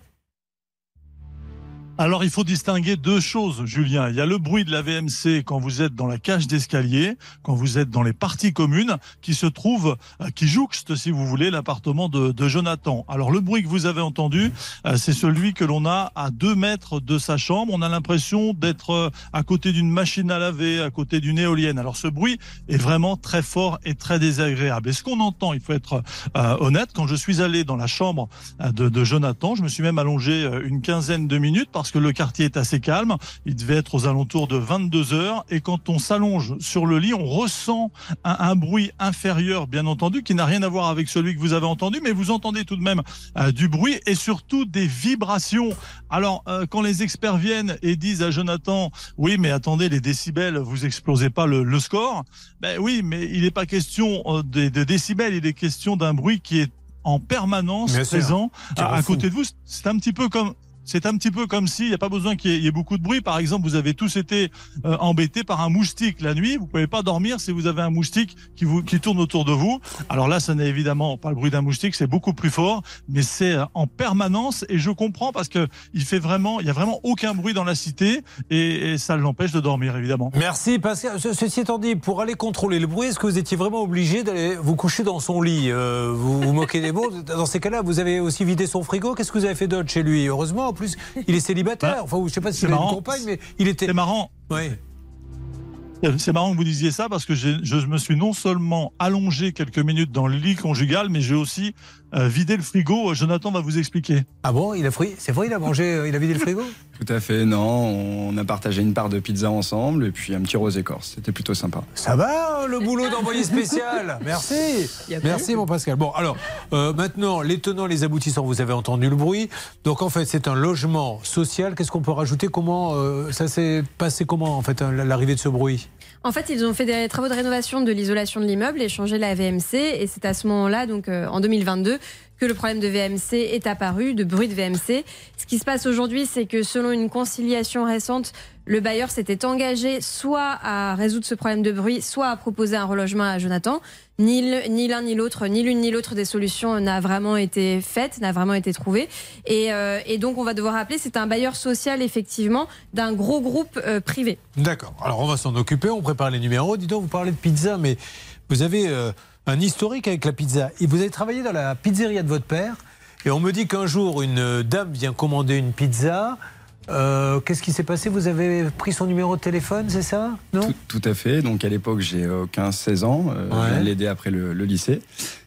Alors il faut distinguer deux choses, Julien. Il y a le bruit de la VMC quand vous êtes dans la cage d'escalier, quand vous êtes dans les parties communes, qui se trouve, euh, qui jouxte, si vous voulez, l'appartement de, Jonathan. Alors le bruit que vous avez entendu, euh, c'est celui que l'on a à deux mètres de sa chambre. On a l'impression d'être euh, à côté d'une machine à laver, à côté d'une éolienne. Alors ce bruit est vraiment très fort et très désagréable. Et ce qu'on entend, il faut être honnête, quand je suis allé dans la chambre de, Jonathan, je me suis même allongé une quinzaine de minutes que le quartier est assez calme. Il devait être aux alentours de 22 heures. Et quand on s'allonge sur le lit, on ressent un, un bruit inférieur, bien entendu, qui n'a rien à voir avec celui que vous avez entendu, mais vous entendez tout de même euh, du bruit et surtout des vibrations. Alors, euh, quand les experts viennent et disent à Jonathan, oui, mais attendez, les décibels, vous explosez pas le, le score. Ben oui, mais il n'est pas question euh, de, de décibels, il est question d'un bruit qui est en permanence Bien présent à, côté de vous. C'est un petit peu comme c'est un petit peu comme si, il n'y a pas besoin qu'il y, ait- beaucoup de bruit. Par exemple, vous avez tous été euh, embêtés par un moustique la nuit. Vous pouvez pas dormir si vous avez un moustique qui, vous, qui tourne autour de vous. Alors là, ce n'est évidemment pas le bruit d'un moustique, c'est beaucoup plus fort, mais c'est euh, en permanence. Et je comprends parce que il fait vraiment, il y a vraiment aucun bruit dans la cité et, ça l'empêche de dormir, évidemment. Merci Pascal. Ce- Ceci étant dit, pour aller contrôler le bruit, est-ce que vous étiez vraiment obligé d'aller vous coucher dans son lit Euh, Vous vous moquez des mots? Dans ces cas-là, vous avez aussi vidé son frigo. Qu'est-ce que vous avez fait d'autre chez lui? Heureusement, en plus, il est célibataire. Enfin, je sais pas c'est s'il a une compagne, mais il était. C'est marrant. Oui. C'est marrant que vous disiez ça parce que je me suis non seulement allongé quelques minutes dans le lit conjugal, mais j'ai aussi euh, vidé le frigo. Jonathan va vous expliquer. Ah bon, il a pris. C'est vrai, il a mangé, euh, il a vidé le frigo? <laughs> Tout à fait, non. On a partagé une part de pizza ensemble et puis un petit rosé corse. C'était plutôt sympa. Ça va, le boulot d'envoyé spécial? <laughs> Merci Merci, mon Pascal. Bon, alors, euh, maintenant, les tenants, les aboutissants, vous avez entendu le bruit. Donc, en fait, c'est un logement social. Qu'est-ce qu'on peut rajouter? Comment euh, ça s'est passé Comment, en fait, hein, l'arrivée de ce bruit? En fait, ils ont fait des travaux de rénovation de l'isolation de l'immeuble et changé la VMC. Et c'est à ce moment-là, donc euh, en 2022, que le problème de VMC est apparu, de bruit de VMC. Ce qui se passe aujourd'hui, c'est que selon une conciliation récente, le bailleur s'était engagé soit à résoudre ce problème de bruit, soit à proposer un relogement à Jonathan. Ni l'un ni l'autre, ni l'une ni l'autre des solutions n'a vraiment été faite, n'a vraiment été trouvée. Et, euh, donc, on va devoir appeler, c'est un bailleur social, effectivement, d'un gros groupe euh, privé. D'accord. Alors, on va s'en occuper. On prépare les numéros. Dis donc, vous parlez de pizza, mais vous avez euh, un historique avec la pizza. Et vous avez travaillé dans la pizzeria de votre père. Et on me dit qu'un jour, une dame vient commander une pizza. Euh, Qu'est-ce qui s'est passé? Vous avez pris son numéro de téléphone, c'est ça? Non? Tout, tout, à fait. Donc à l'époque, j'ai 15-16 ans. Euh, ouais. Je l'aider après le, le, lycée.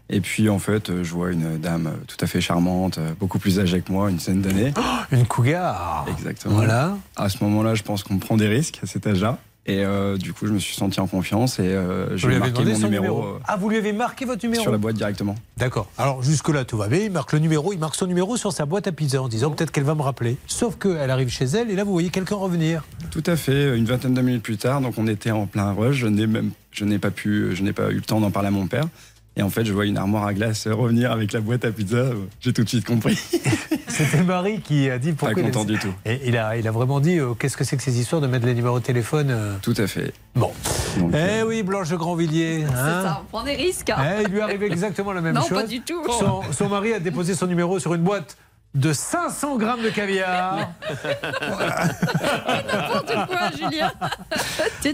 Et puis en fait, je vois une dame tout à fait charmante, beaucoup plus âgée que moi, une dizaine d'années. Oh, une cougar Exactement. Voilà. À ce moment-là, je pense qu'on prend des risques à cet âge-là. Et euh, du coup, je me suis senti en confiance et euh, je lui ai marqué mon numéro. numéro. Ah, vous lui avez marqué votre numéro Sur la boîte directement. D'accord. Alors jusque-là, tout va bien. Il marque le numéro, il marque son numéro sur sa boîte à pizza en disant peut-être qu'elle va me rappeler. Sauf qu'elle arrive chez elle et là, vous voyez quelqu'un revenir. Tout à fait. Une vingtaine de minutes plus tard, donc on était en plein rush. Je n'ai même, je n'ai pas pu, je n'ai pas eu le temps d'en parler à mon père. Et en fait, je vois une armoire à glace revenir avec la boîte à pizza. J'ai tout de suite compris. <laughs> C'était Marie qui a dit pourquoi. Pas content du tout. Et il a, il a vraiment dit euh, qu'est-ce que c'est que ces histoires de mettre les numéros de téléphone euh... Tout à fait. Bon. Donc, eh euh... oui, Blanche de Grandvilliers. Hein c'est ça, on prend des risques. Hein. Eh, il lui arrivait exactement la même non, chose. Non, pas du tout. Son, son mari a déposé son numéro sur une boîte de 500 grammes de caviar. N'importe quoi, Julien.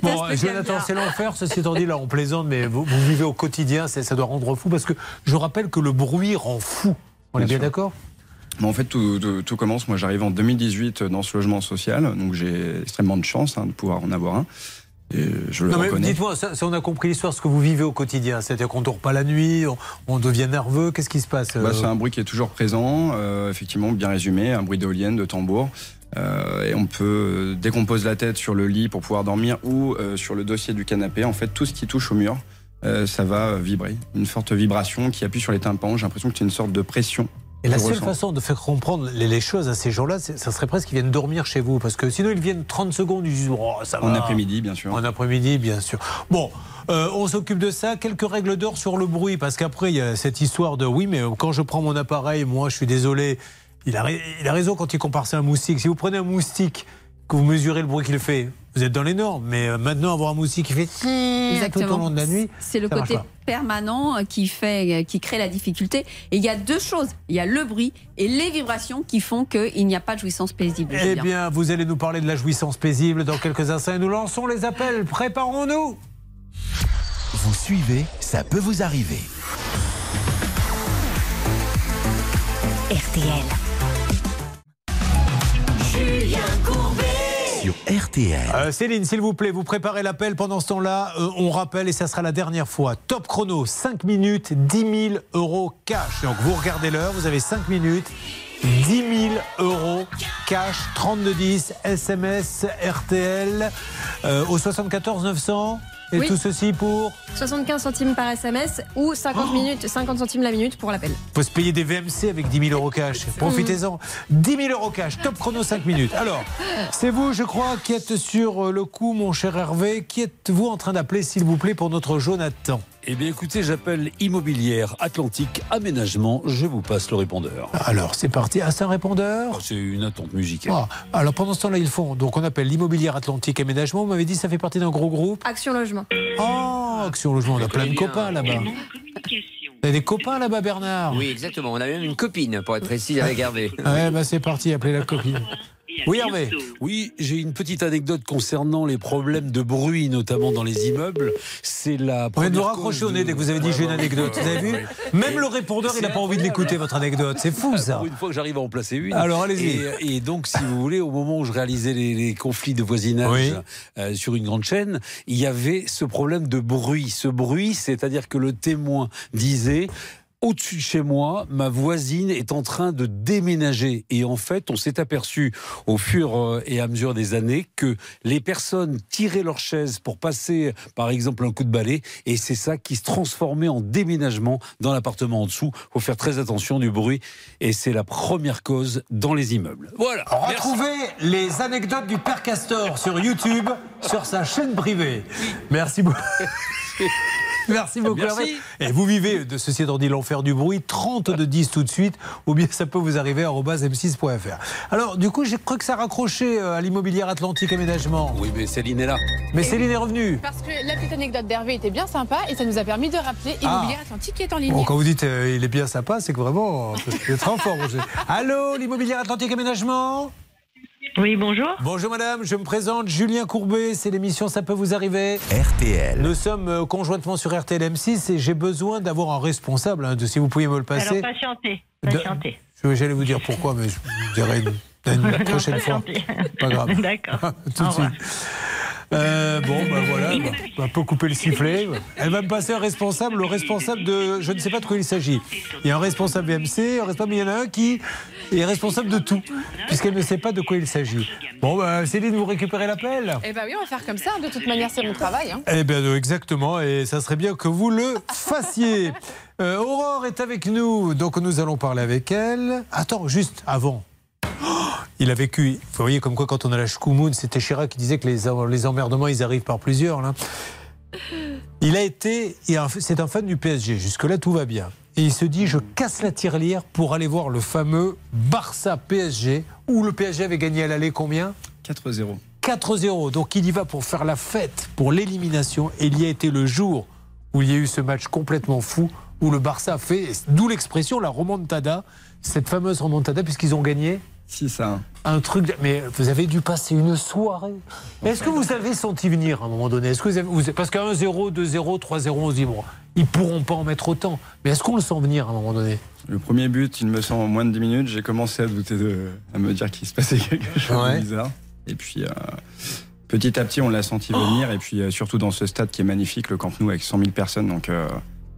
bon, Jonathan, c'est l'enfer. Ceci étant dit, là, on plaisante, mais vous, vous vivez au quotidien, ça doit rendre fou parce que je rappelle que le bruit rend fou. On bien est bien d'accord? Bon, en fait, tout, tout, tout, commence. Moi, j'arrive en 2018 dans ce logement social, donc j'ai extrêmement de chance hein, de pouvoir en avoir un. Et je le non, reconnais. Dites-moi, ça, ça, on a compris l'histoire, ce que vous vivez au quotidien. C'est-à-dire qu'on ne dort pas la nuit, on, on devient nerveux. Qu'est-ce qui se passe bah, C'est un bruit qui est toujours présent, euh, effectivement, bien résumé, un bruit d'éolienne, de tambour. Euh, et on peut décomposer la tête sur le lit pour pouvoir dormir ou euh, sur le dossier du canapé. En fait, tout ce qui touche au mur, euh, ça va vibrer. Une forte vibration qui appuie sur les tympans. J'ai l'impression que c'est une sorte de pression. Et la seule façon de faire comprendre les, les choses à ces gens-là, ça serait presque qu'ils viennent dormir chez vous. Parce que sinon, ils viennent 30 secondes, ils disent oh, ça va. En après-midi, bien sûr. En après-midi, bien sûr. Bon, euh, on s'occupe de ça. Quelques règles d'or sur le bruit. Parce qu'après, il y a cette histoire de oui, mais quand je prends mon appareil, moi, je suis désolé. Il a, il a raison quand il compare ça à un moustique. Si vous prenez un moustique, que vous mesurez le bruit qu'il fait, vous êtes dans les normes. Mais maintenant, avoir un moustique qui fait Exactement. tout au long de la nuit, c'est le côté permanent qui fait, qui crée la difficulté. Et il y a deux choses. Il y a le bruit et les vibrations qui font qu'il n'y a pas de jouissance paisible. Eh bien, vous allez nous parler de la jouissance paisible dans quelques instants. Et nous lançons les appels. Préparons-nous. Vous suivez, ça peut vous arriver. RTL. Julien Courbet. RTL. Euh, Céline, s'il vous plaît, vous préparez l'appel pendant ce temps-là. Euh, on rappelle, et ça sera la dernière fois. Top chrono, 5 minutes, 10 000 euros cash. Donc vous regardez l'heure, vous avez 5 minutes. 10 000 euros cash, 3210, SMS, RTL, au 74 900. Et Oui. tout ceci pour 75 centimes par SMS ou 50 minutes, 50 centimes la minute pour l'appel. faut se payer des VMC avec 10 000 euros cash. Profitez-en. 10 000 euros cash. Top chrono 5 minutes. Alors, c'est vous, je crois, qui êtes sur le coup, mon cher Hervé. Qui êtes-vous en train d'appeler, s'il vous plaît, pour notre Jonathan? Eh bien, écoutez, j'appelle Immobilière Atlantique Aménagement. Je vous passe le répondeur. Alors, c'est parti. Ah, c'est un répondeur Oh, C'est une attente musicale. Ah, alors pendant ce temps-là, ils font. Donc on appelle l'immobilière Atlantique Aménagement. Vous m'avez dit ça fait partie d'un gros groupe. Action logement. Oh, Action Logement, on a plein de copains là-bas. Vous avez des copains là-bas, Bernard? Oui, exactement. On a même une copine, pour être précis, avec Hervé. Ouais, bah c'est parti, appelez la copine. Oui, Hervé. Oui, j'ai une petite anecdote concernant les problèmes de bruit, notamment dans les immeubles. C'est la vous première raccrocher au nez dès que vous avez dit j'ai une anecdote. Vous avez vu Même le répondeur, il n'a pas envie de l'écouter, votre anecdote. C'est fou ça. Une fois que j'arrive à en placer une. Alors, allez-y. Et, et donc, si vous voulez, au moment où je réalisais les, les conflits de voisinage Oui. euh, sur une grande chaîne, il y avait ce problème de bruit. Ce bruit, c'est-à-dire que le témoin disait. Au-dessus de chez moi, ma voisine est en train de déménager. Et en fait, on s'est aperçu au fur euh, et à mesure des années que les personnes tiraient leur chaise pour passer, par exemple, un coup de balai. Et c'est ça qui se transformait en déménagement dans l'appartement en dessous. faut faire très attention du bruit. Et c'est la première cause dans les immeubles. Voilà. Merci. Retrouvez les anecdotes du Père Castor sur YouTube, sur sa chaîne privée. Merci beaucoup. <laughs> <laughs> Merci beaucoup. Merci. Et vous vivez, de ceci étant dit, l'enfer du bruit, 30 de 10 tout de suite, ou bien ça peut vous arriver à m6.fr. Alors, du coup, j'ai cru que ça raccrochait euh, à l'immobilière Atlantique Aménagement. Oui, mais Céline est là. Mais Céline est revenue. Parce que la petite anecdote d'Hervé était bien sympa et ça nous a permis de rappeler Immobilière Atlantique qui est en ligne. Bon, quand vous dites euh, il est bien sympa, c'est que vraiment, il est très fort. Roger. <laughs> Allô, l'immobilière Atlantique Aménagement? Oui, bonjour. Bonjour madame, je me présente, Julien Courbet, c'est l'émission Ça peut vous arriver. RTL. Nous sommes euh, conjointement sur RTL M6 et j'ai besoin d'avoir un responsable, hein, de, si vous pouviez me le passer. Alors, patientez. Patientez. J'allais vous dire pourquoi, mais je vous dirai une, une <laughs> prochaine fois. Pas grave. <laughs> D'accord. <laughs> Tout de suite. Euh, bon, ben voilà, on peut couper le sifflet. Elle va me passer un responsable, le responsable de. Je ne sais pas de quoi il s'agit. Il y a un responsable BMC, un responsable, mais il y en a un qui est responsable de tout, puisqu'elle ne sait pas de quoi il s'agit. Bon, ben, Céline, vous récupérez l'appel Eh ben oui, on va faire comme ça. De toute manière, c'est mon travail. hein. Eh bien, exactement, et ça serait bien que vous le fassiez. Euh, Aurore est avec nous, donc nous allons parler avec elle. Attends, juste avant. Il a vécu, vous voyez comme quoi quand on a la Shkumun, c'était Chirac qui disait que les, les emmerdements, ils arrivent par plusieurs. Là. Il a été, c'est un fan du PSG, jusque-là tout va bien. Et il se dit, je casse la tirelire pour aller voir le fameux Barça-PSG, où le PSG avait gagné à l'aller combien? 4-0. 4-0. Donc il y va pour faire la fête, pour l'élimination. Et il y a été le jour où il y a eu ce match complètement fou, où le Barça a fait, d'où l'expression la remontada, cette fameuse remontada, puisqu'ils ont gagné 6 à 1. un truc. de- Mais vous avez dû passer une soirée. Est-ce que vous avez senti venir à un moment donné? Est-ce que vous avez- vous- Parce qu'à 1-0, 2-0, 3-0, on se dit, bon, ils pourront pas en mettre autant. Mais est-ce qu'on le sent venir à un moment donné? Le premier but, il me semble, en moins de 10 minutes, j'ai commencé à douter, de, à me dire qu'il se passait <laughs> quelque chose Ouais. de bizarre. Et puis, euh, petit à petit, on l'a senti venir. Et puis, euh, surtout dans ce stade qui est magnifique, le Camp Nou, avec 100 000 personnes. Donc, euh,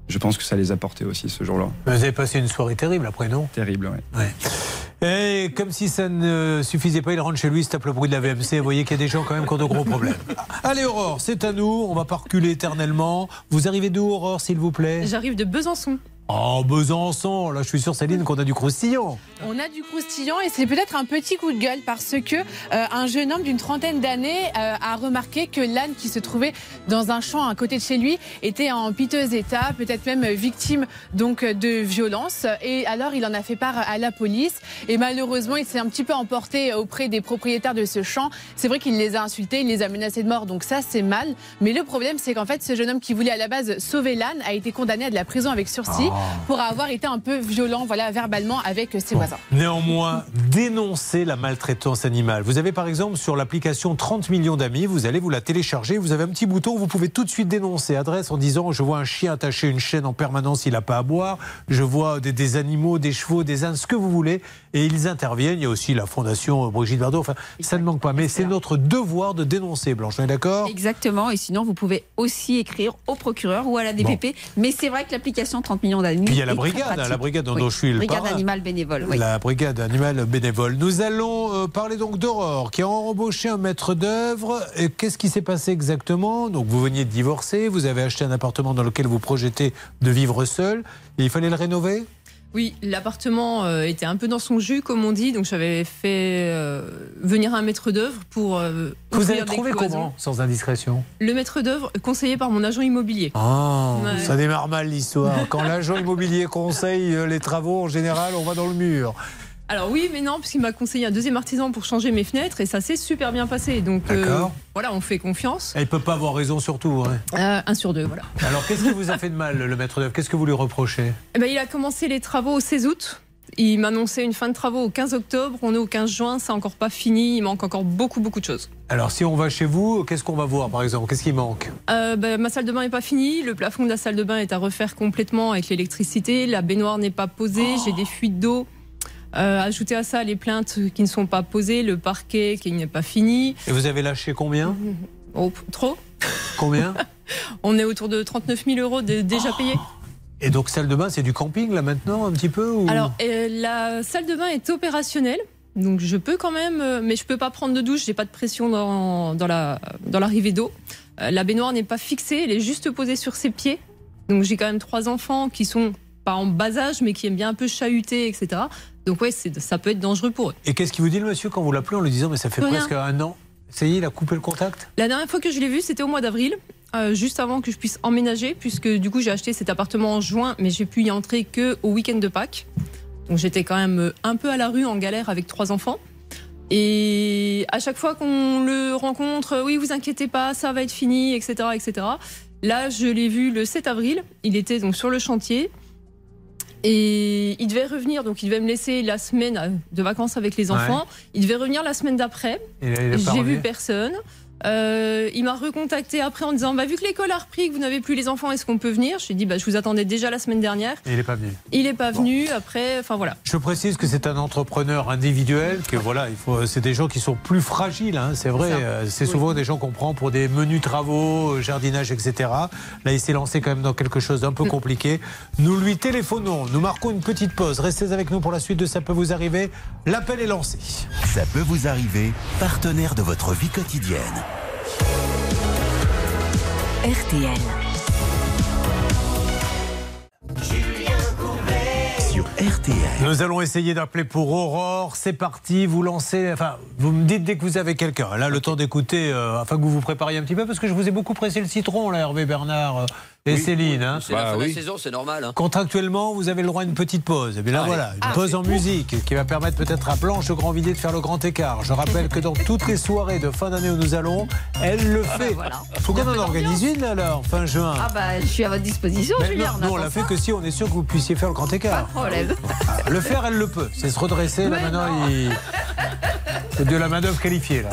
je pense que ça les a portés aussi ce jour-là. Vous avez passé une soirée terrible après, non? Terrible, ouais. Et comme si ça ne suffisait pas, il rentre chez lui, il se tape le bruit de la VMC. Vous voyez qu'il y a des gens quand même qui ont de gros problèmes. <laughs> Allez Aurore, c'est à nous, on va pas reculer éternellement. Vous arrivez d'où Aurore, s'il vous plaît? J'arrive de Besançon. Oh, Besançon, là je suis sûr Céline qu'on a du croustillant. On a du croustillant et c'est peut-être un petit coup de gueule parce que euh, un jeune homme d'une trentaine d'années euh, a remarqué que l'âne qui se trouvait dans un champ à côté de chez lui était en piteux état, peut-être même victime donc de violence. Et alors il en a fait part à la police et malheureusement il s'est un petit peu emporté auprès des propriétaires de ce champ. C'est vrai qu'il les a insultés, il les a menacés de mort, donc ça c'est mal. Mais le problème c'est qu'en fait ce jeune homme qui voulait à la base sauver l'âne a été condamné à de la prison avec sursis pour avoir été un peu violent, voilà, verbalement avec ses voisins. Néanmoins, dénoncer la maltraitance animale. Vous avez par exemple sur l'application 30 millions d'amis, vous allez vous la télécharger, vous avez un petit bouton, vous pouvez tout de suite dénoncer. Adresse en disant je vois un chien attaché à une chaîne en permanence, il n'a pas à boire, je vois des, des animaux, des chevaux, des ânes, ce que vous voulez, et ils interviennent. Il y a aussi la fondation Brigitte Bardot, enfin ça ne manque pas. Mais c'est notre devoir de dénoncer, Blanche, on est d'accord? Exactement, et sinon vous pouvez aussi écrire au procureur ou à la DPP. Mais c'est vrai que l'application 30 millions Puis il y a la brigade, hein, la brigade dont Oui. je suis le Brigade parrain. animale bénévole. oui. La brigade animale bénévole. Nous allons euh, parler donc d'Aurore qui a embauché un maître d'œuvre. Qu'est-ce qui s'est passé exactement? Donc vous veniez de divorcer, vous avez acheté un appartement dans lequel vous projetez de vivre seul et il fallait le rénover? Oui, l'appartement euh, était un peu dans son jus, comme on dit, donc j'avais fait euh, venir un maître d'œuvre pour. euh, Vous avez trouvé comment Sans indiscrétion? Le maître d'œuvre conseillé par mon agent immobilier. Ah, Ouais. ça démarre mal l'histoire. Quand l'agent immobilier conseille les travaux, en général, on va dans le mur. Alors oui, mais non, puisqu'il m'a conseillé un deuxième artisan pour changer mes fenêtres et ça s'est super bien passé. Donc euh, voilà, on fait confiance. Elle peut pas avoir raison sur tout. hein. Euh, un sur deux, voilà. Alors qu'est-ce qui vous a fait de mal, le maître d'œuvre? Qu'est-ce que vous lui reprochez? Eh ben, il a commencé les travaux au 16 août. Il m'annonçait une fin de travaux au 15 octobre. On est au 15 juin, c'est encore pas fini. Il manque encore beaucoup, beaucoup de choses. Alors si on va chez vous, qu'est-ce qu'on va voir par exemple? Qu'est-ce qui manque? Euh, ben, ma salle de bain n'est pas finie. Le plafond de la salle de bain est à refaire complètement avec l'électricité. La baignoire n'est pas posée. J'ai des fuites d'eau. Euh, ajoutez à ça les plaintes qui ne sont pas posées, le parquet qui n'est pas fini. Et vous avez lâché combien <laughs> Oh, trop Combien <laughs> On est autour de 39 000 euros de- déjà payés. Et donc salle de bain, c'est du camping là maintenant un petit peu ou... Alors, euh, la salle de bain est opérationnelle. Donc, je peux quand même, euh, mais je peux pas prendre de douche. J'ai pas de pression dans, dans la dans l'arrivée d'eau. Euh, la baignoire n'est pas fixée, elle est juste posée sur ses pieds. Donc, j'ai quand même trois enfants qui sont pas en bas âge, mais qui aiment bien un peu chahuter, etc. Donc, ouais, c'est- ça peut être dangereux pour eux. Et qu'est-ce qu'il vous dit le monsieur quand vous l'appelez en lui disant mais ça fait Rien. presque un an? Ça y est, il a coupé le contact? La dernière fois que je l'ai vu, c'était au mois d'avril, euh, juste avant que je puisse emménager, puisque du coup j'ai acheté cet appartement en juin, mais j'ai pu y entrer que au week-end de Pâques. Donc j'étais quand même euh, un peu à la rue en galère avec trois enfants. Et à chaque fois qu'on le rencontre, euh, oui, vous inquiétez pas, ça va être fini, etc., etc. Là, je l'ai vu le 7 avril. Il était donc sur le chantier. Et il devait revenir, donc il devait me laisser la semaine euh, de vacances avec les Ouais. enfants. Il devait revenir la semaine d'après. J'ai vu personne. Euh, il m'a recontacté après en disant bah, vu que l'école a repris, que vous n'avez plus les enfants, est-ce qu'on peut venir? Je lui ai dit bah, je vous attendais déjà la semaine dernière. Et il n'est pas venu. Il n'est pas venu. Après, enfin voilà. Je précise que c'est un entrepreneur individuel, que voilà, il faut, c'est des gens qui sont plus fragiles. Hein, c'est vrai. Euh, c'est souvent des gens qu'on prend pour des menus travaux, jardinage, etc. Là, il s'est lancé quand même dans quelque chose d'un peu compliqué. Nous lui téléphonons. Nous marquons une petite pause. Restez avec nous pour la suite de Ça peut vous arriver. L'appel est lancé. Ça peut vous arriver, partenaire de votre vie quotidienne. RTL. Sur RTL. Nous allons essayer d'appeler pour Aurore. C'est parti, vous lancez. Enfin, vous me dites dès que vous avez quelqu'un. Là, le temps d'écouter, euh, afin que vous vous prépariez un petit peu, parce que je vous ai beaucoup pressé le citron, là, Hervé Bernard. Et Céline. Hein. C'est la bah fin de la saison, c'est normal. Hein. Contractuellement, vous avez le droit à une petite pause. Et bien là, ah voilà, une ah, pause en musique qui va permettre peut-être à Blanche Grand Vidé de faire le grand écart. Je rappelle que dans toutes les soirées de fin d'année où nous allons, elle le ah, fait. Il voilà. faut qu'on en organise une alors, fin juin. Ah bah, je suis à votre disposition, Julien. Non, on l'a fait que si on est sûr que vous puissiez faire le grand écart. Pas problème. <laughs> Le faire, elle le peut. C'est se redresser. là, maintenant, il. C'est de la main-d'œuvre qualifiée, là.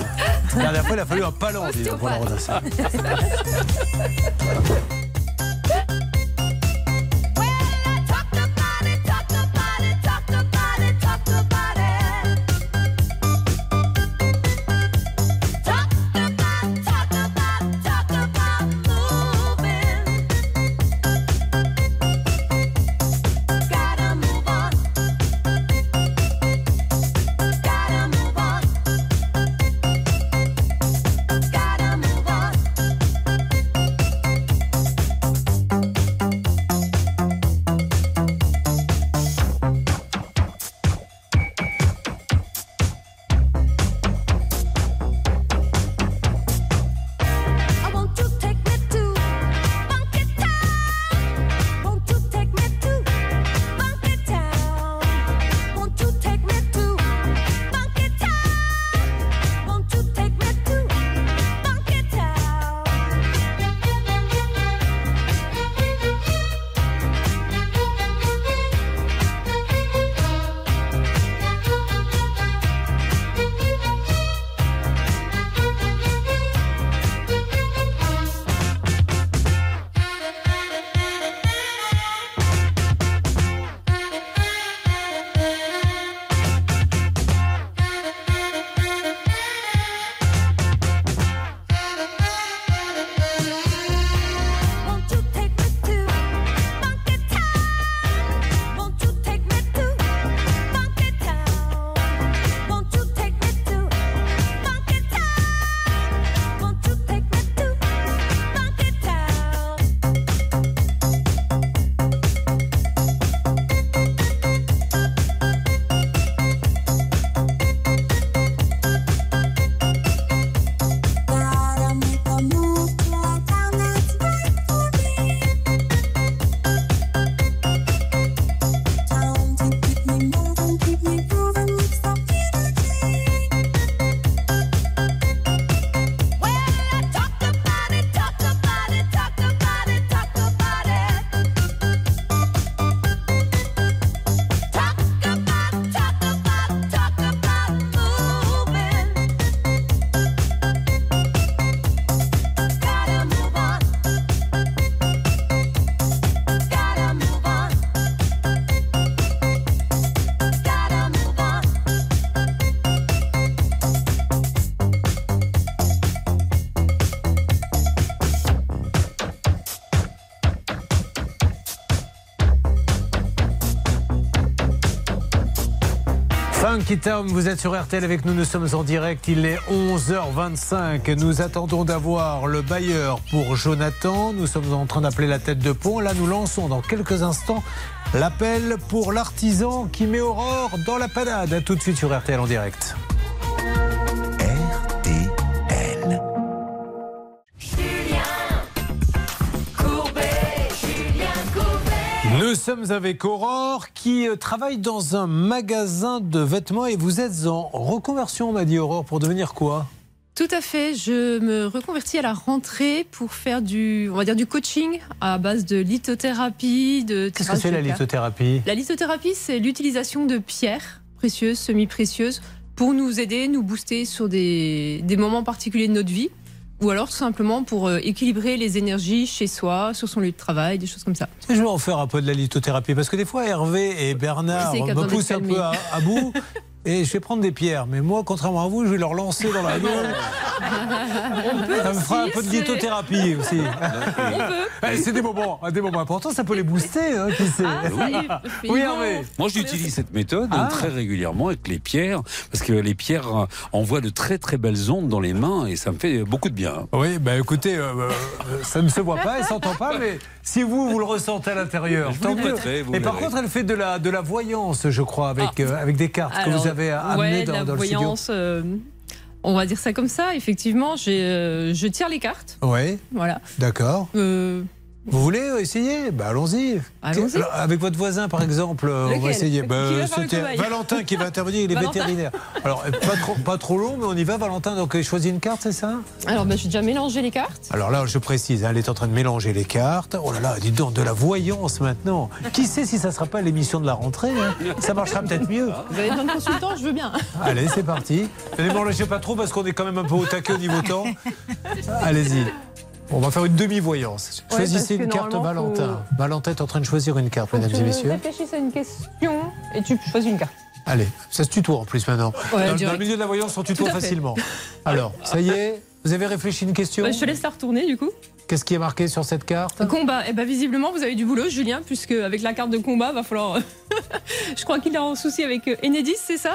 La dernière fois, il a fallu un palon, pour la redresser. <laughs> vous êtes sur RTL avec nous, nous sommes en direct, il est 11h25. Nous attendons d'avoir le bailleur pour Jonathan. Nous sommes en train d'appeler la tête de pont. Là, nous lançons dans quelques instants l'appel pour l'artisan qui met Aurore dans la panade. A tout de suite sur RTL en direct. Sommes avec Aurore qui euh, travaille dans un magasin de vêtements et vous êtes en reconversion, m'a dit Aurore, pour devenir quoi? Tout à fait. Je me reconvertis à la rentrée pour faire du, on va dire du coaching à base de lithothérapie, de. Qu'est-ce que c'est la lithothérapie? La lithothérapie, c'est l'utilisation de pierres précieuses, semi-précieuses, pour nous aider, nous booster sur des, des moments particuliers de notre vie. Ou alors tout simplement pour euh, équilibrer les énergies chez soi, sur son lieu de travail, des choses comme ça. Je vais en faire un peu de la lithothérapie parce que des fois Hervé et Bernard me poussent un peu à, à bout. <laughs> Et je vais prendre des pierres. Mais moi, contrairement à vous, je vais leur lancer dans la gueule. <laughs> ça me fera un peu de lithothérapie aussi. Eh, c'est des moments, des moments importants. Ça peut les booster, hein, qui sait. Ah, oui, <laughs> Hervé. Moi, j'utilise cette méthode ah. très régulièrement avec les pierres, parce que les pierres euh, envoient de très très belles ondes dans les mains et ça me fait beaucoup de bien. Oui, bah écoutez, euh, euh, ça ne se voit pas et s'entend pas, mais si vous, vous le ressentez à l'intérieur, tant mieux. Et par contre, elle fait de la, de la voyance, je crois, avec, ah. avec des cartes que vous avez amenées dans, la voyance, on va dire ça comme ça, effectivement, je tire les cartes. Oui. Voilà. D'accord. Vous voulez essayer? Bah, Allons-y. avec votre voisin, par exemple, on va essayer. Bah, Valentin qui va intervenir, il est vétérinaire. Alors, pas trop, pas trop long, mais on y va, Valentin. Donc, il choisit une carte, c'est ça? Alors, bah, j'ai déjà mélangé les cartes. Alors là, je précise, hein, elle est en train de mélanger les cartes. Oh là là, dites donc, de la voyance maintenant. Qui sait si ça ne sera pas l'émission de la rentrée hein? Ça marchera peut-être mieux. Vous avez besoin de consultants, je veux bien. Allez, c'est parti. Ne m'enlâchez pas trop parce qu'on est quand même un peu au taquet au niveau temps. Allez-y. On va faire une demi-voyance. Choisissez une carte Valentin. Valentin est en train de choisir une carte, mesdames et messieurs. Réfléchissez à une question et tu choisis une carte. Allez, ça se tutoie en plus maintenant. dans, le milieu de la voyance, on tutoie facilement. Alors, ça y est, vous avez réfléchi une question Je te laisse la retourner du coup. Qu'est-ce qui est marqué sur cette carte? Combat. Eh ben visiblement, vous avez du boulot, Julien, puisque avec la carte de combat, va falloir. <laughs> Je crois qu'il a un souci avec Enedis, c'est ça?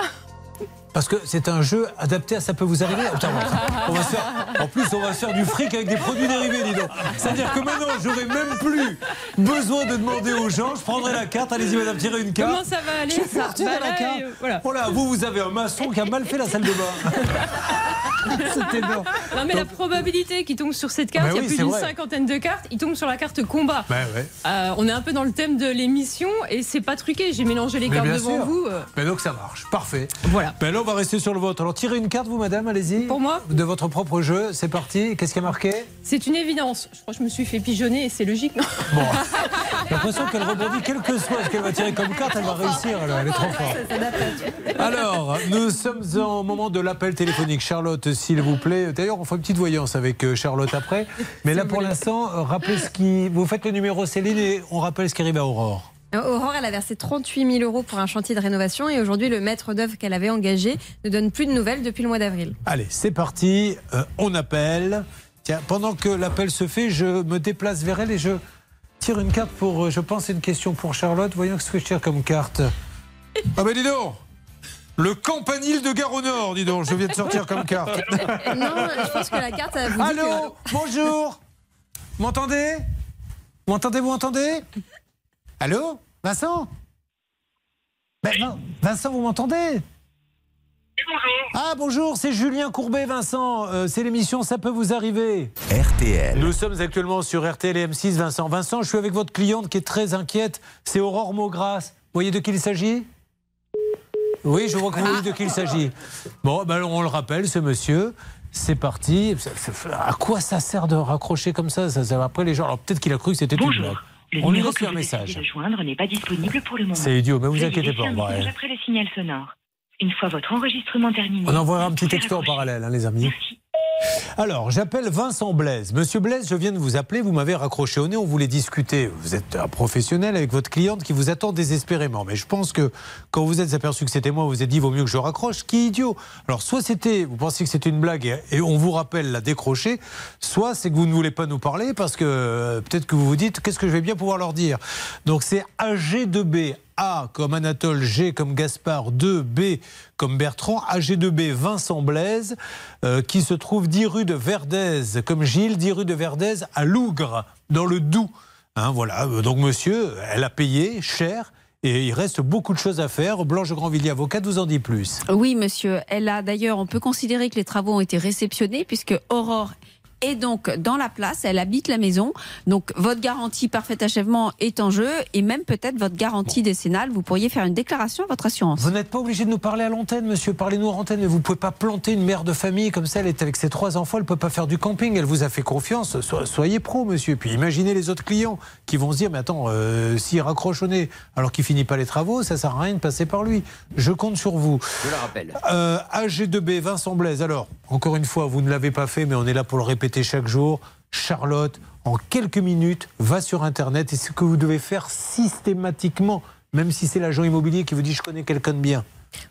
Parce que c'est un jeu adapté à ça peut vous arriver. en plus, on va faire du fric avec des produits dérivés, dis donc. C'est-à-dire que maintenant, j'aurai même plus besoin de demander aux gens. Je prendrai la carte. Allez-y, madame, tirez une carte. Comment ça va aller Je ça bah la carte. voilà. voilà. vous, vous avez un maçon qui a mal fait la salle de bain. <laughs> C'était Non, mais la probabilité qu'il tombe sur cette carte, bah il y a plus d'une cinquantaine de cartes, il tombe sur la carte combat. Bah euh, on est un peu dans le thème de l'émission et c'est pas truqué. J'ai mélangé les cartes devant vous. Euh. Mais donc ça marche. Parfait. Voilà. Ben là, on va rester sur le vote. Alors tirez une carte, vous, madame, allez-y. Pour moi De votre propre jeu. C'est parti. Qu'est-ce qui a marqué? C'est une évidence. Je crois que je me suis fait pigeonner et c'est logique, non? Bon. J'ai l'impression qu'elle rebondit, quel que soit ce qu'elle va tirer comme carte, elle va réussir. Elle est trop forte. Alors, nous sommes au moment de l'appel téléphonique. Charlotte, s'il vous plaît. D'ailleurs, on fera une petite voyance avec euh, Charlotte après. Mais là, pour l'instant, rappelez ce qui. Vous faites le numéro Céline et on rappelle ce qui arrive à Aurore. Euh, Aurore, elle a versé 38 000 euros pour un chantier de rénovation et aujourd'hui, le maître d'œuvre qu'elle avait engagé ne donne plus de nouvelles depuis le mois d'avril. Allez, c'est parti. on appelle. Tiens, pendant que l'appel se fait, je me déplace vers elle et je tire une carte pour, je pense, une question pour Charlotte. Voyons ce que je tire comme carte. Ah ben dis donc le campanile de Gare au Nord, dis donc, je viens de sortir comme carte. <laughs> Non, je pense que la carte, vous Allô, bonjour. M'entendez? M'entendez, vous entendez Allô Vincent? Ben, Vincent, vous m'entendez? Bonjour. Ah bonjour, c'est Julien Courbet, Vincent. Euh, c'est l'émission Ça peut vous arriver. RTL. Nous sommes actuellement sur RTL et M6, Vincent. Vincent, je suis avec votre cliente qui est très inquiète. C'est Aurore Maugras. Vous voyez de qui il s'agit? Oui, je vois que vous voyez de qui il s'agit. Bon, ben on le rappelle, ce monsieur. C'est parti. À quoi ça sert de raccrocher comme ça, ça, Après, les gens. Alors peut-être qu'il a cru que c'était une blague. On lui laisse un message. joindre n'est pas disponible pour le moment. C'est idiot, mais vous inquiétez pas. On après le signal sonore. Une fois votre enregistrement terminé. On envoiera un petit texto en parallèle, hein, les amis. Merci. Alors, j'appelle Vincent Blaise. Monsieur Blaise, je viens de vous appeler, vous m'avez raccroché au nez, on voulait discuter. Vous êtes un professionnel avec votre cliente qui vous attend désespérément. Mais je pense que quand vous êtes aperçu que c'était moi, vous vous êtes dit, vaut mieux que je raccroche. Qui idiot Alors, soit c'était, vous pensez que c'était une blague et, on vous rappelle la décrocher, soit c'est que vous ne voulez pas nous parler parce que euh, peut-être que vous vous dites, qu'est-ce que je vais bien pouvoir leur dire? Donc, c'est AG2B, a comme Anatole, G comme Gaspard, 2, B comme Bertrand, AG2B Vincent Blaise, euh, qui se trouve 10 rue de Verdez, comme Gilles, 10 rue de Verdez à Lougre, dans le Doubs. Hein, voilà, donc monsieur, elle a payé cher. Et il reste beaucoup de choses à faire. Blanche Grandvilliers, avocate, vous en dit plus. Oui, monsieur. Elle a d'ailleurs, on peut considérer que les travaux ont été réceptionnés puisque Aurore et donc dans la place, elle habite la maison. Donc votre garantie parfait achèvement est en jeu et même peut-être votre garantie décennale. Vous pourriez faire une déclaration à votre assurance. Vous n'êtes pas obligé de nous parler à l'antenne, monsieur. Parlez-nous en antenne, mais vous pouvez pas planter une mère de famille comme ça. Elle est avec ses trois enfants, elle peut pas faire du camping. Elle vous a fait confiance. soyez pro, monsieur. Puis imaginez les autres clients qui vont se dire, mais attends, euh, s'il raccroche au nez alors qu'il finit pas les travaux, ça sert à rien de passer par lui. Je compte sur vous. Je le rappelle. Euh, AG2B, Vincent Blaise. Alors, encore une fois, vous ne l'avez pas fait, mais on est là pour le répéter chaque jour. Charlotte, en quelques minutes, va sur Internet et ce que vous devez faire systématiquement, même si c'est l'agent immobilier qui vous dit je connais quelqu'un de bien.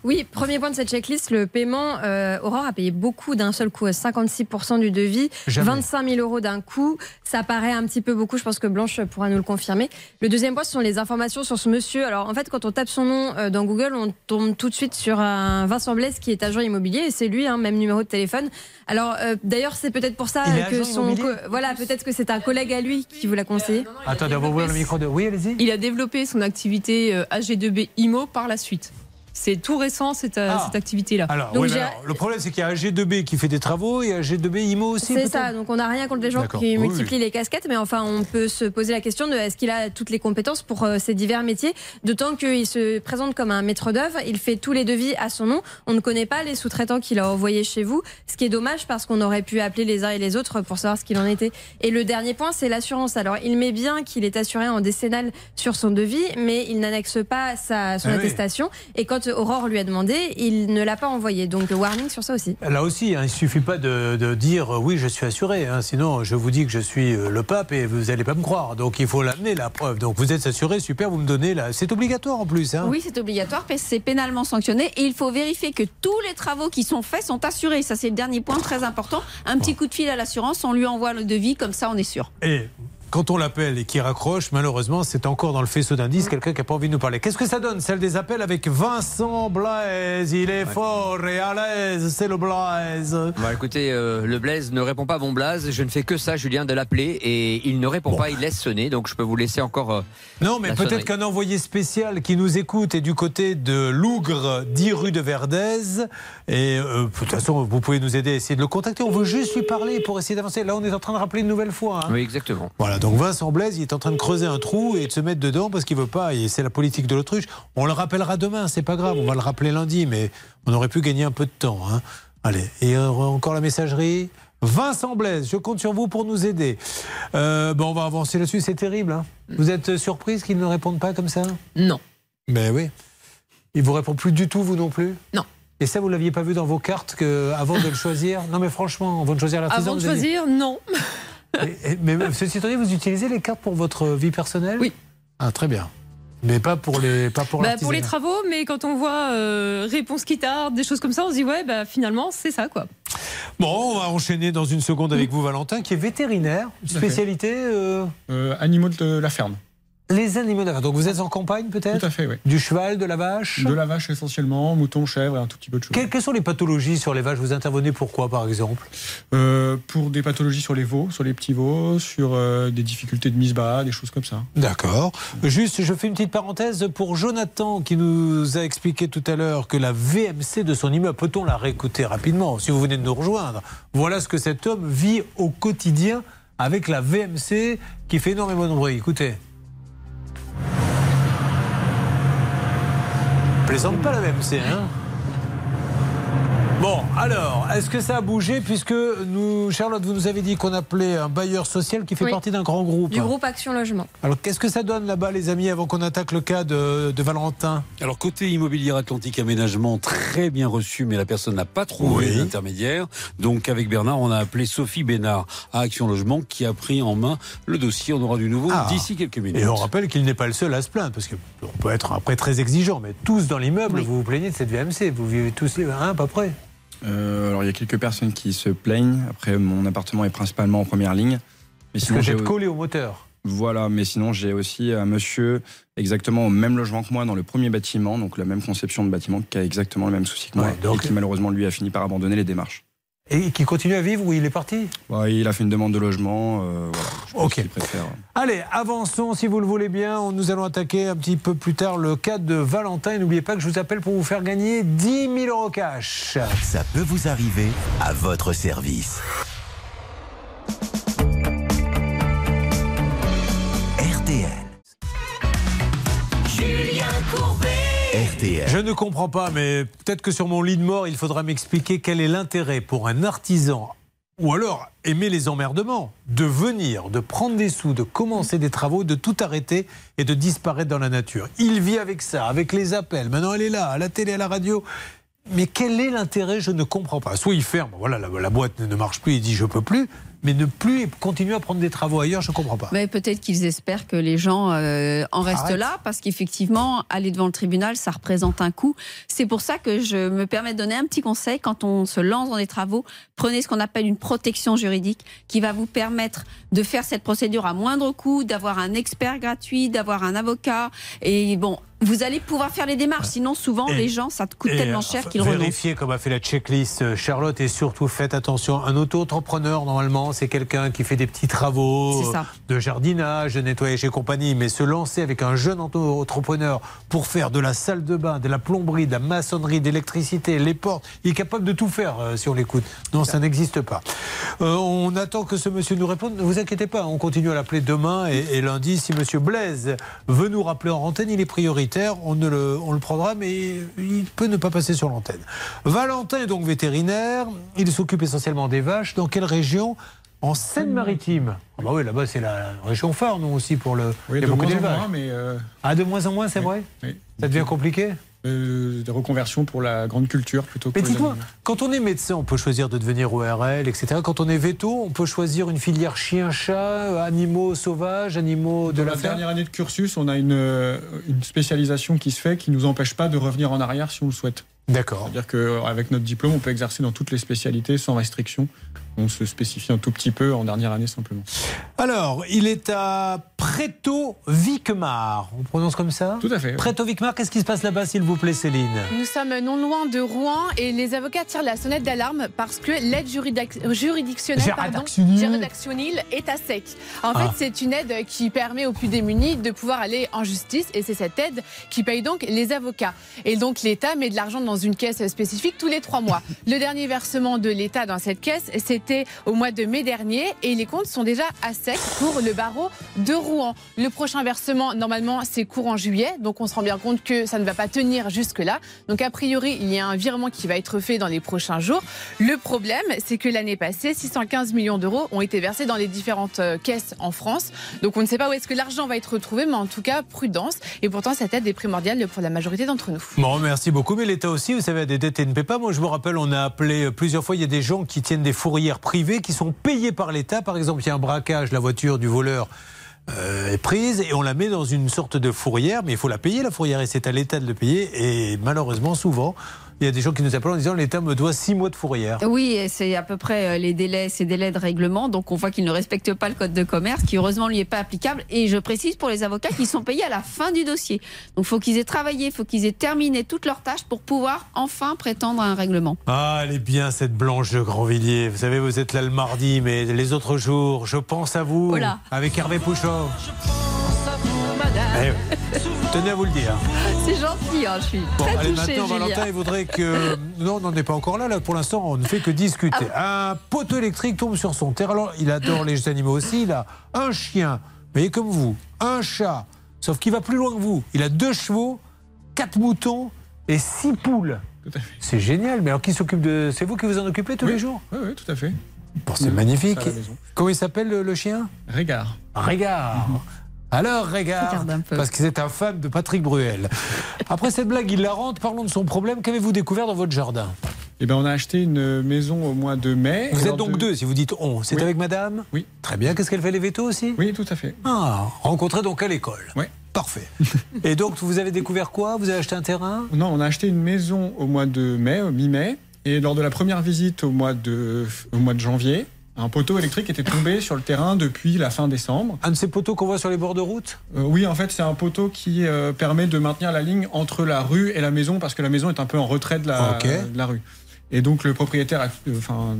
Oui, premier point de cette checklist, le paiement. Euh, Aurore a payé beaucoup d'un seul coup, 56% du devis, 25 000 euros d'un coup. Ça paraît un petit peu beaucoup, je pense que Blanche pourra nous le confirmer. Le deuxième point, ce sont les informations sur ce monsieur. Alors en fait, quand on tape son nom euh, dans Google, on tombe tout de suite sur un Vincent Blaise qui est agent immobilier et c'est lui, hein, même numéro de téléphone. Alors euh, d'ailleurs, c'est peut-être pour ça que son. Voilà, peut-être que c'est un collègue à lui qui vous l'a conseillé. Attendez, on va ouvrir le micro de. Oui, allez-y. Il a développé son activité AG2B IMO par la suite. C'est tout récent cette, euh, Ah. cette activité-là. Alors, Donc, oui, mais alors, le problème, c'est qu'il y a un G2B qui fait des travaux et un G2B IMO aussi. C'est ça, donc on n'a rien contre les gens qui Oui, multiplient les casquettes, mais enfin on peut se poser la question de est-ce qu'il a toutes les compétences pour euh, ces divers métiers, d'autant qu'il se présente comme un maître d'œuvre, il fait tous les devis à son nom, on ne connaît pas les sous-traitants qu'il a envoyés chez vous, ce qui est dommage parce qu'on aurait pu appeler les uns et les autres pour savoir ce qu'il en était. Et le dernier point, c'est l'assurance. Alors il met bien qu'il est assuré en décennal sur son devis, mais il n'annexe pas sa, son Ah oui. attestation, et quand Aurore lui a demandé, il ne l'a pas envoyé, donc warning sur ça aussi. Là aussi, hein, il suffit pas de, de dire euh, oui, je suis assuré. hein, sinon, je vous dis que je suis euh, le pape et vous n'allez pas me croire. Donc, il faut l'amener, la preuve. Donc, vous êtes assuré, super, vous me donnez là. C'est obligatoire en plus. Hein. Oui, c'est obligatoire, parce que c'est pénalement sanctionné et il faut vérifier que tous les travaux qui sont faits sont assurés. Ça, c'est le dernier point très important. Un petit coup de fil à l'assurance, on lui envoie le devis, comme ça, on est sûr. Et quand on l'appelle et qu'il raccroche, malheureusement, c'est encore dans le faisceau d'indices quelqu'un qui n'a pas envie de nous parler. Qu'est-ce que ça donne, celle des appels avec Vincent Blaise? Il est fort et à l'aise, c'est le Blaise. Bon, écoutez, euh, le Blaise ne répond pas à mon Blaze. Je ne fais que ça, Julien, de l'appeler et il ne répond pas. Il laisse sonner, donc je peux vous laisser encore. euh, Non, mais peut-être qu'un envoyé spécial qui nous écoute est du côté de Lougre, 10 rue de Verdez. Et euh, de toute façon, vous pouvez nous aider à essayer de le contacter. On veut juste lui parler pour essayer d'avancer. Là, on est en train de rappeler une nouvelle fois. hein. Oui, exactement. Voilà, donc Vincent Blaise, il est en train de creuser un trou et de se mettre dedans parce qu'il veut pas. Et c'est la politique de l'autruche. On le rappellera demain, c'est pas grave. On va le rappeler lundi, mais on aurait pu gagner un peu de temps. hein. Allez, et euh, encore la messagerie. Vincent Blaise, je compte sur vous pour nous aider. Euh, bon, on va avancer là-dessus, c'est terrible. hein. Vous êtes surprise qu'ils ne répondent pas comme ça? Non. Ben oui. Il vous répond plus du tout, vous non plus? Non. Et ça, vous l'aviez pas vu dans vos cartes que, avant de le choisir? Non, mais franchement, avant de choisir l'artisan, Avant de choisir, non. Et- mais ceci étant dit, vous utilisez les cartes pour votre vie personnelle? Oui. Ah, très bien. Mais pas pour les, pas pour Bah, pour les travaux, mais quand on voit euh, réponse qui tarde, des choses comme ça, on se dit ouais, bah finalement c'est ça quoi. Bon, on va enchaîner dans une seconde avec vous, Valentin, qui est vétérinaire. Spécialité euh, Euh, animaux de la ferme. Les animaux d'affaires. Donc vous êtes en campagne peut-être Tout à fait, oui. Du cheval, de la vache De la vache essentiellement, mouton, chèvre et un tout petit peu de choses. Quelles, quelles sont les pathologies sur les vaches Vous intervenez pourquoi, par exemple Euh, pour des pathologies sur les veaux, sur les petits veaux, sur euh, des difficultés de mise bas, des choses comme ça. D'accord. Juste, je fais une petite parenthèse pour Jonathan qui nous a expliqué tout à l'heure que la VMC de son immeuble, peut-on la réécouter rapidement si vous venez de nous rejoindre Voilà ce que cet homme vit au quotidien avec la VMC qui fait énormément de bruit. Écoutez. Plaisante pas la VMC, hein Bon, alors, est-ce que ça a bougé puisque nous, Charlotte, vous nous avez dit qu'on appelait un bailleur social qui fait Oui. partie d'un grand groupe Du groupe Action Logement. alors, qu'est-ce que ça donne là-bas, les amis, avant qu'on attaque le cas de, de Valentin? Alors côté immobilier Atlantique Aménagement, très bien reçu, mais la personne n'a pas trouvé Oui. d'intermédiaire. Donc avec Bernard, on a appelé Sophie Bénard à Action Logement qui a pris en main le dossier. On aura du nouveau Ah. d'ici quelques minutes. Et on rappelle qu'il n'est pas le seul à se plaindre, parce qu'on peut être après très exigeant, mais tous dans l'immeuble, vous vous plaignez de cette VMC, vous vivez tous les un à peu près. Euh, alors il y a quelques personnes qui se plaignent. Après, mon appartement est principalement en première ligne. Mais que j'ai collé au moteur. Voilà, mais sinon j'ai aussi un monsieur exactement au même logement que moi dans le premier bâtiment, donc la même conception de bâtiment, qui a exactement le même souci que moi, Ouais, donc- et qui malheureusement lui a fini par abandonner les démarches. Et qui continue à vivre où il est parti Bon, il a fait une demande de logement, euh, voilà. Je pense préfère. Allez, avançons si vous le voulez bien. Nous allons attaquer un petit peu plus tard le cas de Valentin. Et n'oubliez pas que je vous appelle pour vous faire gagner 10 000 euros cash. Ça peut vous arriver à votre service. RTL. Julien Courbet. Je ne comprends pas, mais peut-être que sur mon lit de mort, il faudra m'expliquer quel est l'intérêt pour un artisan, ou alors aimer les emmerdements, de venir, de prendre des sous, de commencer des travaux, de tout arrêter et de disparaître dans la nature. Il vit avec ça, avec les appels. Maintenant, elle est là, à la télé, à la radio. Mais quel est l'intérêt? Je ne comprends pas. Soit il ferme, voilà, la, la boîte ne marche plus, il dit je peux plus. Mais ne plus continuer à prendre des travaux ailleurs, je ne comprends pas. Mais peut-être qu'ils espèrent que les gens euh, en restent là, parce qu'effectivement, aller devant le tribunal, ça représente un coût. C'est pour ça que je me permets de donner un petit conseil. Quand on se lance dans des travaux, prenez ce qu'on appelle une protection juridique qui va vous permettre de faire cette procédure à moindre coût, d'avoir un expert gratuit, d'avoir un avocat. Et bon, vous allez pouvoir faire les démarches. Sinon, souvent, les gens, ça coûte tellement cher qu'ils renoncent. Vérifiez, comme a fait la checklist euh, Charlotte, et surtout faites attention. Un auto-entrepreneur, normalement, c'est quelqu'un qui fait des petits travaux de jardinage, de nettoyage et compagnie. Mais se lancer avec un jeune auto-entrepreneur pour faire de la salle de bain, de la plomberie, de la maçonnerie, d'électricité, les portes, il est capable de tout faire euh, si on l'écoute. Non, ça n'existe pas. Euh, on attend que ce monsieur nous réponde. Ne vous inquiétez pas, on continue à l'appeler demain et, et, lundi. Si monsieur Blaise veut nous rappeler en antenne, il est prioritaire on, le, on le prendra, mais il peut ne pas passer sur l'antenne. Valentin est donc vétérinaire, il s'occupe essentiellement des vaches. Dans quelle région en Seine-Maritime. Ah bah oui, là-bas c'est la région phare, non aussi pour le. Oui, de moins en moins, mais. Euh, ah, de moins en moins, c'est vrai. Ça devient compliqué. Euh, des reconversions pour la grande culture plutôt que. Mais dis-moi, quand on est médecin, on peut choisir de devenir ORL, etc. Quand on est veto, on peut choisir une filière chien-chat, animaux sauvages, animaux de Dans la, dernière année de cursus, on a une, euh, une spécialisation qui se fait qui nous empêche pas de revenir en arrière si on le souhaite. D'accord. C'est-à-dire qu'avec notre diplôme, on peut exercer dans toutes les spécialités sans restriction. On se spécifie un tout petit peu en dernière année simplement. Alors, il est à Preto Vicmar. On prononce comme ça? Tout à fait. Preto Vicmar, qu'est-ce qui se passe là-bas, s'il vous plaît, Céline? Nous sommes non loin de Rouen et les avocats tirent la sonnette d'alarme parce que l'aide juridictionnelle pardon, est à sec. En fait, ah. c'est une aide qui permet aux plus démunis de pouvoir aller en justice et c'est cette aide qui paye donc les avocats. Et donc, l'État met de l'argent dans une caisse spécifique tous les trois mois. <laughs> Le dernier versement de l'État dans cette caisse, c'est au mois de mai dernier et les comptes sont déjà à sec pour le barreau de Rouen. Le prochain versement, normalement, c'est courant juillet, donc on se rend bien compte que ça ne va pas tenir jusque-là. Donc a priori, il y a un virement qui va être fait dans les prochains jours. Le problème, c'est que l'année passée, 615 millions d'euros ont été versés dans les différentes euh, caisses en France. Donc on ne sait pas où est-ce que l'argent va être retrouvé, mais en tout cas, prudence. Et pourtant, cette aide est primordiale pour la majorité d'entre nous. Bon, merci beaucoup. Mais l'État aussi, vous savez, a des dettes pas. Moi, je vous rappelle, on a appelé plusieurs fois, il y a des gens qui tiennent des fourrières privés qui sont payés par l'État. Par exemple, il y a un braquage, la voiture du voleur euh, est prise et on la met dans une sorte de fourrière, mais il faut la payer la fourrière et c'est à l'État de le payer. Et malheureusement, souvent, il y a des gens qui nous appellent en disant l'État me doit six mois de fourrière. Oui, c'est à peu près euh, les délais, ces délais de règlement. Donc on voit qu'il ne respecte pas le code de commerce, qui heureusement lui est pas applicable. Et je précise pour les avocats qui sont payés à la fin du dossier. Donc il faut qu'ils aient travaillé, il faut qu'ils aient terminé toutes leurs tâches pour pouvoir enfin prétendre à un règlement. Ah, elle est bien cette Blanche de Grandvilliers. Vous savez, vous êtes là le mardi, mais les autres jours, je pense à vous. Voilà. Avec Hervé Pouchon. Eh tenez à vous le dire. C'est gentil, hein, je suis bon, très allez, touchée, maintenant, Valentin, il voudrait que... Non, on n'en est pas encore là. Là, pour l'instant, on ne fait que discuter. Ah. Un poteau électrique tombe sur son terre. Alors, il adore les animaux aussi. Il a un chien, mais comme vous, un chat, sauf qu'il va plus loin que vous. Il a deux chevaux, quatre moutons et six poules. C'est génial. Mais alors, qui s'occupe de... C'est vous qui vous en occupez tous les jours Oui, oui, tout à fait. Bon, c'est magnifique. Comment il s'appelle le, chien? Régard. Régard. Alors, regarde, parce que c'est un fan de Patrick Bruel. Après cette blague hilarante, parlons de son problème. Qu'avez-vous découvert dans votre jardin? Eh ben, on a acheté une maison au mois de mai. Vous êtes donc deux, si vous dites on. C'est avec madame? Oui. Très bien. Qu'est-ce qu'elle fait les vétos aussi? Oui, tout à fait. Ah, rencontré donc à l'école Oui. Parfait. <laughs> Et donc, vous avez découvert quoi? Vous avez acheté un terrain? Non, on a acheté une maison au mois de mai, mi-mai. Et lors de la première visite au mois de, au mois de janvier, un poteau électrique était tombé sur le terrain depuis la fin décembre. Un de ces poteaux qu'on voit sur les bords de route? Euh, Oui, en fait, c'est un poteau qui euh, permet de maintenir la ligne entre la rue et la maison parce que la maison est un peu en retrait de la, de la rue. Et donc le propriétaire, euh, enfin,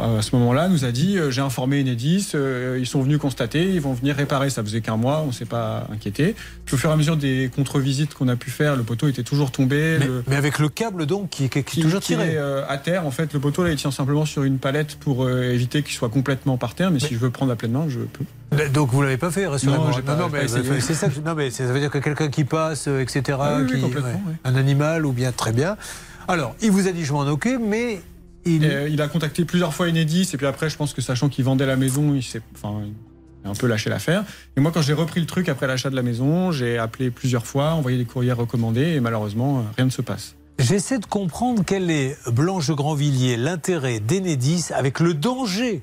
à ce moment-là, nous a dit euh, j'ai informé Enedis, euh, ils sont venus constater, ils vont venir réparer. Ça faisait qu'un mois, on ne s'est pas inquiété. Au fur et à mesure des contre-visites qu'on a pu faire, le poteau était toujours tombé. Mais, avec le câble donc qui, qui, qui est toujours tiré. à terre, en fait, le poteau là, il tient simplement sur une palette pour éviter qu'il soit complètement par terre. Mais, si je veux prendre la pleine main, je peux. Donc vous l'avez pas fait, rassurez-moi. Non, non, mais c'est ça. Non, mais ça veut dire que quelqu'un qui passe, etc. Ah qui, un animal ou bien très bien. Alors, il vous a dit je m'en occupe, mais il... Euh, il... a contacté plusieurs fois Enedis et puis après, je pense que sachant qu'il vendait la maison, il s'est enfin, un peu lâché l'affaire. Et moi, quand j'ai repris le truc après l'achat de la maison, j'ai appelé plusieurs fois, envoyé des courriers recommandés et malheureusement, euh, rien ne se passe. J'essaie de comprendre quel est, Blanche Grandvilliers, l'intérêt d'Enedis avec le danger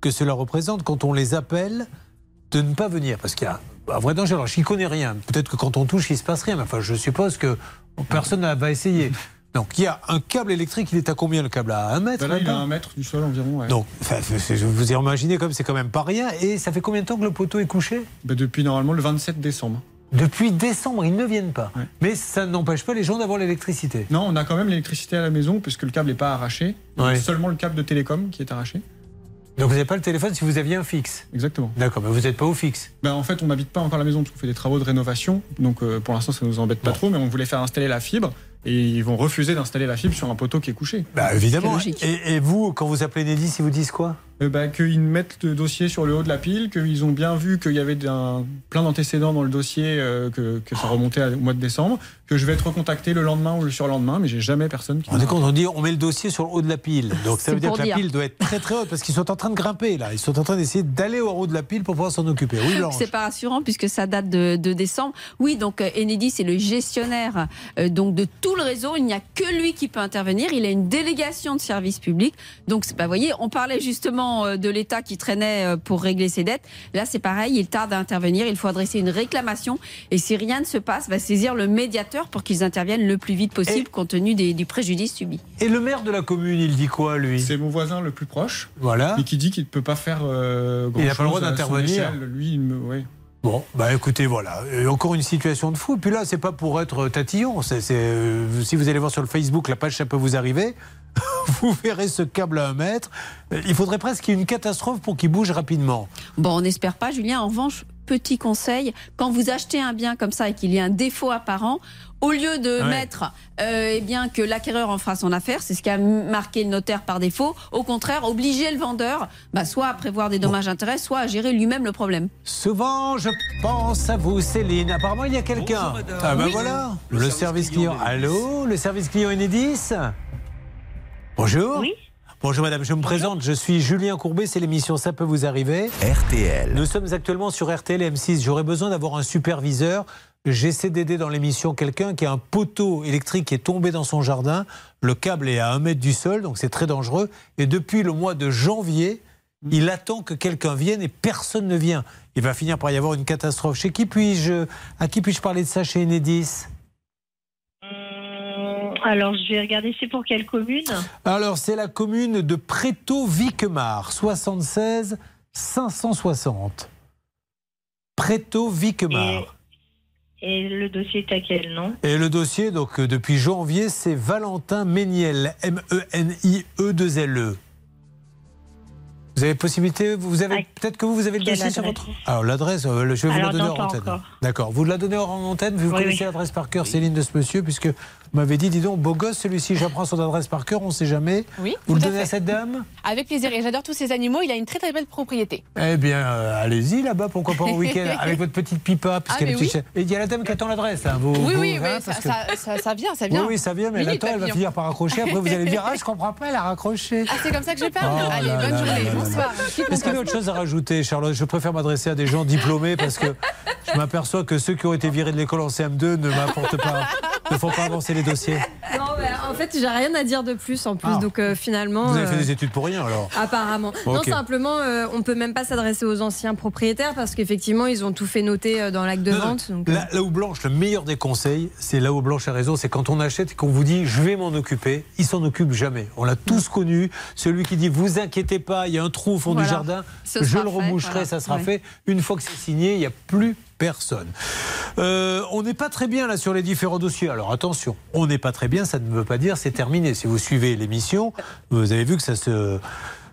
que cela représente quand on les appelle de ne pas venir Parce qu'il y a un vrai danger. Alors, je n'y connais rien. Peut-être que quand on touche, il ne se passe rien. Mais enfin, je suppose que personne ne va essayer. Donc, il y a un câble électrique, il est à combien le câble? À un mètre ben Là, il est à un mètre du sol environ. Donc, vous imaginez comme c'est quand même pas rien. Et ça fait combien de temps que le poteau est couché? Ben Depuis normalement le 27 décembre. Depuis décembre, ils ne viennent pas. Mais ça n'empêche pas les gens d'avoir l'électricité. Non, on a quand même l'électricité à la maison puisque le câble n'est pas arraché. C'est Seulement le câble de télécom qui est arraché. Donc vous n'avez pas le téléphone si vous aviez un fixe? Exactement. D'accord, mais vous n'êtes pas au fixe ben, En fait, on n'habite pas encore la maison parce qu'on fait des travaux de rénovation. Donc euh, pour l'instant, ça ne nous embête pas trop, mais on voulait faire installer la fibre et ils vont refuser d'installer la fibre sur un poteau qui est couché. Bah, évidemment. Et, et, vous, quand vous appelez Nedis, ils vous disent quoi? Bah, Qu'ils mettent le dossier sur le haut de la pile, qu'ils ont bien vu qu'il y avait un, plein d'antécédents dans le dossier, euh, que, que, ça remontait au mois de décembre, que je vais être recontacté le lendemain ou le surlendemain, mais j'ai jamais personne qui. On est on dit on met le dossier sur le haut de la pile. <laughs> Donc ça veut dire que la pile doit être très très haute parce qu'ils sont en train de grimper là. Ils sont en train d'essayer d'aller au haut de la pile pour pouvoir s'en occuper. Oui, C'est pas rassurant puisque ça date de, de décembre. Oui, donc euh, Enedis c'est le gestionnaire donc de tout le réseau. Il n'y a que lui qui peut intervenir. Il a une délégation de service public. Donc, bah, vous voyez, on parlait justement euh, de l'État qui traînait euh, pour régler ses dettes. Là, c'est pareil, il tarde à intervenir. Il faut adresser une réclamation. Et si rien ne se passe, va saisir le médiateur pour qu'ils interviennent le plus vite possible compte tenu des, du préjudice subi. Et le maire de la commune, il dit quoi, lui? C'est mon voisin le plus proche. Voilà. Et qui dit qu'il ne peut pas faire euh, Il n'a pas le droit d'intervenir. Lui, il me. Ouais. Bon, bah écoutez, voilà. encore une situation de fou. Puis là, c'est pas pour être tatillon. C'est, euh, si vous allez voir sur le Facebook, la page, ça peut vous arriver. <laughs> vous verrez ce câble à un mètre. Il faudrait presque qu'il y ait une catastrophe pour qu'il bouge rapidement. Bon, on n'espère pas, Julien. En revanche, petit conseil, quand vous achetez un bien comme ça et qu'il y a un défaut apparent, au lieu de mettre euh, eh bien, que l'acquéreur en fera son affaire, c'est ce qu'a marqué le notaire par défaut, au contraire, obliger le vendeur bah, soit à prévoir des dommages-intérêts, soit à gérer lui-même le problème. Souvent, je pense à vous, Céline. Apparemment, il y a quelqu'un. Ah ben voilà, le, service, client. Allô, le service client Enedis? Bonjour. Oui. Bonjour madame, je me présente, je suis Julien Courbet, c'est l'émission Ça peut vous arriver. RTL. Nous sommes actuellement sur RTL M6. J'aurais besoin d'avoir un superviseur. J'essaie d'aider dans l'émission quelqu'un qui a un poteau électrique qui est tombé dans son jardin. Le câble est à un mètre du sol, donc c'est très dangereux. Et depuis le mois de janvier, il attend que quelqu'un vienne et personne ne vient. Il va finir par y avoir une catastrophe. Chez qui puis-je, à qui puis-je parler de ça chez Enedis? Alors, je vais regarder, c'est pour quelle commune Alors, c'est la commune de Préto-Viquemar, 76 560. Préto-Viquemar. Et, le dossier est à quel nom Et le dossier, donc, euh, depuis janvier, c'est Valentin Méniel, M-E-N-I-E-2-L-E. Vous avez possibilité, vous avez peut-être que vous, vous avez le dossier sur votre. Alors l'adresse, euh, je vais vous la donner en antenne. D'accord, vous la donnez en antenne, vous connaissez l'adresse par cœur, Céline, de ce monsieur, puisque vous m'avez dit, dis donc, beau gosse celui-ci, j'apprends son adresse par cœur, on ne sait jamais. Oui. Vous le donnez à, cette dame Avec plaisir, et j'adore tous ces animaux, il a une très très belle propriété. Eh bien, euh, allez-y là-bas, pourquoi pas en week-end, <laughs> avec votre petite pipa, puisqu'elle ah, est Et il y a la dame qui attend l'adresse. Hein, oui, oui, oui ça, ça, ça, vient, ça vient. Oui, oui, ça vient, mais elle attend, elle va finir par raccrocher. Après, vous allez dire, <laughs> ah, je comprends pas, elle a raccroché. Ah, c'est comme ça que je parle oh Allez, bonne journée, bonsoir. Est-ce qu'il y a autre chose à rajouter, Charlotte? Je préfère m'adresser à des gens diplômés parce que je m'aperçois que ceux qui ont été virés de l'école en CM2 ne m'apportent pas, ne font pas avancer les dossiers. Non, en fait, j'ai rien à dire de plus en plus. Ah. Donc euh, finalement. Vous avez fait euh, des études pour rien alors? Apparemment. Non, simplement, euh, on peut même pas s'adresser aux anciens propriétaires parce qu'effectivement, ils ont tout fait noter dans l'acte de vente. là, où Blanche, le meilleur des conseils, c'est là où Blanche a raison, c'est quand on achète et qu'on vous dit je vais m'en occuper, il s'en occupe jamais. On l'a tous connu. Celui qui dit vous inquiétez pas, il y a un trou au fond du jardin, je le reboucherai, ça sera fait. Une fois que c'est signé, il n'y a plus personne. Euh, on n'est pas très bien là sur les différents dossiers. Alors attention, on n'est pas très bien, ça ne veut pas dire c'est terminé. Si vous suivez l'émission, vous avez vu que ça se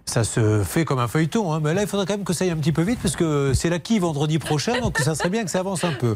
ça se fait comme un feuilleton. Hein. Mais là, il faudrait quand même que ça aille un petit peu vite parce que c'est l'acquis vendredi prochain, donc ça serait bien que ça avance un peu.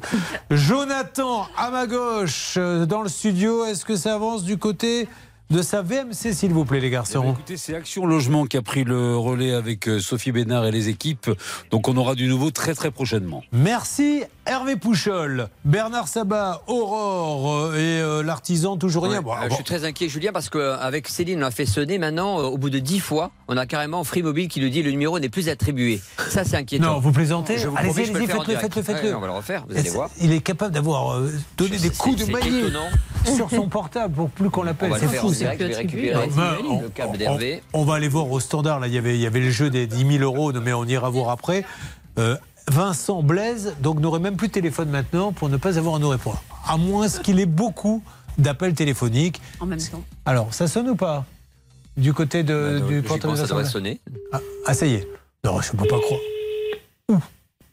Jonathan, à ma gauche, euh, dans le studio, est-ce que ça avance du côté de sa VMC, s'il vous plaît, les garçons. Eh ben, écoutez, c'est Action Logement qui a pris le relais avec euh, Sophie Bénard et les équipes. Donc on aura du nouveau très très prochainement. Merci Hervé Pouchol, Bernard Sabat, Aurore euh, et euh, l'artisan toujours rien. Je suis très inquiet, Julien, parce qu'avec Céline, on a fait sonner maintenant, au bout de dix fois, on a carrément Free Mobile qui nous dit le numéro n'est plus attribué. Ça, c'est inquiétant. Non, vous plaisantez Je vous allez, allez, faites-le, faites-le, faites-le. on va le refaire, vous allez voir. Il est capable d'avoir donné des coups de maillet sur son portable pour plus qu'on l'appelle. C'est fou. Direct, je vais récupérer le câble d'Hervé. On, va aller voir au standard. Là, il y avait, il y avait le jeu des 10 000 euros, mais on ira voir après. Euh, Vincent Blaise, donc n'aurait même plus de téléphone maintenant pour ne pas avoir un nous répondre. À moins qu'il ait beaucoup d'appels téléphoniques. En même temps. Alors, ça sonne ou pas? Du côté de, bah, du portable Ça devrait sonner. Ah, ah, ça y est. Non, je ne peux pas croire. Ouh,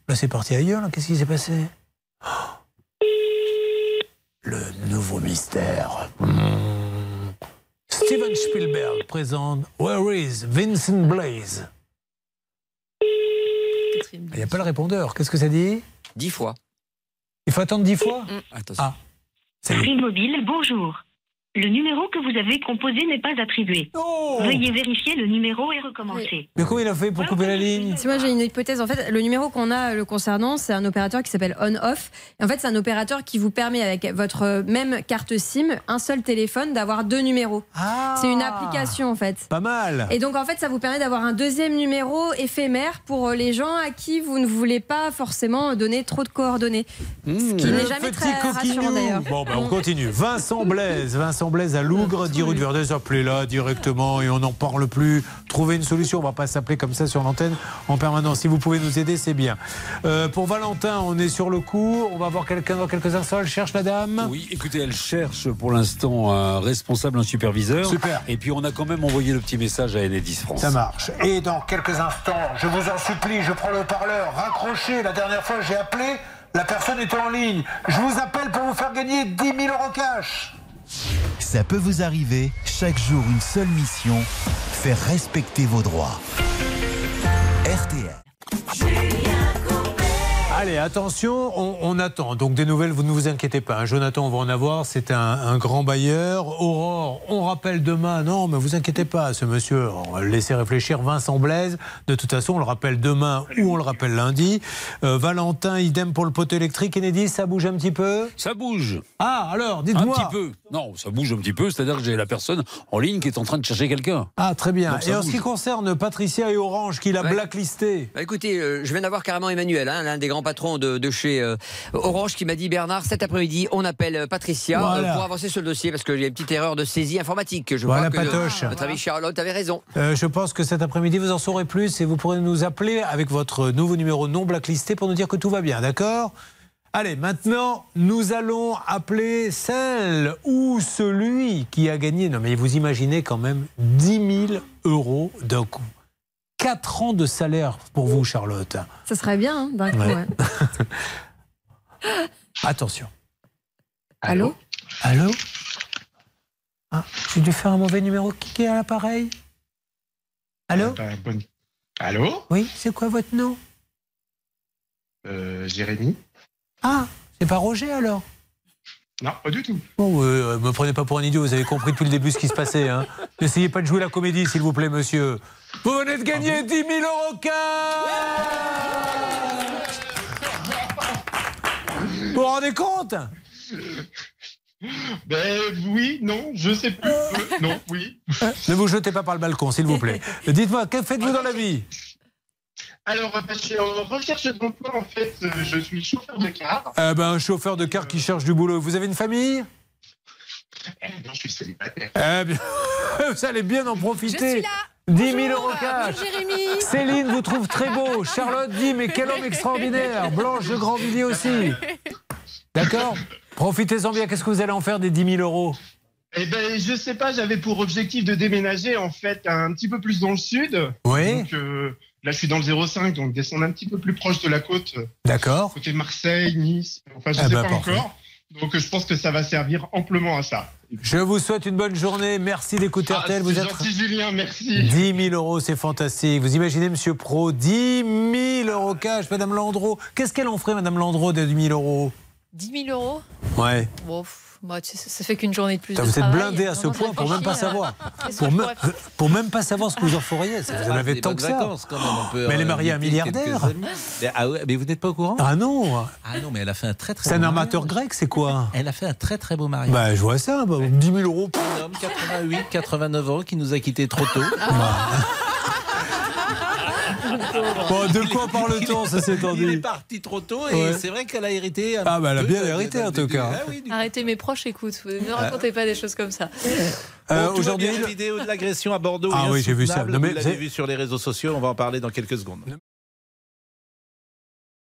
là c'est parti ailleurs, Qu'est-ce qui s'est passé? <gasps> Le nouveau mystère. Hmm. Steven Spielberg présente Where is Vincent Blaze? Il n'y a pas le répondeur. Qu'est-ce que ça dit? Dix fois. Il faut attendre dix fois? Mm. Attention. Ah. Free Mobile, bonjour. Le numéro que vous avez composé n'est pas attribué. Oh Veuillez vérifier le numéro et recommencer. Mais comment il a fait pour couper la ligne Si moi j'ai une hypothèse, en fait, le numéro qu'on a le concernant, c'est un opérateur qui s'appelle On-Off. En fait, c'est un opérateur qui vous permet, avec votre même carte SIM, un seul téléphone, d'avoir deux numéros. Ah c'est une application, en fait. Pas mal. Et donc, en fait, ça vous permet d'avoir un deuxième numéro éphémère pour les gens à qui vous ne voulez pas forcément donner trop de coordonnées. ce mmh. qui n'est jamais très rassurant d'ailleurs. Bon, ben, on continue. Vincent Blaise, Vincent Blaise à Lougre, 10 rue de Verdez, appelez-la directement et on n'en parle plus. Trouvez une solution, on va pas s'appeler comme ça sur l'antenne en permanence. Si vous pouvez nous aider, c'est bien. Euh, pour Valentin, on est sur le coup. On va voir quelqu'un dans quelques instants. Elle cherche la dame Oui, écoutez, elle cherche pour l'instant un responsable, un superviseur. Super. Et puis on a quand même envoyé le petit message à Enedis France. Ça marche. Et dans quelques instants, je vous en supplie, je prends le parleur, raccrochez. La dernière fois, j'ai appelé. La personne était en ligne. Je vous appelle pour vous faire gagner 10 000 euros cash. Ça peut vous arriver, chaque jour une seule mission, faire respecter vos droits. RTL. Allez, attention, on, attend. Donc des nouvelles, vous ne vous inquiétez pas. Hein. Jonathan, on va en avoir. C'est un, grand bailleur. Aurore, on rappelle demain. Non, mais vous inquiétez pas, ce monsieur, on va le laisser réfléchir. Vincent Blaise, de toute façon, on le rappelle demain ou on le rappelle lundi. Euh, Valentin, idem pour le poteau électrique. Enedis, ça bouge un petit peu? Ça bouge. Ah, alors, dites-moi. Un petit peu. Non, ça bouge un petit peu. C'est-à-dire que j'ai la personne en ligne qui est en train de chercher quelqu'un. Ah, très bien. et en ce qui concerne Patricia et Orange, qui l'a blacklisté bah, Écoutez, euh, je viens d'avoir carrément Emmanuel, hein, l'un des grands patron de, chez euh, Orange qui m'a dit Bernard, cet après-midi, on appelle euh, Patricia euh, pour avancer sur le dossier parce qu'il y a une petite erreur de saisie informatique. Je voilà, vois que patoche. votre ami Charlotte avait raison. je pense que cet après-midi, vous en saurez plus et vous pourrez nous appeler avec votre nouveau numéro non blacklisté pour nous dire que tout va bien, d'accord? Allez, maintenant, nous allons appeler celle ou celui qui a gagné, non mais vous imaginez quand même 10 000 euros d'un coup. 4 ans de salaire pour vous, Charlotte. Ça serait bien, hein, d'un coup. <laughs> Attention. Allô Allô ah, J'ai dû faire un mauvais numéro. Qui est à l'appareil Allô euh, bah, Allô Oui, c'est quoi votre nom? Euh, Jérémy. Ah, c'est pas Roger alors? Non, pas du tout. Oh, euh, me prenez pas pour un idiot, vous avez compris depuis le début ce qui se passait. Hein. N'essayez pas de jouer la comédie, s'il vous plaît, monsieur. Vous venez de gagner 10 000 euros Vous vous rendez compte? Ben oui, non, je sais plus. Euh, non, oui. Ne vous jetez pas par le balcon, s'il vous plaît. <laughs> Dites-moi, que faites-vous dans la vie? Alors, euh, je suis en recherche d'emploi, en fait. Euh, je suis chauffeur de car. Eh ben, un chauffeur de car qui cherche du boulot. Vous avez une famille? Eh Non, je suis célibataire. Eh bien, <laughs> vous allez bien en profiter. Je suis là. 10 000 euros cash. Jérémy. Céline vous trouve très beau. Charlotte dit mais quel homme extraordinaire. Blanche de Grandvilliers aussi. D'accord Profitez-en bien. Qu'est-ce que vous allez en faire des 10 000 euros? Eh ben, je sais pas, j'avais pour objectif de déménager en fait un petit peu plus dans le sud. Oui. Donc, euh, là, je suis dans le 05, donc descendre un petit peu plus proche de la côte. D'accord. Côté Marseille, Nice. Enfin, je ne ah sais bah, pas encore. Donc, je pense que ça va servir amplement à ça. Je vous souhaite une bonne journée. Merci d'écouter ah, Vous êtes gentil, Julien. Merci. 10 000 euros, c'est fantastique. Vous imaginez, Monsieur Pro, 10 000 euros cash, Madame Landreau. Qu'est-ce qu'elle en ferait, Madame Landreau, de 10 000 euros? 10 000 euros? Ouais. Bon, bah, ça fait qu'une journée de plus. vous êtes blindé à ce point pour même pas savoir. Pour, même pas savoir ce que vous en feriez. Vous en avez tant que ça. mais elle est mariée à un milliardaire. Mais, ah mais vous n'êtes pas au courant? Ah non. Ah non, mais elle a fait un très très. C'est un armateur grec, c'est quoi? Elle a fait un très très beau mariage. Bah, je vois ça. 10 000 euros. Un homme, 88, 89 ans, qui nous a quittés trop tôt. Bon, de quoi parle-t-on Ça s'est Il est parti trop tôt et Ouais. c'est vrai qu'elle a hérité. un Ah, bah, elle a bien hérité, en tout cas. Ah oui, Arrêtez mes proches, écoute. Ne racontez pas des choses comme ça. Euh, Bon, aujourd'hui, la vidéo de l'agression à Bordeaux. Ah oui, j'ai vu ça. Non, mais Vous l'avez vu sur les réseaux sociaux. On va en parler dans quelques secondes.